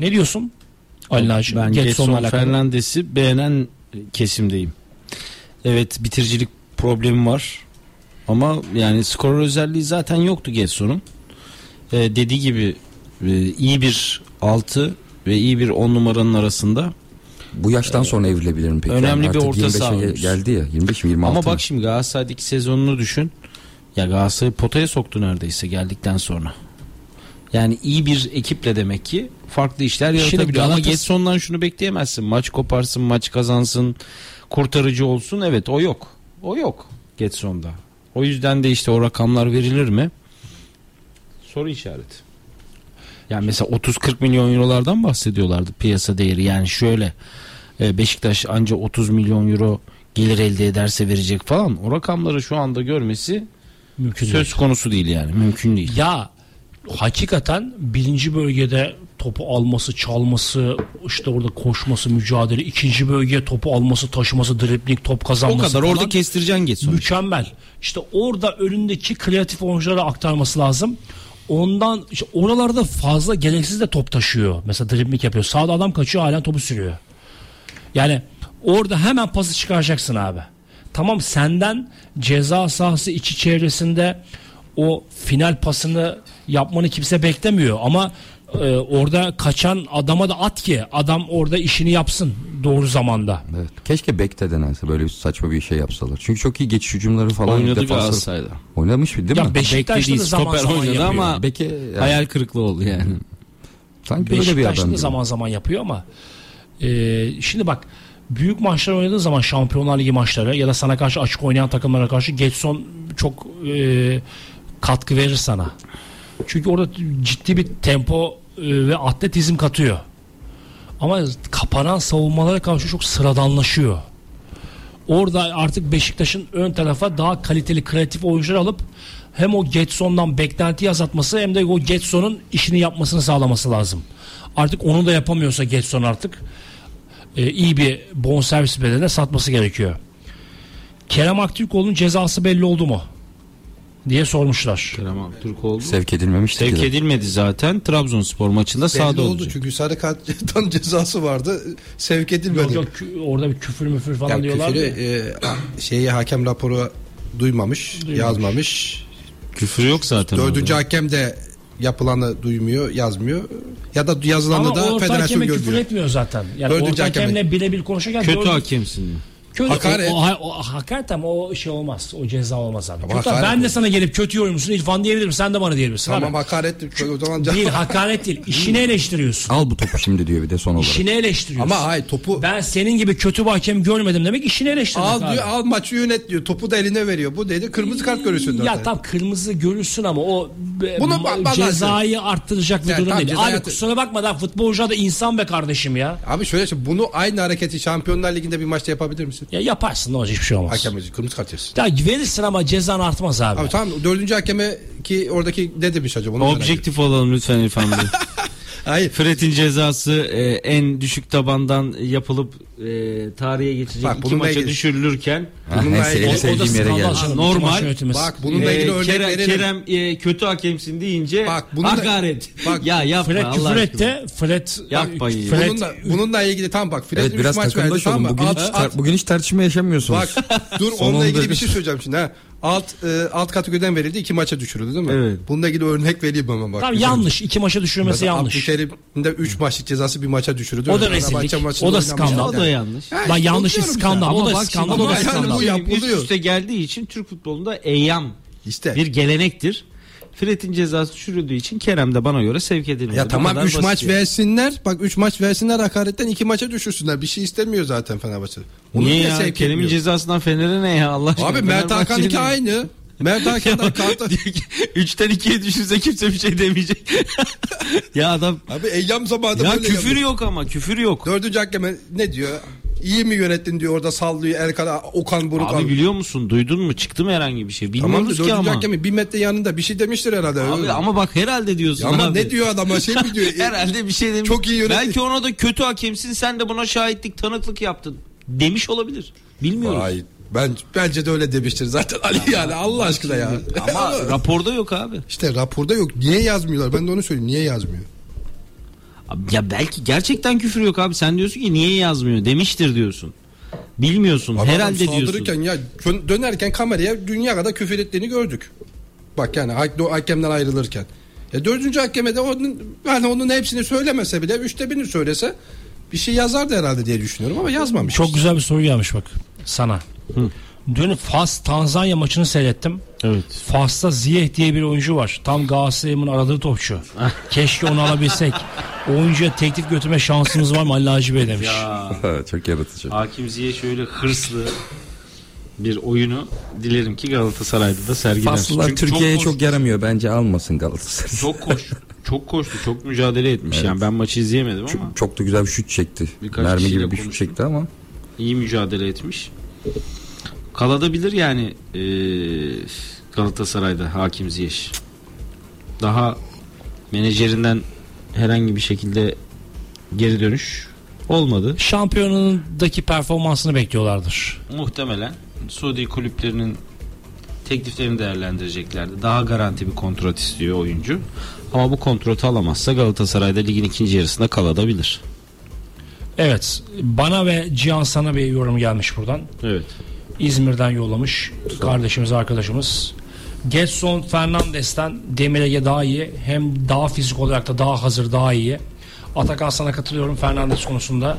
Ne diyorsun? Ali Naci, Ben Getson. Fernandes'i beğenen kesimdeyim. Evet bitiricilik problemi var. Ama yani skor özelliği zaten yoktu Getson'un. Ee, dediği gibi e, iyi bir 6 ve iyi bir 10 numaranın arasında. Bu yaştan sonra evrilebilir mi peki? önemli bir Artık orta 25'e saha geldi ya 25 mi 26 Ama bak şimdi Galatasaray'daki sezonunu düşün. Ya Galatasaray potaya soktu neredeyse geldikten sonra. Yani iyi bir ekiple demek ki farklı işler Şimdi yaratabiliyor. Ama Getson'dan şunu bekleyemezsin. Maç koparsın, maç kazansın, kurtarıcı olsun. Evet o yok. O yok Getson'da. O yüzden de işte o rakamlar verilir mi? Soru işareti. Yani mesela 30-40 milyon eurolardan bahsediyorlardı piyasa değeri. Yani şöyle e, Beşiktaş anca 30 milyon euro gelir elde ederse verecek falan. O rakamları şu anda görmesi Mümkün söz değil. konusu değil yani. Mümkün değil. Ya hakikaten birinci bölgede topu alması, çalması, işte orada koşması, mücadele, ikinci bölgeye topu alması, taşıması, dribling, top O kazanması kadar orada falan kestireceksin Getson'u. mükemmel. İşte orada önündeki kreatif oyunculara aktarması lazım. Ondan işte oralarda fazla gereksiz de top taşıyor. Mesela dribling yapıyor. Sağda adam kaçıyor halen topu sürüyor. Yani orada hemen pası çıkaracaksın abi. Tamam senden ceza sahası içi çevresinde o final pasını yapmanı kimse beklemiyor ama e, orada kaçan adama da at ki adam orada işini yapsın doğru zamanda. Evet. Keşke bekte denense böyle bir saçma bir şey yapsalar. Çünkü çok iyi geçiş hücumları falan Oynadı Galatasaray'da. Oynamış bir değil Ya mi? Beşiktaş'ta da zaman stoper zaman oynadı yapıyor. ama Beke yani, hayal kırıklığı oldu yani. sanki öyle bir Beşiktaş'ta adam. da zaman zaman yapıyor ama e, şimdi bak büyük maçlar oynadığı zaman Şampiyonlar Ligi maçları ya da sana karşı açık oynayan takımlara karşı Getson çok e, katkı verir sana. Çünkü orada ciddi bir tempo e, ve atletizm katıyor. Ama kapanan savunmalara karşı çok sıradanlaşıyor. Orada artık Beşiktaş'ın ön tarafa daha kaliteli kreatif oyuncular alıp hem o Getson'dan beklenti azaltması hem de o Getson'un işini yapmasını sağlaması lazım. Artık onu da yapamıyorsa Getson artık e, iyi bir bonservis bedeline satması gerekiyor. Kerem Aktürkoğlu'nun cezası belli oldu mu? Diye sormuşlar. Kerem Aktürkoğlu Sevk edilmemişti sevk ki de. edilmedi zaten. Trabzonspor maçında Belli sahada oldu olacak. çünkü sarı karttan cezası vardı. Sevk edilmedi. Yok yok orada bir küfür müfür falan Yani diyorlar. küfürü, e, şeyi hakem raporu duymamış, yazmamış. Küfür yok zaten. Dördüncü orada. hakem de yapılanı duymuyor, yazmıyor. Ya da yazılanı Ama da orta federasyon hakeme küfür görmüyor. etmiyor zaten. Yani Dördüncü orta hakemle birebir konuşurken Kötü dördüncü- hakemsin. Kötü, Hakaret. O, o, o, hakaret ama o şey olmaz. O ceza olmaz abi. Kötü- ben de sana gelip kötü yorumcusun İrfan diyebilirim. Sen de bana diyebilirsin. Tamam abi. hakaret o zaman Değil hakaret değil. İşini eleştiriyorsun. Al bu topu şimdi diyor bir de son olarak. İşini eleştiriyorsun. Ama hayır topu Ben senin gibi kötü bir hakem görmedim demek işini eleştirmek al abi. diyor, al maçı yönet diyor. Topu da eline veriyor. Bu dedi kırmızı kart görürsün. Ya tam kırmızı görürsün ama o Bunu cezayı arttıracak bir Yani durum değil. Abi kusura bakma da futbolcu da insan be kardeşim ya. Abi şöyle bunu aynı hareketi Şampiyonlar Ligi'nde bir maçta yapabilir misin? Ya yaparsın ne olacak hiçbir şey olmaz. Hakem kırmızı kart yersin. Ya verirsin ama cezan artmaz abi. Abi tamam dördüncü hakeme ki oradaki ne demiş acaba? Onu. Objektif olalım lütfen İrfan Bey. Hayır. Fred'in cezası e, en düşük tabandan yapılıp e, tarihe geçecek Bak, iki maça ilgili- düşürülürken Ha, Bununla ilgili- o, o da sevdiğim yere skandal geldi. Normal. Bak bununla ilgili e, örnek Kerem, verelim. Kerem e, kötü hakemsin deyince Bak, bununla- hakaret. bak, ya yapma Fred Allah küfür aşkına. etti. Fred, Yapmayın. Fred bununla, bununla ilgili tam bak Fred Evet biraz maç verdi tamam mı? Bugün Alt, hiç, tar- bugün hiç tartışma yaşamıyorsunuz. bak dur onunla ilgili bir şey söyleyeceğim şimdi ha. Alt e, alt kategoriden verildi iki maça düşürüldü değil mi? Evet. Bununla ilgili örnek vereyim ama bak. Tam Güzel. yanlış. iki maça düşürmesi Mesela yanlış. Abdülkerim'in de 3 maçlık cezası bir maça düşürüldü. O da rezillik. O da skandal. O da yanlış. Ya işte yanlış diyorum skandal. sana. O da skandal. şimdi O da yani skandal. bu Üst yapılıyor. üste geldiği için Türk futbolunda eyyam İşte. bir gelenektir. Fred'in cezası düşürüldüğü için Kerem de bana göre sevk edilmedi. Ya tamam kadar 3 basit maç yani. versinler. Bak 3 maç versinler hakaretten 2 maça düşürsünler. Bir şey istemiyor zaten Fenerbahçe. Onu Niye ya? sevk Kerem'in etmiyor. cezasından Fener'e ne ya Allah aşkına? Abi Mert Hakan Fenerbahçe'nin- 2 aynı. Mert Hakan da kartı. Diyor ki, Üçten ikiye düşürse kimse bir şey demeyecek. ya adam Abi eyyam zamanında ya böyle küfür yapıyor. yok ama küfür yok. Dördüncü hakeme ne diyor? İyi mi yönettin diyor orada sallıyor Erkan Okan Buruk Abi biliyor musun duydun mu çıktı mı herhangi bir şey Tamam bilmiyoruz ki dördüncü ama. hakemi bir metre yanında bir şey demiştir herhalde. Abi ama bak herhalde diyorsun Ya ama abi. ne diyor adama şey mi diyor? Herhalde bir şey demiş. Çok iyi yönetti. Belki ona da kötü hakemsin sen de buna şahitlik tanıklık yaptın. Demiş olabilir. Bilmiyoruz. Vay, ben bence de öyle demiştir zaten Ali yani Allah aşkına ya. Ama raporda yok abi. işte raporda yok. Niye yazmıyorlar? Ben de onu söyleyeyim. Niye yazmıyor? Abi Ya belki gerçekten küfür yok abi. Sen diyorsun ki niye yazmıyor? Demiştir diyorsun. Bilmiyorsun. Adam herhalde diyorsun. saldırırken ya dön- dönerken kameraya dünya kadar küfür ettiğini gördük. Bak yani hak- o hakemden ayrılırken. Ya dördüncü hakeme de onun, yani onun hepsini söylemese bile üçte birini söylese bir şey yazardı herhalde diye düşünüyorum ama yazmamış. Çok güzel bir soru gelmiş bak sana. Dün Fas Tanzanya maçını seyrettim. Evet. Fas'ta Ziyeh diye bir oyuncu var. Tam Galatasaray'ın aradığı topçu. Keşke onu alabilsek. Oyuncuya teklif götürme şansımız var mı Ali Hacı Bey demiş. Çok yaratıcı. Hakim Ziye şöyle hırslı bir oyunu dilerim ki Galatasaray'da da sergiler. Faslılar Çünkü Türkiye'ye koş- çok yaramıyor. Bence almasın Galatasaray. çok koş çok koştu, çok mücadele etmiş. Yani ben maçı izleyemedim ama Çok da güzel bir şut çekti. Birkaç Mermi gibi bir şut konuştum. çekti ama. iyi mücadele etmiş. Kalabilir yani eee, Galatasaray'da Hakim Ziyech. Daha menajerinden herhangi bir şekilde geri dönüş olmadı. Şampiyonundaki performansını bekliyorlardır. Muhtemelen Suudi kulüplerinin tekliflerini değerlendireceklerdi. Daha garanti bir kontrat istiyor oyuncu. Ama bu kontratı alamazsa Galatasaray'da ligin ikinci yarısında kalabilir. Evet bana ve Cihan sana bir yorum gelmiş buradan. Evet. İzmir'den yollamış kardeşimiz arkadaşımız. Getson Fernandes'ten Demir Ege daha iyi. Hem daha fizik olarak da daha hazır daha iyi. Atakan sana katılıyorum Fernandes konusunda.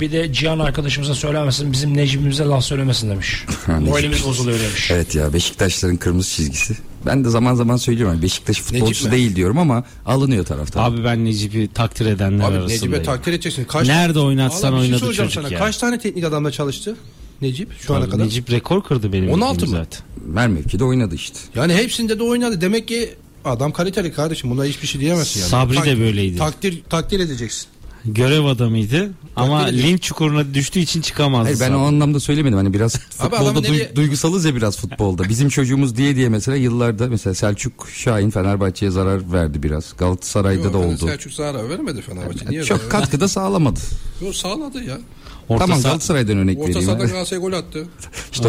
Bir de Cihan arkadaşımıza söylemesin bizim Necip'imize laf söylemesin demiş. Moralimiz bozuluyor demiş. Evet ya Beşiktaşların kırmızı çizgisi. Ben de zaman zaman söylüyorum. yani Beşiktaş futbolcusu mi? değil diyorum ama alınıyor taraftan. Abi ben Necip'i takdir edenler Abi arasındayım. Necip'e takdir edeceksin. Kaç Nerede oynatsan Vallahi bir şey oynadı soracağım çocuk sana. ya. Kaç tane teknik adamla çalıştı Necip şu ana Abi kadar? Necip rekor kırdı benim 16 bildiğim mı? zaten. Mer mevkide oynadı işte. Yani hepsinde de oynadı. Demek ki adam kaliteli kardeşim. Buna hiçbir şey diyemezsin yani. Sabri de böyleydi. Takdir takdir edeceksin. Görev adamıydı ama linç çukuruna düştüğü için çıkamazdı. Hayır ben Sabri. o anlamda söylemedim. Hani biraz futbolda duy- nereye- duygusalız ya biraz futbolda. Bizim çocuğumuz diye diye mesela yıllarda mesela Selçuk Şahin Fenerbahçe'ye zarar verdi biraz. Galatasaray'da Yok, da oldu. Selçuk zarar vermedi Fenerbahçe. Niye Çok zarar katkıda sağlamadı. Yok sağladı ya. Orta tamam saha- Galatasaray'dan örnek Orta vereyim. sahada Galatasaray gol attı. işte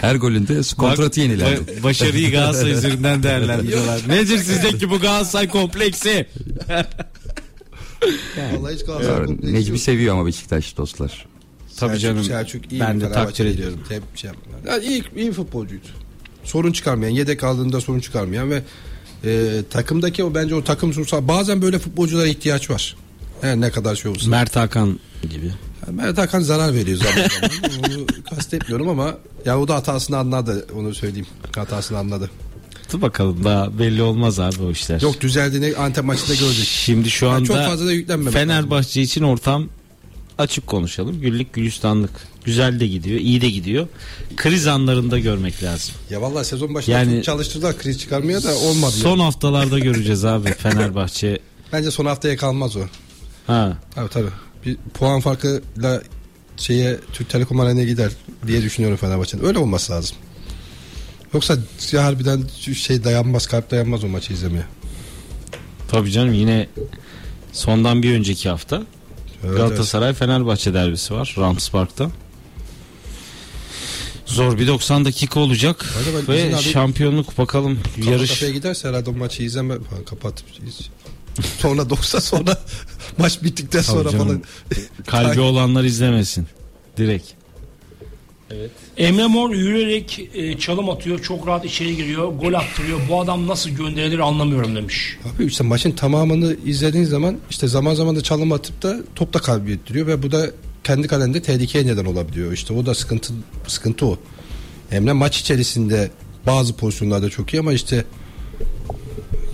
her golünde kontratı yenilendi. Ba- Başarıyı Galatasaray üzerinden değerlendiriyorlar. Nedir sizdeki bu Galatasaray kompleksi? Vallahi hiç Galatasaray Evet, kompleksi Necip'i yok. seviyor ama Beşiktaş dostlar. Tabii Selçuk, canım. Selçuk iyi ben de takdir ediyorum. diyorum. Tep- şey yapmıyorlar. yani iyi, iyi futbolcuydu. Sorun çıkarmayan, yedek aldığında sorun çıkarmayan ve e, takımdaki o bence o takım sunsa bazen böyle futbolculara ihtiyaç var. Her ne kadar şey olsa. Mert Hakan gibi. Yani Mert Hakan zarar veriyor zaman zaman. Onu kastetmiyorum ama ya o da hatasını anladı. Onu söyleyeyim. Hatasını anladı. Dur bakalım daha belli olmaz abi o işler. Yok düzeldiğini Antep maçında gördük. Şimdi şu Yani anda çok fazla da yüklenmemek Fenerbahçe için ortam açık konuşalım. Güllük gülistanlık. Güzel de gidiyor, iyi de gidiyor. Kriz anlarında görmek lazım. Ya vallahi sezon başında Yani- çalıştırdılar kriz çıkarmaya da olmadı. Son ya. haftalarda göreceğiz abi Fenerbahçe. Bence son haftaya kalmaz o. Ha. Tabii tabii. Bir puan farkıyla şeye Türk Telekom Arena'ya gider diye düşünüyorum Fenerbahçe'nin. Öyle olması lazım. Yoksa ya harbiden şey dayanmaz, kalp dayanmaz o maçı izlemeye. Tabii canım yine sondan bir önceki hafta Evet, Galatasaray Fenerbahçe derbisi var Rams Park'ta. Zor bir 90 dakika olacak ve şampiyonluk bakalım evet. yarış Kafaya giderse herhalde o maçı izleme falan kapatıp iz- sonra 90 sonra maç bittikten Tabii sonra canım. falan. kalbi olanlar izlemesin direkt. Emre Mor yürüyerek e, çalım atıyor. Çok rahat içeri giriyor. Gol attırıyor. Bu adam nasıl gönderilir anlamıyorum demiş. Abi işte maçın tamamını izlediğin zaman işte zaman zaman da çalım atıp da top da kaybettiriyor ve bu da kendi kalende tehlikeye neden olabiliyor. İşte o da sıkıntı sıkıntı o. Emre maç içerisinde bazı pozisyonlarda çok iyi ama işte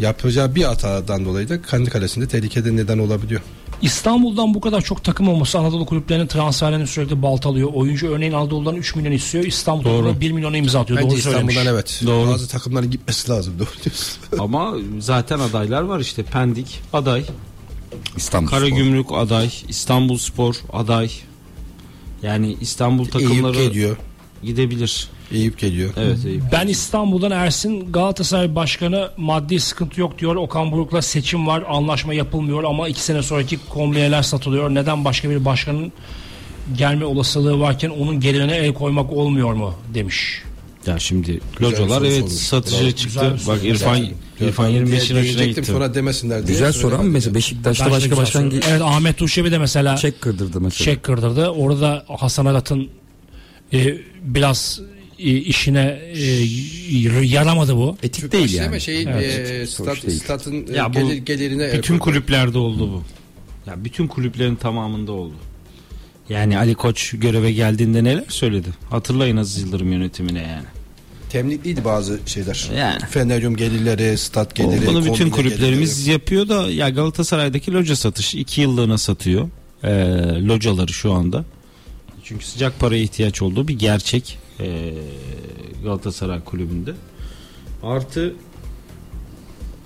yapacağı bir hatadan dolayı da kendi kalesinde tehlikede neden olabiliyor. İstanbul'dan bu kadar çok takım olması Anadolu kulüplerinin transferlerini sürekli baltalıyor. Oyuncu örneğin Anadolu'dan 3 milyon istiyor. İstanbul'da Doğru. 1 milyona imza atıyor. Bence Doğru söylemiş. İstanbul'dan evet. Doğru. Bazı takımların gitmesi lazım. Doğru diyorsun. Ama zaten adaylar var işte Pendik aday, İstanbul Spor. Karagümrük aday, İstanbul Spor aday. Yani İstanbul takımları geliyor. gidebilir. Eyüp geliyor. Evet Eyüp. Ben İstanbul'dan Ersin Galatasaray Başkanı maddi sıkıntı yok diyor. Okan Buruk'la seçim var. Anlaşma yapılmıyor ama iki sene sonraki kombineler satılıyor. Neden başka bir başkanın gelme olasılığı varken onun gelirine el koymak olmuyor mu demiş. Ya şimdi localar soru evet sormuş. satıcı Bravo. çıktı. Güzel. Bak İrfan İrfan 25'in hoşuna gitti. sonra demesinler diye. Güzel soru ama mesela Beşiktaş'ta başka güzel başkan soru. ge- Evet Ahmet Tuşevi de mesela çek kırdırdı mesela. çek kırdırdı. Orada Hasan Arat'ın e, biraz işine e, yaramadı bu. Etik Türk değil yani. Şeyin Evet. e, stat, değil. statın e, Ya bu gelir, gelirine el Bütün koymak. kulüplerde oldu bu. Ya bütün kulüplerin tamamında oldu. Yani Ali Koç göreve geldiğinde neler söyledi? Hatırlayın Aziz Yıldırım yönetimine yani. Temlikliydi bazı şeyler. Yani. Feneryum gelirleri, stat geliri. Bunu bütün kulüplerimiz gelirleri. yapıyor da ya Galatasaray'daki loca satışı iki yıllığına satıyor. Ee, locaları şu anda. Çünkü sıcak paraya ihtiyaç olduğu bir gerçek ee, Galatasaray kulübünde. Artı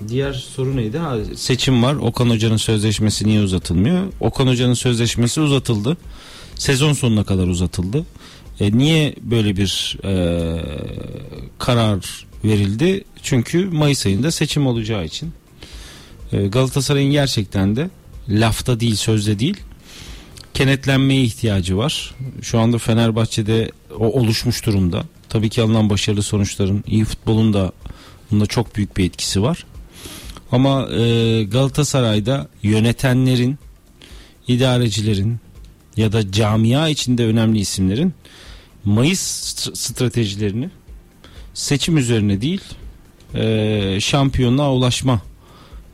diğer soru neydi? Ha, seçim var. Okan Hoca'nın sözleşmesi niye uzatılmıyor? Okan Hoca'nın sözleşmesi uzatıldı. Sezon sonuna kadar uzatıldı. E, niye böyle bir e, karar verildi? Çünkü Mayıs ayında seçim olacağı için. E, Galatasaray'ın gerçekten de lafta değil sözde değil kenetlenmeye ihtiyacı var. Şu anda Fenerbahçe'de o oluşmuş durumda. Tabii ki alınan başarılı sonuçların iyi futbolun da bunda çok büyük bir etkisi var. Ama e, Galatasaray'da yönetenlerin, idarecilerin ya da camia içinde önemli isimlerin Mayıs st- stratejilerini seçim üzerine değil e, şampiyonluğa ulaşma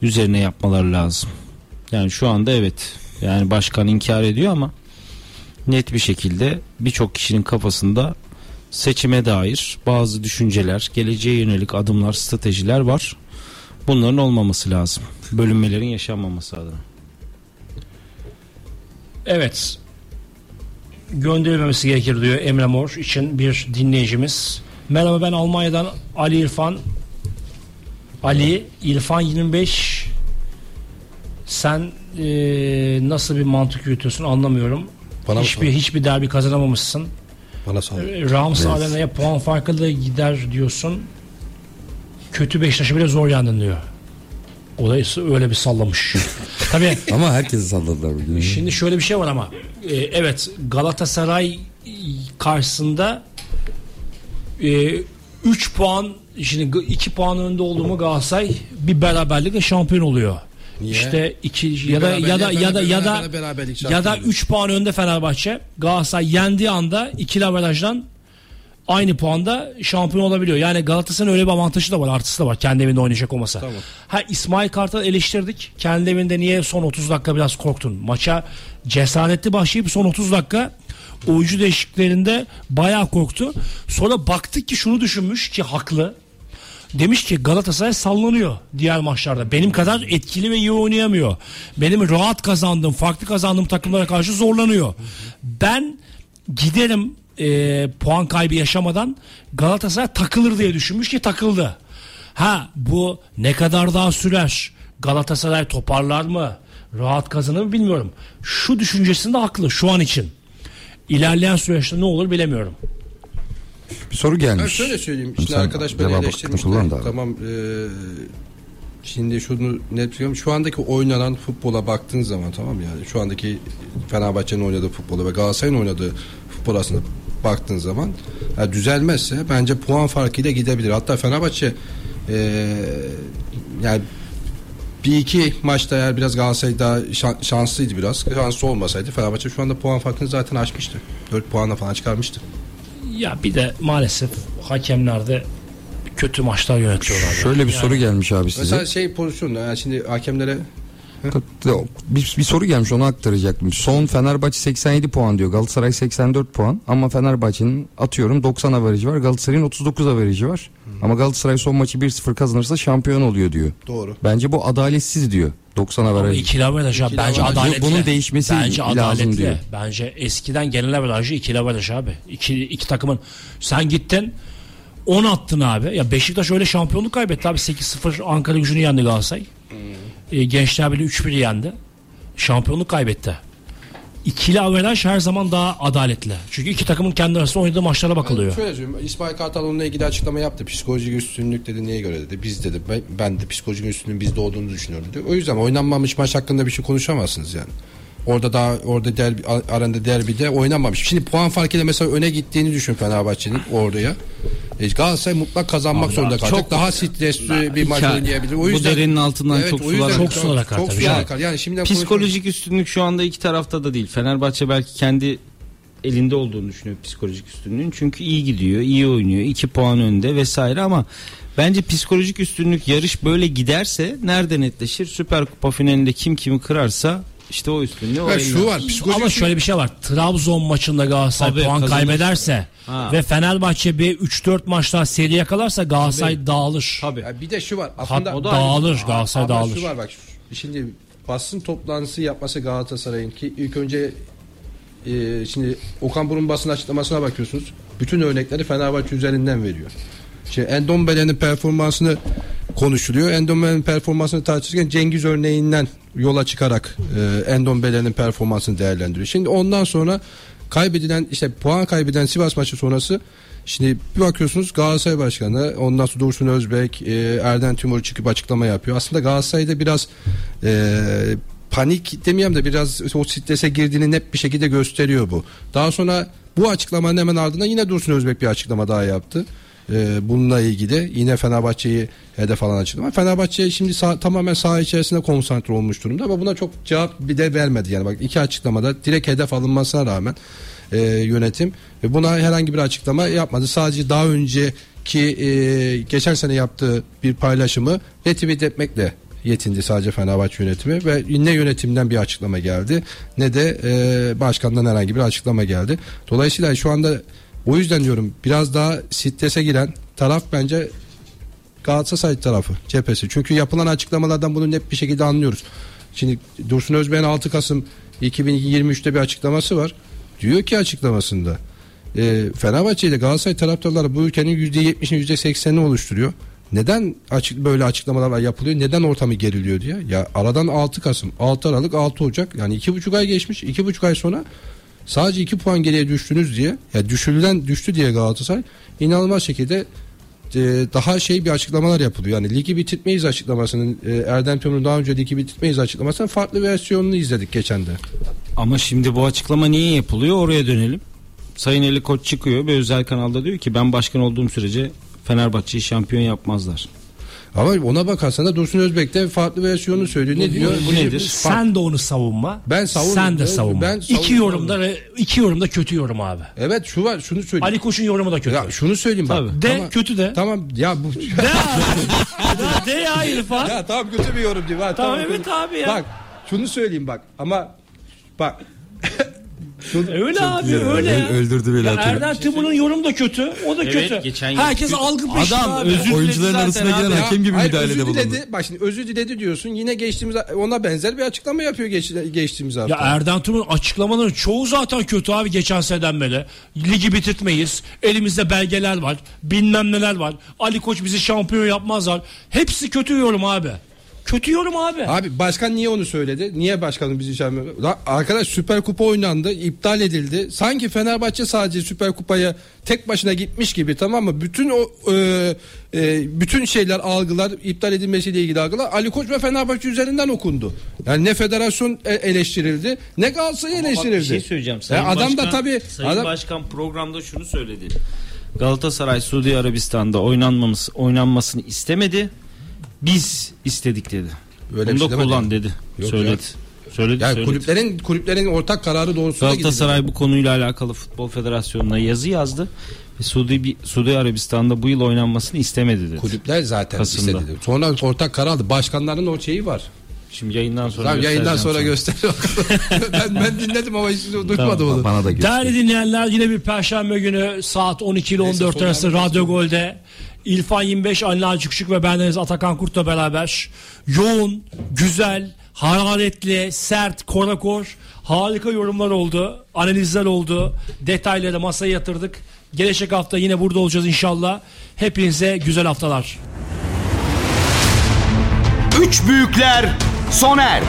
üzerine yapmaları lazım. Yani şu anda evet yani başkan inkar ediyor ama net bir şekilde birçok kişinin kafasında seçime dair bazı düşünceler, geleceğe yönelik adımlar, stratejiler var. Bunların olmaması lazım. Bölünmelerin yaşanmaması adına. Evet. Gönderilmemesi gerekir diyor Emre Mor için bir dinleyicimiz. Merhaba ben Almanya'dan Ali İrfan. Ali İrfan 25 sen eee, nasıl bir mantık yürütüyorsun anlamıyorum. Bana hiçbir sor? hiçbir derbi kazanamamışsın. Bana sağ ol. Rams Arena'ya puan farkıyla gider diyorsun. Kötü Beşiktaş'ı bile zor yendin diyor. O da öyle bir sallamış. Tabii Ama herkesi salladılar bugün. Şimdi şöyle bir şey var ama e, evet Galatasaray karşısında 3 puan şimdi 2 puan önde olduğumu Galatasaray bir beraberlikle şampiyon oluyor. Niye? İşte iki ya da ya da ya da ya da ya da 3 puan önde Fenerbahçe. Galatasaray yendiği anda ikili averajdan aynı puanda şampiyon olabiliyor. Yani Galatasaray'ın öyle bir avantajı da var, artısı da var. Kendi evinde oynayacak olmasa. Tamam. Ha İsmail Kartal eleştirdik. Kendi evinde niye son 30 dakika biraz korktun? Maça cesaretli başlayıp son 30 dakika oyuncu değişikliklerinde bayağı korktu. Sonra baktık ki şunu düşünmüş ki haklı. Demiş ki Galatasaray sallanıyor diğer maçlarda. Benim kadar etkili ve iyi oynayamıyor. Benim rahat kazandığım, farklı kazandığım takımlara karşı zorlanıyor. Ben giderim e, puan kaybı yaşamadan Galatasaray takılır diye düşünmüş ki takıldı. Ha bu ne kadar daha sürer? Galatasaray toparlar mı? Rahat kazanır mı bilmiyorum. Şu düşüncesinde haklı şu an için. İlerleyen süreçte ne olur bilemiyorum. Bir soru Ben gelmiş. şöyle söyleyeyim. Şimdi Sen arkadaş beni eleştirmiş. Tamam. e, şimdi şunu net biliyorum. Şu andaki oynanan futbola baktığın zaman tamam yani şu andaki Fenerbahçe'nin oynadığı futbola ve Galatasaray'ın oynadığı futbol aslında baktığın zaman yani düzelmezse bence puan farkıyla gidebilir. Hatta Fenerbahçe e, yani bir iki maçta eğer biraz Galatasaray daha şan- şanslıydı biraz. Şanslı olmasaydı Fenerbahçe şu anda puan farkını zaten aşmıştı. 4 puanla falan çıkarmıştı. Ya bir de maalesef hakemler de kötü maçlar yönetiyorlar. Şöyle bir soru gelmiş abi size. Mesela şey pozisyonda yani şimdi hakemlere bir, bir soru gelmiş onu aktaracaktım. Son Fenerbahçe 87 puan diyor. Galatasaray 84 puan. Ama Fenerbahçe'nin atıyorum 90 averajı var. Galatasaray'ın 39 averajı var. Ama Galatasaray son maçı 1-0 kazanırsa şampiyon oluyor diyor. Doğru. Bence bu adaletsiz diyor. 90 Ama averajı. ikili averaj abi. Bence averaj. adaletli. Bunun değişmesi Bence lazım adaletli. diyor. Bence eskiden genel averajı ikili averaj abi. İki, iki takımın sen gittin 10 attın abi. Ya Beşiktaş öyle şampiyonluk kaybetti abi. 8-0 Ankara gücünü yendi Galatasaray. E, Gençler Birliği 3-1 yendi. Şampiyonluk kaybetti. İkili averaj her zaman daha adaletli. Çünkü iki takımın kendi arasında oynadığı maçlara bakılıyor. Şöyle söyleyeyim. İsmail Kartal onunla ilgili açıklama yaptı. Psikolojik üstünlük dedi. Niye göre dedi. Biz dedi. Ben, ben de psikolojik üstünlüğün bizde olduğunu düşünüyorum dedi. O yüzden oynanmamış maç hakkında bir şey konuşamazsınız yani. Orada daha orada derbi, aranda derbide oynanmamış. Şimdi puan farkıyla mesela öne gittiğini düşün Fenerbahçe'nin oraya. E, Galatasaray mutlak kazanmak Abi, zorunda kalacak. çok- daha stresli bir maç oynayabilir. O Bu yüzden, derinin altından çok o sular. Çok sular akar Çok sular akar. Yani şimdiden Psikolojik üstünlük şu anda iki tarafta da değil. Fenerbahçe belki kendi elinde olduğunu düşünüyor psikolojik üstünlüğün. Çünkü iyi gidiyor, iyi oynuyor, iki puan önde vesaire ama bence psikolojik üstünlük yarış böyle giderse nerede netleşir? Süper Kupa finalinde kim kimi kırarsa işte o üstünlüğü o Ya şu var. Psikolojik Ama şöyle bir şey var. Trabzon maçında Galatasaray Tabii, puan kazanır. kaybederse Ha. ve Fenerbahçe bir 3-4 maçta seri yakalarsa Galatasaray dağılır. Tabii. Ya bir de şu var. Aslında o da dağılır. Galatasaray Ama dağılır. şu var bak şimdi basın toplantısı yapması Galatasaray'ın ki ilk önce e, şimdi Okan Burun basın açıklamasına bakıyorsunuz. Bütün örnekleri Fenerbahçe üzerinden veriyor. Şimdi Endombele'nin performansını konuşuluyor. Endombele'nin performansını tartışırken Cengiz örneğinden yola çıkarak e, Endombele'nin performansını değerlendiriyor. Şimdi ondan sonra kaybedilen işte puan kaybeden Sivas maçı sonrası Şimdi bir bakıyorsunuz Galatasaray Başkanı ondan sonra Dursun Özbek e, Erden Timur çıkıp açıklama yapıyor. Aslında Galatasaray'da biraz e, panik demeyeyim de biraz o strese girdiğini net bir şekilde gösteriyor bu. Daha sonra bu açıklamanın hemen ardından yine Dursun Özbek bir açıklama daha yaptı. E, bununla ilgili yine Fenerbahçe'yi hedef alan açıklama. Fenerbahçe şimdi sağ- tamamen saha içerisinde konsantre olmuş durumda ama buna çok cevap bir de vermedi. Yani bak iki açıklamada direkt hedef alınmasına rağmen e, yönetim buna herhangi bir açıklama yapmadı. Sadece daha önceki e, geçen sene yaptığı bir paylaşımı retweet etmekle yetindi sadece Fenerbahçe yönetimi ve ne yönetimden bir açıklama geldi ne de e, başkandan herhangi bir açıklama geldi. Dolayısıyla şu anda o yüzden diyorum biraz daha strese giren taraf bence Galatasaray tarafı cephesi. Çünkü yapılan açıklamalardan bunu net bir şekilde anlıyoruz. Şimdi Dursun Özbey'in 6 Kasım 2023'te bir açıklaması var. Diyor ki açıklamasında e, Fenerbahçe ile Galatasaray taraftarları bu ülkenin %70'ini %80'ini oluşturuyor. Neden açık böyle açıklamalar yapılıyor? Neden ortamı geriliyor diye. Ya aradan 6 Kasım, 6 Aralık, 6 Ocak yani 2,5 ay geçmiş. 2,5 ay sonra sadece 2 puan geriye düştünüz diye ya düşürülen düştü diye Galatasaray inanılmaz şekilde e, daha şey bir açıklamalar yapılıyor. Yani ligi bitirmeyiz açıklamasının e, Erdem Tümrün daha önce ligi bitirmeyiz açıklamasının farklı versiyonunu izledik geçen de. Ama şimdi bu açıklama niye yapılıyor oraya dönelim. Sayın Ali Koç çıkıyor bir özel kanalda diyor ki ben başkan olduğum sürece Fenerbahçe'yi şampiyon yapmazlar. Ama ona bakarsan da Dursun Özbek de farklı versiyonunu söylüyor. Ne diyor? bu nedir? Sen de onu savunma. Ben savunmuyorum. Sen de Ben- savunma. ben iki savunmuyorum. yorumda iki yorumda kötü yorum abi. Evet şu var şunu söyleyeyim. Ali Koç'un yorumu da kötü. Ya şunu söyleyeyim bak. Tabii. de Tamam, kötü de. Tamam ya bu De abi. de ya İrfan. ya tamam kötü bir yorum. Ha, Tamam, kötü. evet abi ya. Bak şunu söyleyeyim bak ama bak Öyle abi öyle. Öl- ya. öldürdü beni Ya hatırlıyorum. Erdem Timur'un yorumu da kötü. O da Evet, kötü. geçen yıl- Herkes algı peşinde Adam abi. özür diledi Oyuncuların zaten arasına abi. giren Ya, hakem gibi hayır, müdahalede özür bulundu. diledi. Bak şimdi özür diledi diyorsun. Yine geçtiğimiz ona benzer bir açıklama yapıyor geç, geçtiğimiz hafta. Ya Erdem Timur'un açıklamaların çoğu zaten kötü abi geçen seneden beri. Ligi bitirtmeyiz. Elimizde belgeler var. Bilmem neler var. Ali Koç bizi şampiyon yapmazlar. Hepsi kötü yorum abi. Kötü yorum abi. Abi başkan niye onu söyledi? Niye başkanın bizi şampiyon? Lan Arkadaş Süper Kupa oynandı, iptal edildi. Sanki Fenerbahçe sadece Süper Kupa'ya tek başına gitmiş gibi tamam mı? Bütün o e, e, bütün şeyler algılar iptal edilmesiyle ilgili algılar Ali Koç ve Fenerbahçe üzerinden okundu. Yani ne federasyon e- eleştirildi, ne Galatasaray Bak eleştirildi. bir şey söyleyeceğim. Ya Sayın adam Başkan, da tabii Sayın adam, Başkan programda şunu söyledi. Galatasaray Suudi Arabistan'da oynanmamız oynanmasını istemedi. Biz istedik dedi. Öyle Bunu da şey kullan dedi. Yok söyledi. Söyledi. yani söyledi. kulüplerin kulüplerin ortak kararı doğrultusunda. Galatasaray bu konuyla alakalı Futbol Federasyonu'na yazı yazdı. Ve Suudi, bir- Suudi Arabistan'da bu yıl oynanmasını istemedi dedi. Kulüpler zaten Kasım'da. istedi. Sonra ortak karar aldı. Başkanların o şeyi var. Şimdi yayından sonra Tamam yayından sonra göster. ben, ben dinledim ama hiç duymadım onu. Bana da göster. Değerli dinleyenler yine bir perşembe günü saat 12 ile Neyse, 14 son arası Radyo Gol'de İlfan 25, Ali Naci ve bendeniz Atakan Kurt'la beraber yoğun, güzel, hararetli, sert, korakor, harika yorumlar oldu, analizler oldu, detayları masaya yatırdık. Gelecek hafta yine burada olacağız inşallah. Hepinize güzel haftalar. Üç büyükler sona erdi.